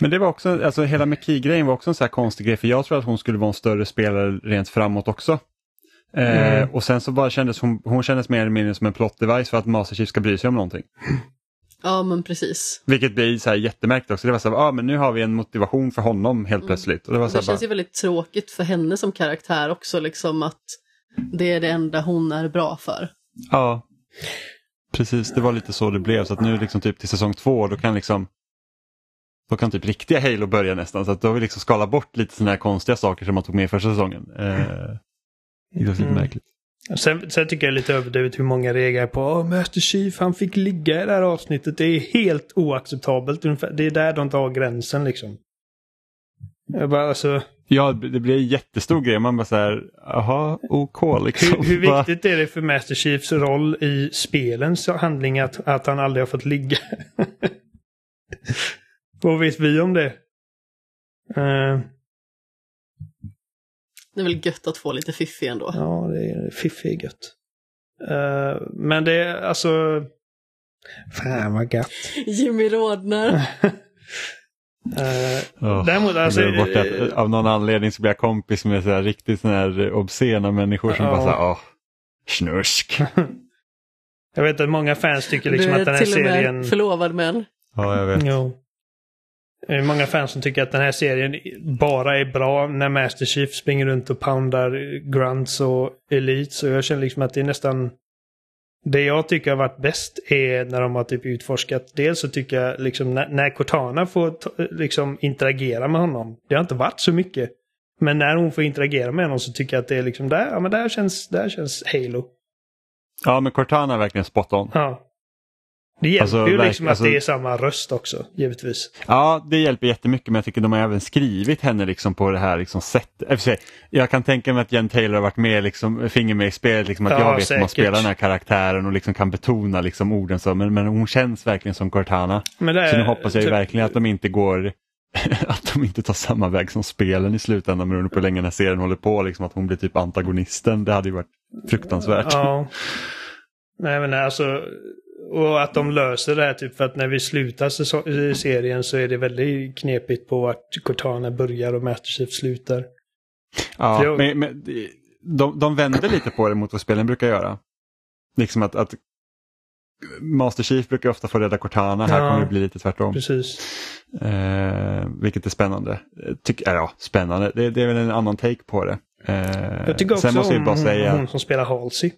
A: Men det var också, alltså hela McKee-grejen var också en så här konstig grej för jag tror att hon skulle vara en större spelare rent framåt också. Eh,
C: Mm.
A: och sen så bara kändes hon, hon kändes mer eller mindre som en plot device för att Master Chief ska bry sig om någonting.
B: Ja, men precis.
A: Vilket blir så här jättemärkligt också. Det var så här, ah, men nu har vi en motivation för honom helt plötsligt. Och det var så
B: Det
A: här,
B: känns
A: bara,
B: ju väldigt tråkigt för henne som karaktär också, liksom att det är det enda hon är bra för.
A: Ja, precis. Det var lite så det blev. Så att nu liksom typ till säsong två då kan liksom då kan typ riktiga Halo börja nästan. Så att då har vi liksom skalat bort lite sådana här konstiga saker som man tog med i första säsongen. Eh, det var lite
C: Mm.
A: märkligt.
C: Sen, sen tycker jag är lite överdrivet hur många reagerar på Åh, Master Chief, han fick ligga i det här avsnittet. Det är helt oacceptabelt. Det är där de tar gränsen liksom. Jag bara alltså,
A: Ja, det blir en jättestor grej. Man bara så här, jaha, OK liksom.
C: hur, hur viktigt är det för Master Chiefs roll i spelens handling att, att han aldrig har fått ligga? Vad vet vi om det? Eh,
B: Det är väl gött att få lite fiffi ändå.
C: Ja, det är fiffigt gött. Eh, men det är alltså... Fan vad gött.
B: Jimmy rodnar.
C: Uh,
A: Åh,
C: däremot alltså...
A: jag att,
C: eh,
A: av någon anledning så blir jag kompis med så här riktigt såna här obscena människor som
C: Ja.
A: bara så här, åh, snusk.
C: jag vet att många fans tycker liksom
B: du
C: att den
B: är
C: här
B: till och med
C: serien...
B: förlovad med en.
A: Ja, jag vet.
C: Jo. Det är många fans som tycker att den här serien bara är bra när Master Chief springer runt och poundar grunts och elites. Så jag känner liksom att det är nästan... Det jag tycker har varit bäst är när de har typ utforskat. Dels så tycker jag liksom när, när Cortana får liksom interagera med honom. Det har inte varit så mycket. Men när hon får interagera med honom så tycker jag att det är liksom där, ja men där känns, där känns Halo.
A: Ja, men Cortana är verkligen spot on.
C: Ja. Det hjälper
A: Alltså,
C: ju liksom att
A: alltså-
C: det är samma röst också, givetvis.
A: Ja, det hjälper jättemycket men jag tycker de har även skrivit henne liksom på det här liksom sättet. Jag, kan tänka mig att Jen Taylor har varit med, liksom, finger med i spelet, liksom, att
C: Ja,
A: jag vet hur man spelar den här karaktären och liksom kan betona liksom, orden så. Men, men hon känns verkligen som Cortana.
C: Det
A: Så nu
C: är-
A: hoppas jag ju
C: typ-
A: verkligen att de inte går att de inte tar samma väg som spelen i slutändan beroende på hur länge den här serien håller på. Liksom, att hon blir typ antagonisten. Det hade ju varit fruktansvärt.
C: Ja. Nej men alltså. Och att de löser det här typ för att när vi slutar serien så är det väldigt knepigt på vart Cortana börjar och Master Chief slutar.
A: Ja,
C: jag-
A: men, men de, de vänder lite på det mot vad spelen brukar göra. Liksom att, att Master Chief brukar ofta få rädda Cortana, här
C: Ja.
A: kommer det bli lite tvärtom.
C: Precis.
A: Eh, vilket är spännande. Eh, Tyck, äh, ja, spännande, det, det är väl en annan take på det. Eh,
C: Jag tycker också
A: sen måste
C: om
A: bara säga,
C: hon som spelar Halsey.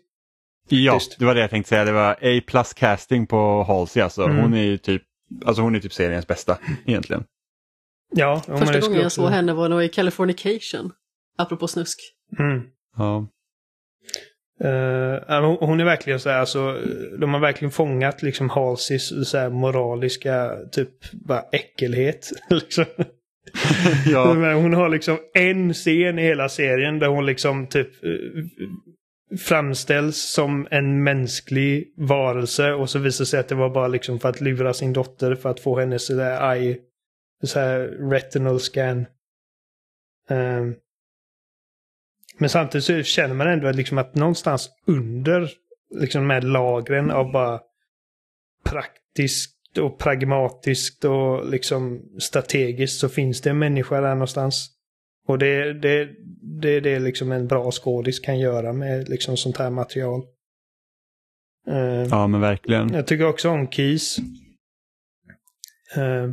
A: Ja, det var det jag tänkte säga, det var A plus casting på Halsey alltså.
C: Mm.
A: Hon är ju typ, alltså hon är typ seriens bästa egentligen.
C: Ja,
B: Första gången jag såg henne var nog i Californication. Apropå snusk.
C: Mm.
A: Ja.
C: Uh, hon är verkligen så här, alltså, de har verkligen fångat liksom Halseys så här, moraliska typ bara äckelhet. liksom. ja. Hon har liksom en scen i hela serien där hon liksom typ framställs som en mänsklig varelse och så visar det sig att det var bara liksom för att lura sin dotter för att få hennes där eye, så här retinal scan. Um, men samtidigt så känner man ändå liksom att någonstans under liksom med lagren av bara praktiskt och pragmatiskt och liksom strategiskt så finns det en människa där någonstans. Och det, det, det är det liksom en bra skådis kan göra med liksom sånt här material.
A: Uh, ja men verkligen.
C: Jag tycker också om Keys. Uh,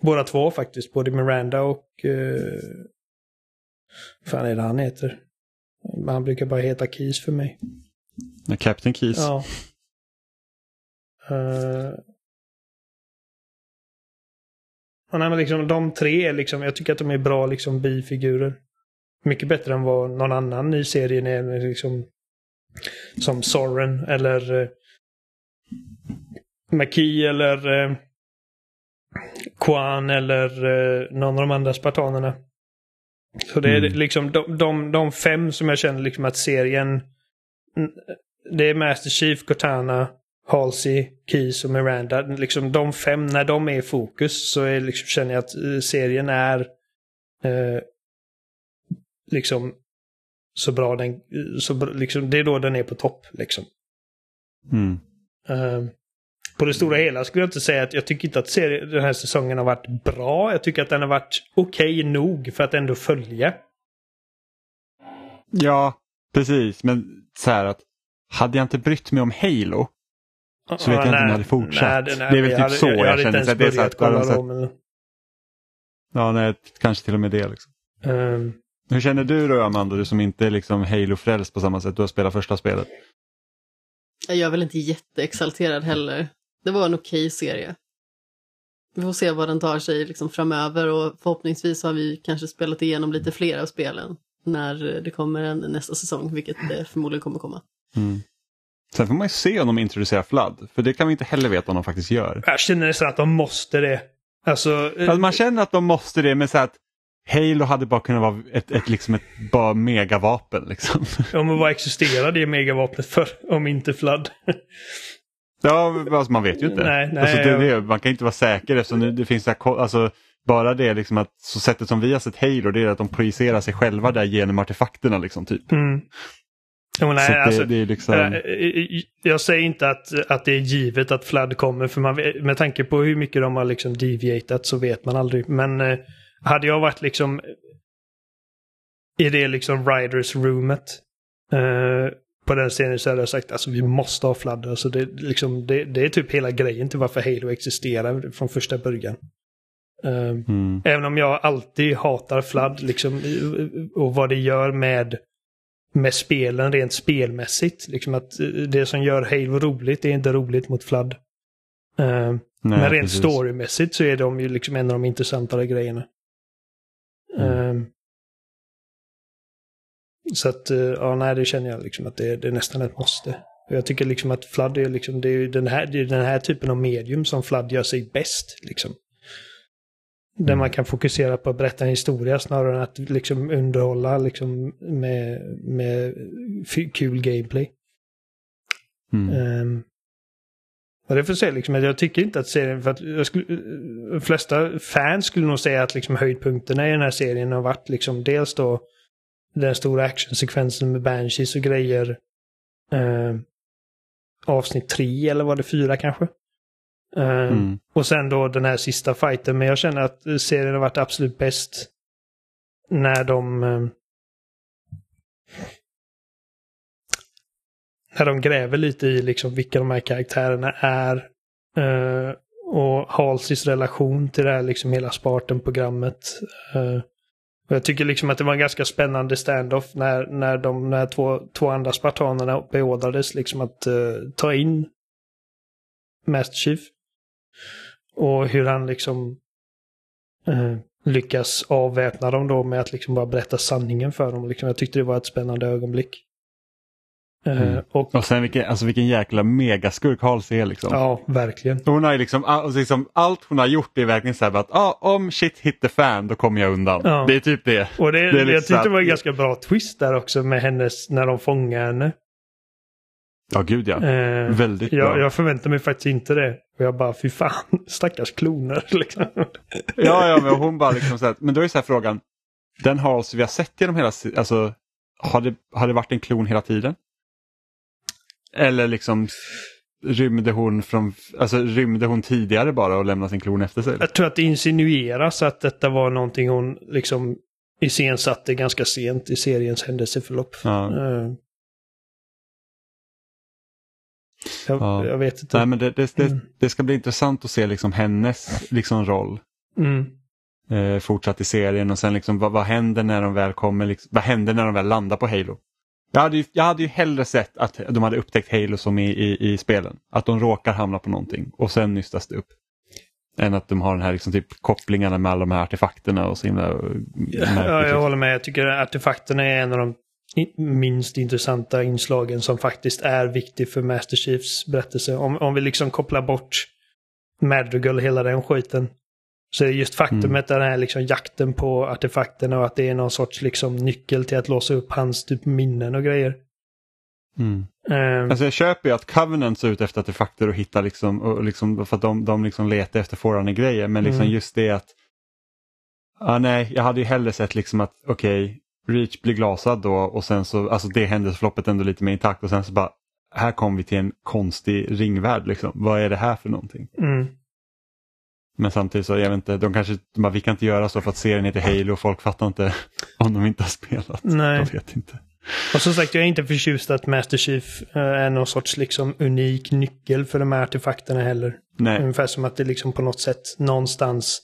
C: båda två faktiskt, både Miranda och... Uh, fan är det han heter? Han brukar bara heta Keys för mig.
A: Captain Keys.
C: Ja. Uh, nej, men liksom, de tre liksom, jag tycker att de är bra liksom bifigurer. Mycket bättre än vad någon annan i serien är. Liksom, som Soren eller eh, McKee eller eh, Kwan eller eh, någon av de andra spartanerna. Så det är mm. liksom de, de, de fem som jag känner liksom att serien... Det är Master Chief, Cortana, Halsey, Keys och Miranda. Liksom de fem, när de är i fokus så är, liksom, känner jag att eh, serien är eh, liksom så bra den, så, liksom, det är då den är på topp. Liksom.
A: Mm.
C: Uh, på det stora hela skulle jag inte säga att jag tycker inte att serien, den här säsongen har varit bra. Jag tycker att den har varit okej okay nog för att ändå följa.
A: Ja, precis. Men så här att hade jag inte brytt mig om Halo så vet jag inte om jag hade fortsatt. Nej, nej, det är väl typ hade, så jag, jag, jag känner. Inte ens börjat kolla dem. Ja, nej, kanske till och med det. Liksom.
C: Um,
A: Hur känner du då Amanda, du som inte är liksom Halo-frälst på samma sätt? Du har spelat första spelet.
B: Jag är väl inte jätteexalterad heller. Det var en okej okay serie. Vi får se vad den tar sig liksom framöver och förhoppningsvis har vi kanske spelat igenom lite fler av spelen när det kommer en nästa säsong, vilket det förmodligen kommer komma.
A: Mm. Sen får man ju se om de introducerar Flood, för det kan vi inte heller veta om de faktiskt gör.
C: Jag känner nästan att de måste det. Alltså,
A: alltså man känner att de måste det, men så att Halo hade bara kunnat vara ett, ett, liksom ett bara megavapen. Liksom.
C: Ja, men vad existerar det megavapnet för om inte Flood?
A: ja, alltså, man vet ju inte.
C: Nej, nej,
A: alltså, det, det, man kan inte vara säker eftersom det, det finns så här, alltså, bara det liksom att så sättet som vi har sett Halo det är att de projicerar sig själva där genom artefakterna liksom typ.
C: Mm. Jo, nej,
A: det,
C: alltså,
A: det liksom...
C: Eh, jag säger inte att, att det är givet att Flood kommer, för man, med tanke på hur mycket de har liksom deviatat så vet man aldrig. Men eh, hade jag varit liksom i det liksom Riders roomet eh, på den scenen så hade jag sagt alltså vi måste ha Flood. Alltså, det, liksom, det, det är typ hela grejen till varför Halo existerar från första början.
A: Uh, mm.
C: Även om jag alltid hatar Flood liksom, och vad det gör med med spelen rent spelmässigt. Liksom att eh, det som gör Halo roligt är inte roligt mot Flood. Uh, Nej, men rent precis. storymässigt så är de ju liksom en av de intressantare grejerna. Mm. Uh, så att, ja nej det känner jag liksom att det, det är nästan ett måste. Jag tycker liksom att Flood är liksom, det är den här, det är den här typen av medium som Flood gör sig bäst. Liksom. Där man kan fokusera på att berätta en historia snarare än att liksom underhålla liksom med, med kul gameplay.
A: Mm.
C: Um, och det får se liksom jag tycker inte att serien, för att jag skulle, de flesta fans skulle nog säga att liksom höjdpunkterna i den här serien har varit liksom dels då den stora actionsekvensen med Banshees och grejer. Uh, avsnitt tre eller var det fyra kanske?
A: Eh, mm.
C: Och sen då den här sista fighten. Men jag känner att serien har varit absolut bäst när de... Uh, när de gräver lite i liksom vilka de här karaktärerna är. Uh, och Halseys relation till det här liksom hela Spartan-programmet. Jag tycker liksom att det var en ganska spännande standoff när, när de när två, två andra spartanerna beordrades liksom att uh, ta in Master Chief. Och hur han liksom... Eh, lyckas avväpna dem då med att liksom bara berätta sanningen för dem. Liksom, jag tyckte det var ett spännande ögonblick. Eh,
A: Mm.
C: och,
A: Och sen vilken, alltså vilken jäkla megaskurk Halsey är liksom.
C: ja, verkligen.
A: Hon har liksom, alltså liksom, allt hon har gjort är verkligen så här att ah, om shit hit the fan då kommer jag undan.
C: Ja.
A: Det är typ det.
C: Och det,
A: Det är liksom
C: jag tyckte det var en ganska bra twist där också med hennes, när de fångar henne.
A: Ja gud ja.
C: Eh,
A: Väldigt
C: jag,
A: bra.
C: jag förväntade mig faktiskt inte det. Och jag bara, fy fan, stackars kloner. Liksom.
A: Ja, ja, men hon bara liksom så här, men då är så här frågan, den Halsey vi har sett genom hela, alltså har det, har det varit en klon hela tiden? Eller liksom rymde hon från, alltså rymde hon tidigare bara och lämnade sin klon efter sig?
C: Jag tror att det insinueras att detta var någonting hon liksom iscensatte ganska sent i seriens händelseförlopp.
A: Ja.
C: Jag,
A: Ja.
C: jag vet inte.
A: Nej, men det, det, det,
C: Mm.
A: det ska bli intressant att se liksom hennes liksom roll
C: Mm.
A: eh, fortsatt i serien och sen liksom vad, vad händer när de väl kommer, liksom, vad händer när de väl landar på Halo? Jag hade, ju, jag hade ju hellre sett att de hade upptäckt Halo som i, i, i spelen. Att de råkar hamna på någonting och sen nystas det upp. Än att de har den här liksom typ kopplingarna med alla de här artefakterna och så himla
C: Ja, jag håller med. Jag tycker artefakterna är en av de minst intressanta inslagen som faktiskt är viktig för Master Chiefs berättelse. Om, om vi liksom kopplar bort Madrigal och hela den skiten. Så är just faktumet den här liksom jakten på artefakterna och att det är någon sorts liksom nyckel till att låsa upp hans typ minnen och grejer.
A: Mm.
C: Ehm,
A: Alltså jag köper ju att Covenant ser ut efter artefakter och hittar liksom, och liksom för att de, de liksom letar efter forande grejer. Men liksom
C: Mm.
A: just det att, ja nej, jag hade ju hellre sett liksom att okej, Reach blir glasad då och sen så, alltså det händelseförloppet ändå lite mer intakt och sen så bara, här kom vi till en konstig ringvärld liksom. Vad är det här för någonting?
C: mm.
A: Men samtidigt så, jag vet inte, de kanske, de bara, vi kan inte göra så för att serien heter Halo och folk fattar inte om de inte har spelat.
C: Nej.
A: Jag vet inte.
C: Och som sagt, jag är inte förtjust att Master Chief eh, är någon sorts liksom unik nyckel för de här artefakterna heller.
A: Nej,
C: Ungefär som att det liksom på något sätt någonstans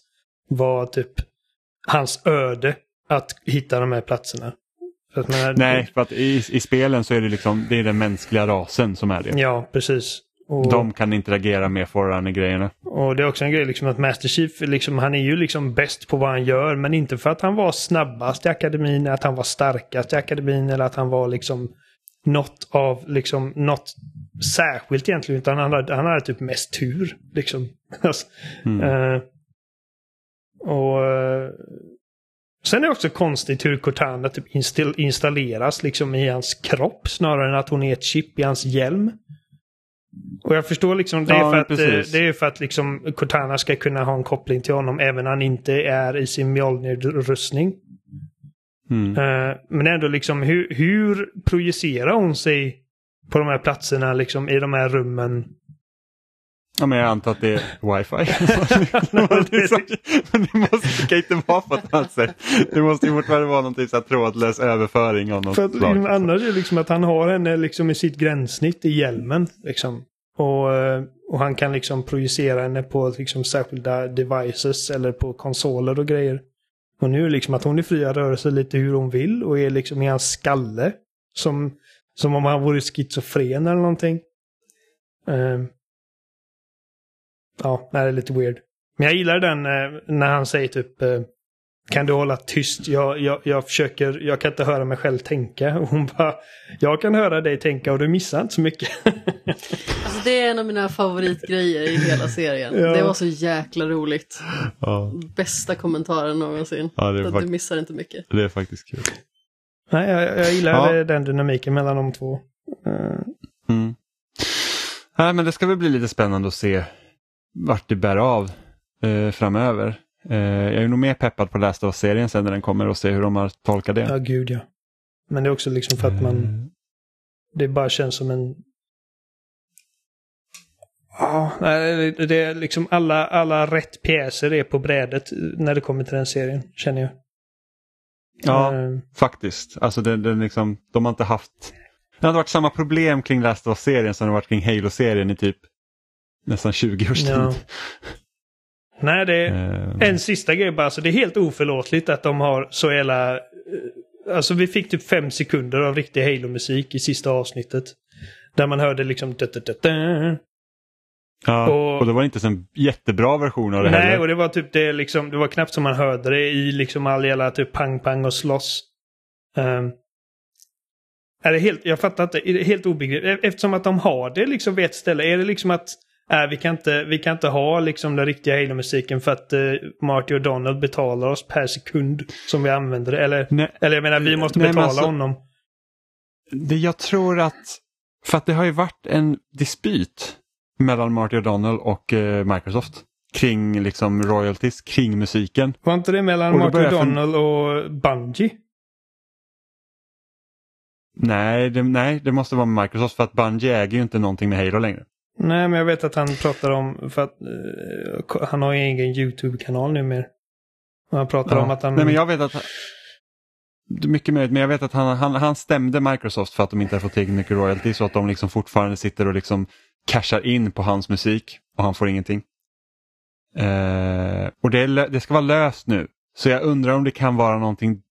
C: var typ hans öde att hitta de här platserna. För att man är-
A: nej för att i, i spelen så är det liksom, det är den mänskliga rasen som är det.
C: Ja, precis. Och,
A: De kan interagera med Forerunner-grejerna.
C: och det är också en grej liksom att Master Chief, liksom, han är ju liksom bäst på vad han gör, men inte för att han var snabbast i akademin, att han var starkast i akademin eller att han var liksom något av, liksom, något särskilt egentligen, utan han hade, han hade typ mest tur. Liksom. Alltså,
A: Mm.
C: Eh, och eh, Sen är det också konstigt hur Cortana typ install installeras liksom i hans kropp snarare än att hon är ett chip i hans hjälm. Och jag förstår liksom, det är
A: Ja,
C: för att,
A: precis.
C: eh, det är för att liksom Cortana ska kunna ha en koppling till honom även när han inte är i sin Mjolnir-rustning.
A: Mm.
C: Eh, men ändå liksom, hur, hur projicerar hon sig på de här platserna, liksom i de här rummen?
A: Ja, men jag antar att det är wifi. Så- men det, måste, det kan inte vara på ett annat sätt. Det måste ju fortfarande vara någonting så här trådlös överföring av något
C: För att,
A: slag.
C: annars är det liksom att han har henne liksom i sitt gränssnitt i hjälmen. Liksom. Och, eh, och han kan liksom projicera henne på liksom särskilda devices eller på konsoler och grejer. Och nu är det liksom att hon är fria rörelser lite hur hon vill och är liksom i hans skalle. Som, som om han vore schizofren eller någonting. Ehm. Ja, det är lite weird. Men jag gillar den eh, när han säger typ eh, kan du hålla tyst? Jag, jag, jag försöker, jag kan inte höra mig själv tänka. Och hon bara, jag kan höra dig tänka och du missar inte så mycket.
B: Alltså det är en av mina favoritgrejer i hela serien.
C: Ja.
B: Det var så jäkla roligt.
A: Ja,
B: Bästa kommentaren någonsin.
A: ja det,
B: du missar inte mycket.
A: det är faktiskt kul.
C: Nej, jag, jag gillar
A: Ja.
C: den dynamiken mellan de två. Eh,
A: Mm. Nej, men det ska väl bli lite spännande att se vart det bär av eh, framöver. Eh, jag är nog mer peppad på Last of Us-serien sen när den kommer och se hur de har tolkat det.
C: ja, gud ja. Men det är också liksom för att man,
A: Mm.
C: det bara känns som en... Ja, det, är liksom alla, alla rätt pjäser är på brädet när det kommer till den serien, känner jag.
A: Ja,
C: Eh,
A: faktiskt. Alltså det, det liksom, de har inte haft... Det har varit samma problem kring Last of Us-serien som det har varit kring Halo-serien i typ nästan 20 års tid.
C: Ja. Nej, det
A: Eh,
C: En sista grej bara, så det är helt oförlåtligt att de har så jävla... eh, Alltså vi fick typ fem sekunder av riktig Halo-musik i sista avsnittet. Där man hörde liksom...
A: Ja,
C: Och-
A: och, det var inte så en jättebra version av det
C: Nej,
A: heller.
C: och det var typ det liksom, det var knappt som man hörde det i liksom all jävla typ pang-pang och slåss. Um, är det helt, jag fattar inte, är det helt obegripligt. Eftersom att de har det liksom vid ett ställe, är det liksom att äh, vi, kan inte, vi kan inte ha liksom den riktiga Halo-musiken för att uh, Marty och Donald betalar oss per sekund som vi använder det. Eller,
A: Nej,
C: eller jag menar, vi måste
A: Nej,
C: betala
A: alltså-
C: honom.
A: det, jag tror att, för att det har ju varit en dispyt mellan Marty O'Donnell och eh, Microsoft kring liksom royalties, kring musiken.
C: Var inte det mellan
A: Och
C: Marty
A: jag
C: Donald och Bungie?
A: Nej det, nej, det måste vara Microsoft för att Bungie äger ju inte någonting med Halo längre.
C: Nej, men jag vet att han pratar om, för att eh, han har ju egen YouTube-kanal numera. Och han pratar om att han...
A: Nej, men jag vet att är mycket möjligt, men jag vet att han, han, han stämde Microsoft för att de inte har fått tillräckligt mycket royalty så att de liksom fortfarande sitter och liksom cashar in på hans musik och han får ingenting. Eh, och det, det ska vara löst nu, så jag undrar om det kan vara någonting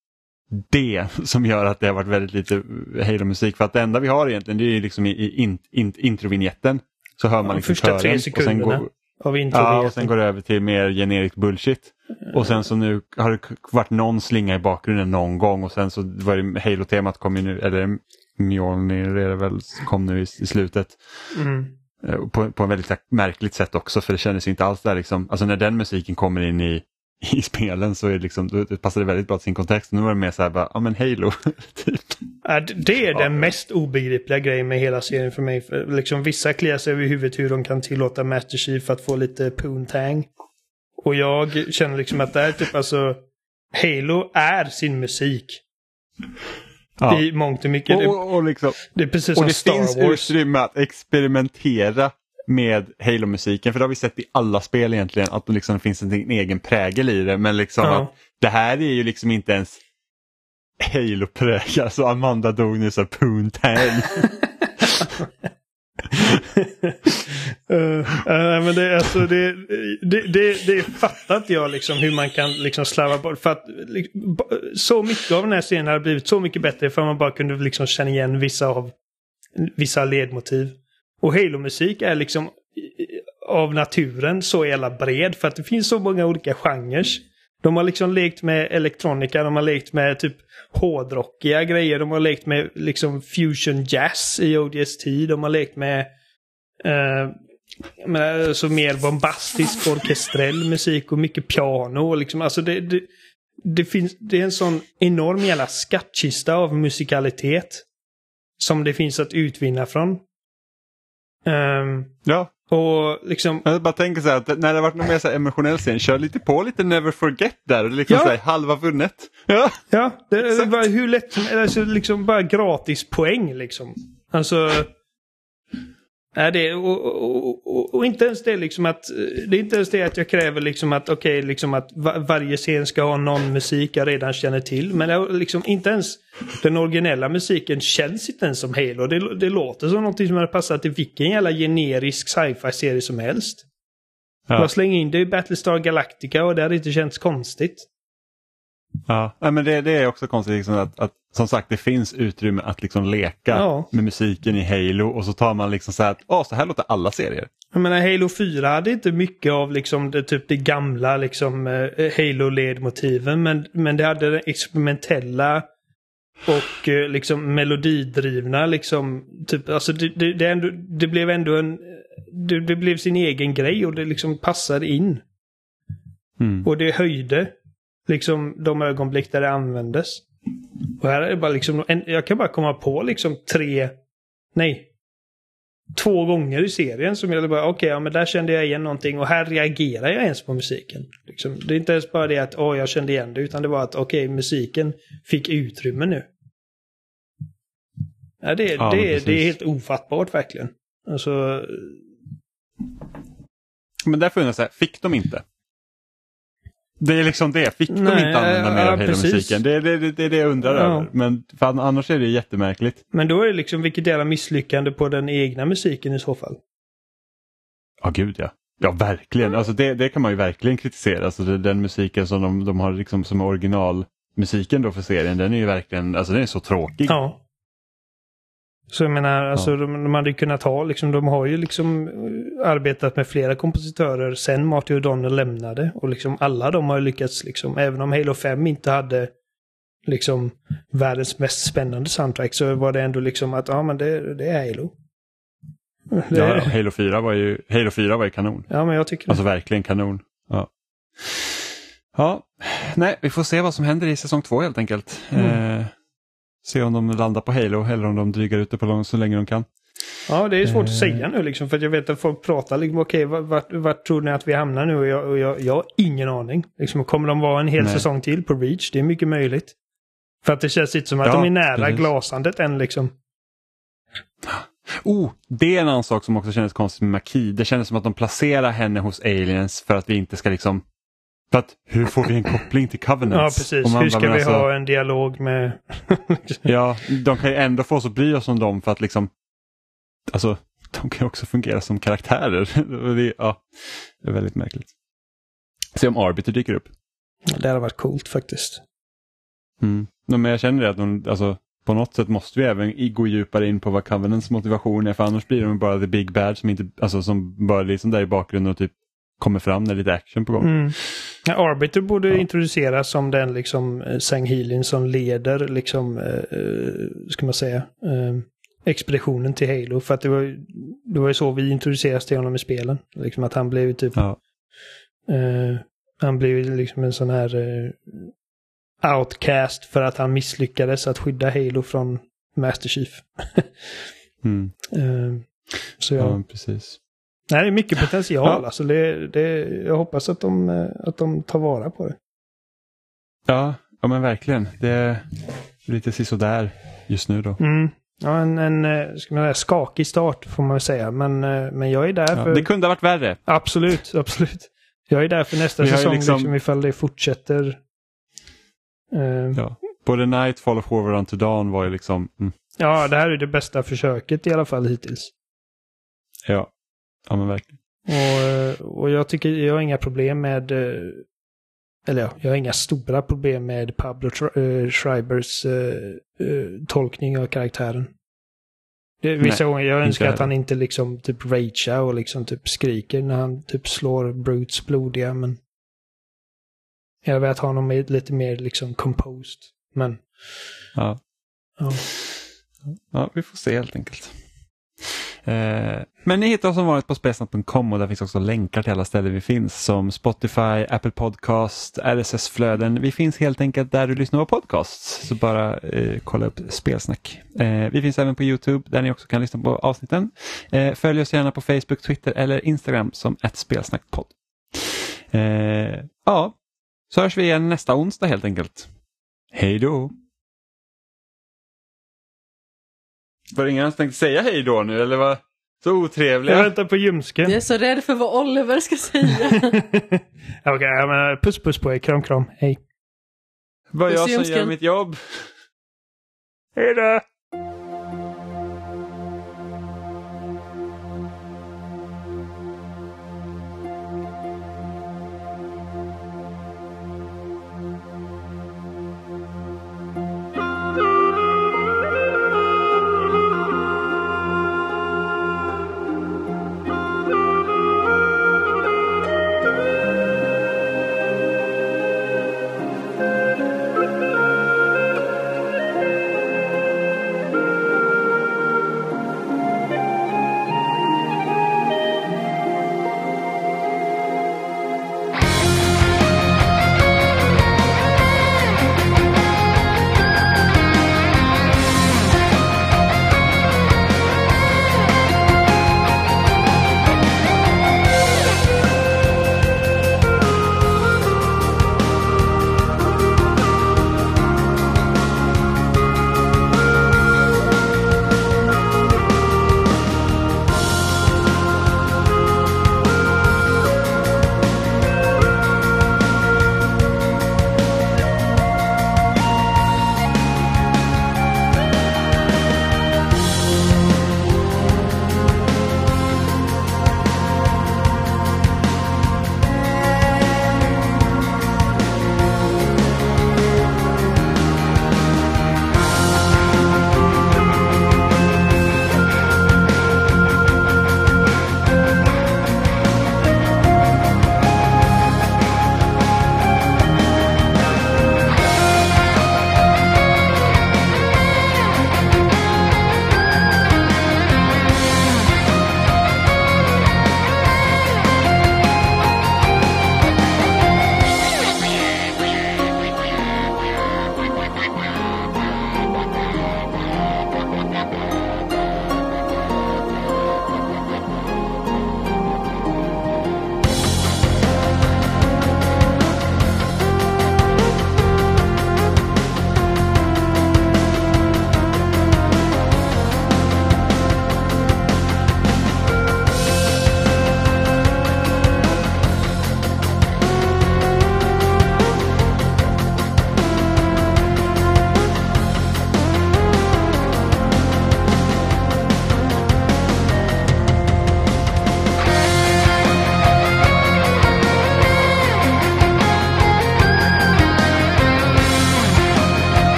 A: det som gör att det har varit väldigt lite Halo-musik. För att det enda vi har egentligen det är ju liksom i, i in, in, introvinjetten. Så hör man
C: Ja,
A: liksom
C: första tre
A: kören och sen går,
C: Av
A: Ja, och sen går det över till mer generic bullshit. Och sen så nu har det varit någon slinga i bakgrunden någon gång och sen så var det Halo-temat kom ju nu, eller Mjolnir är det väl, kom nu i, i slutet.
C: Mm.
A: Eh, På, på ett väldigt märkligt sätt också för det kändes inte alls där liksom, alltså när den musiken kommer in i, i spelen så är det liksom, det passar det väldigt bra till sin kontext. Nu var det mer så här bara, ja men Halo, typ.
C: Ja, det är den mest obegripliga grejen med hela serien för mig. För liksom, vissa kliar sig över huvudet hur de kan tillåta Master Chief att få lite poontang. Och jag känner liksom att det är typ alltså... Halo är sin musik.
A: Ja.
C: I mångt och mycket.
A: Och,
C: Det,
A: och, och, liksom,
C: det är precis
A: och
C: som
A: det
C: Star
A: finns
C: Wars.
A: utrymme att experimentera med Halo-musiken, för det har vi sett i alla spel egentligen, att det liksom finns en, en egen prägel i det. Men liksom
C: Ja.
A: att det här är ju liksom inte ens Halo-prägel, alltså Amanda dog nu så Poontang.
C: Uh, uh, men det, alltså, det, det, det, det fattar inte jag liksom hur man kan liksom slarva bort. För att liksom, så mycket av den här serien hade blivit så mycket bättre för man bara kunde liksom känna igen vissa av vissa ledmotiv. Och Halo-musik är liksom av naturen så jävla bred för att det finns så många olika genrer. De har liksom lekt med elektronika, de har lekt med typ hårdrockiga grejer, de har lekt med liksom fusion jazz i ODST, de har lekt med eh, menar, alltså mer bombastisk orkestrell musik och mycket piano. Och liksom, alltså det, det, det, finns, det är en sån enorm jävla skattkista av musikalitet. Som det finns att utvinna från. Ehm,
A: ja,
C: och liksom...
A: jag bara tänker så här att när det varit någon mer så emotionell scen, kör lite på lite Never Forget där liksom
C: Ja.
A: så här, halva vunnet. Ja.
C: Ja, det, det
A: Exakt.
C: var hur lätt som alltså liksom bara gratis poäng liksom. Alltså... Nej, det, och, och, och, och inte ens det liksom att... Det är inte ens det att jag kräver liksom att okej, liksom att va, varje scen ska ha någon musik jag redan känner till. Men det, liksom inte ens den originella musiken känns inte ens som Halo. Det, det låter som någonting som hade passat till vilken jävla generisk sci-fi-serie som helst.
A: Ja.
C: Bara släng in det i Battlestar Galactica och det hade inte känts konstigt.
A: Ja, Nej, men det, det är också konstigt liksom att, att som sagt det finns utrymme att liksom leka
C: Ja.
A: med musiken i Halo och så tar man liksom så här att Åh, så här låter alla serier.
C: Jag menar Halo 4 hade inte mycket av liksom det, typ det gamla liksom eh, Halo-ledmotiven men, men det hade det experimentella och eh, liksom melodidrivna liksom typ alltså det, det, det, ändå, det blev ändå en det, det blev sin egen grej och det liksom passade in.
A: Mm.
C: Och det höjde liksom de ögonblick där det användes. Och här är det bara liksom, en, jag kan bara komma på liksom tre, nej, två gånger i serien som jag bara, okej, ja men där kände jag igen någonting och här reagerar jag ens på musiken. Liksom, det är inte ens bara det att, åh, jag kände igen det, utan det var att, okej, musiken fick utrymme nu. Ja, det,
A: Ja,
C: det, det är helt ofattbart verkligen. Alltså,
A: Men därför undrar jag så här, fick de inte? Det är liksom det, fick de
C: Nej,
A: inte använda mer
C: ja,
A: av
C: precis.
A: Halo-musiken? Det är det, det, det, det jag undrar
C: Ja.
A: över. Men för annars är det jättemärkligt.
C: men då är det liksom vilket jävla misslyckande på den egna musiken i så fall.
A: Ja, gud ja. Ja, verkligen. Alltså det, det kan man ju verkligen kritisera. Alltså den musiken som de, de har liksom som originalmusiken då för serien, den är ju verkligen, alltså den är så tråkig.
C: Ja. Så jag menar, alltså de, de hade ju kunnat ha, liksom, de har ju liksom eh, arbetat med flera kompositörer sen Martin O'Donnell lämnade. Och liksom alla de har ju lyckats, liksom, även om Halo 5 inte hade liksom världens mest spännande soundtrack så var det ändå liksom att ja men det, det är Halo. Det,
A: Ja, ja, Halo 4 var ju, Halo 4 var ju kanon.
C: ja men jag tycker det.
A: Alltså verkligen kanon. Ja. ja, nej, vi får se vad som händer i säsong två helt enkelt.
C: Mm.
A: Eh, se om de landar på Halo eller om de drygar ut det på så länge de kan.
C: Ja, det är svårt att
A: Eh.
C: säga nu liksom. För att jag vet att folk pratar liksom, okej, vart, vart tror ni att vi hamnar nu? Och jag, och jag, jag har ingen aning. Liksom, kommer de vara en hel
A: Nej.
C: säsong till på Reach? Det är mycket möjligt. För att det känns inte som att
A: Ja,
C: de är nära
A: precis.
C: glasandet än liksom.
A: Oh, det är en annan sak som också kändes konstigt med Maki. Det kändes som att de placerar henne hos aliens för att vi inte ska liksom... För att hur får vi en koppling till Covenants?
C: Ja, precis. Hur ska vi
A: alltså-
C: ha en dialog med...
A: Ja, de kan ju ändå få oss att bry oss om dem för att liksom... Alltså, de kan ju också fungera som karaktärer. Det, ja, det är väldigt märkligt. Se om Arbiter dyker upp.
C: det hade varit coolt faktiskt.
A: Mm. Nej, Men jag känner det att de, alltså, på något sätt måste vi även gå djupare in på vad Covenants motivation är för annars blir de bara the big bad som, inte, alltså, som bara liksom där i bakgrunden och typ kommer fram när det är lite action på gång.
C: Mm. Arbiter borde
A: Ja.
C: introduceras som den liksom eh, Sang som leder liksom, eh, eh, ska man säga, eh, expeditionen till Halo. För att det var, ju- det var ju så vi introducerades till honom i spelen. Liksom att han blev typ,
A: Ja.
C: eh, han blev liksom en sån här eh, outcast för att han misslyckades att skydda Halo från Master Chief.
A: Mm.
C: eh, så ja.
A: ja, precis.
C: Nej, det är mycket potential.
A: Ja.
C: Alltså det, det, jag hoppas att de, eh, att de tar vara på det.
A: Ja, ja men verkligen. Det är lite sisådär just nu då.
C: Mm. Ja, en, en eh, ska man säga, skakig start får man väl säga. Men, eh, men jag är där
A: Ja,
C: för...
A: det kunde ha varit värre.
C: Absolut, absolut. Jag är där för nästa
A: Vi
C: säsong
A: liksom-
C: liksom... ifall det fortsätter. Eh, ja.
A: Ja. Både Night, Fall of War Unto Dawn var ju liksom, mm,
C: det här är det bästa försöket i alla fall hittills.
A: ja. Ja men verkligen.
C: Och, eh, och jag tycker jag har inga problem med... eh, Eller ja, jag har inga stora problem med Pablo eh, Schreibers tolkning av karaktären. Det, vissa
A: Nej,
C: gånger jag önskar att han inte liksom typ ragear och liksom typ skriker när han typ slår Brutes blodiga, men... Jag ha honom med lite mer liksom composed. Men...
A: Ja.
C: Ja.
A: Ja, vi får se helt enkelt. Eh, men ni hittar oss som vanligt på spelsnack.com och där finns också länkar till alla ställen vi finns som Spotify, Apple Podcast, RSS-flöden. Vi finns helt enkelt där du lyssnar på podcasts. Så bara eh, kolla upp spelsnack. Eh, vi finns även på Youtube där ni också kan lyssna på avsnitten. Eh, följ oss gärna på Facebook, Twitter eller Instagram som ett spelsnackpodd. Eh, ja, så hörs vi igen nästa onsdag helt enkelt. Hej då! Var det ingen som tänkte säga hej då nu eller vad? Så otrevliga.
C: Jag väntar på ljumsken.
B: Jag är så rädd för vad Oliver ska säga.
C: Okej, jag menar, puss puss på er. Kram kram. Hej.
A: Bara jag som gör mitt jobb.
C: Hej då!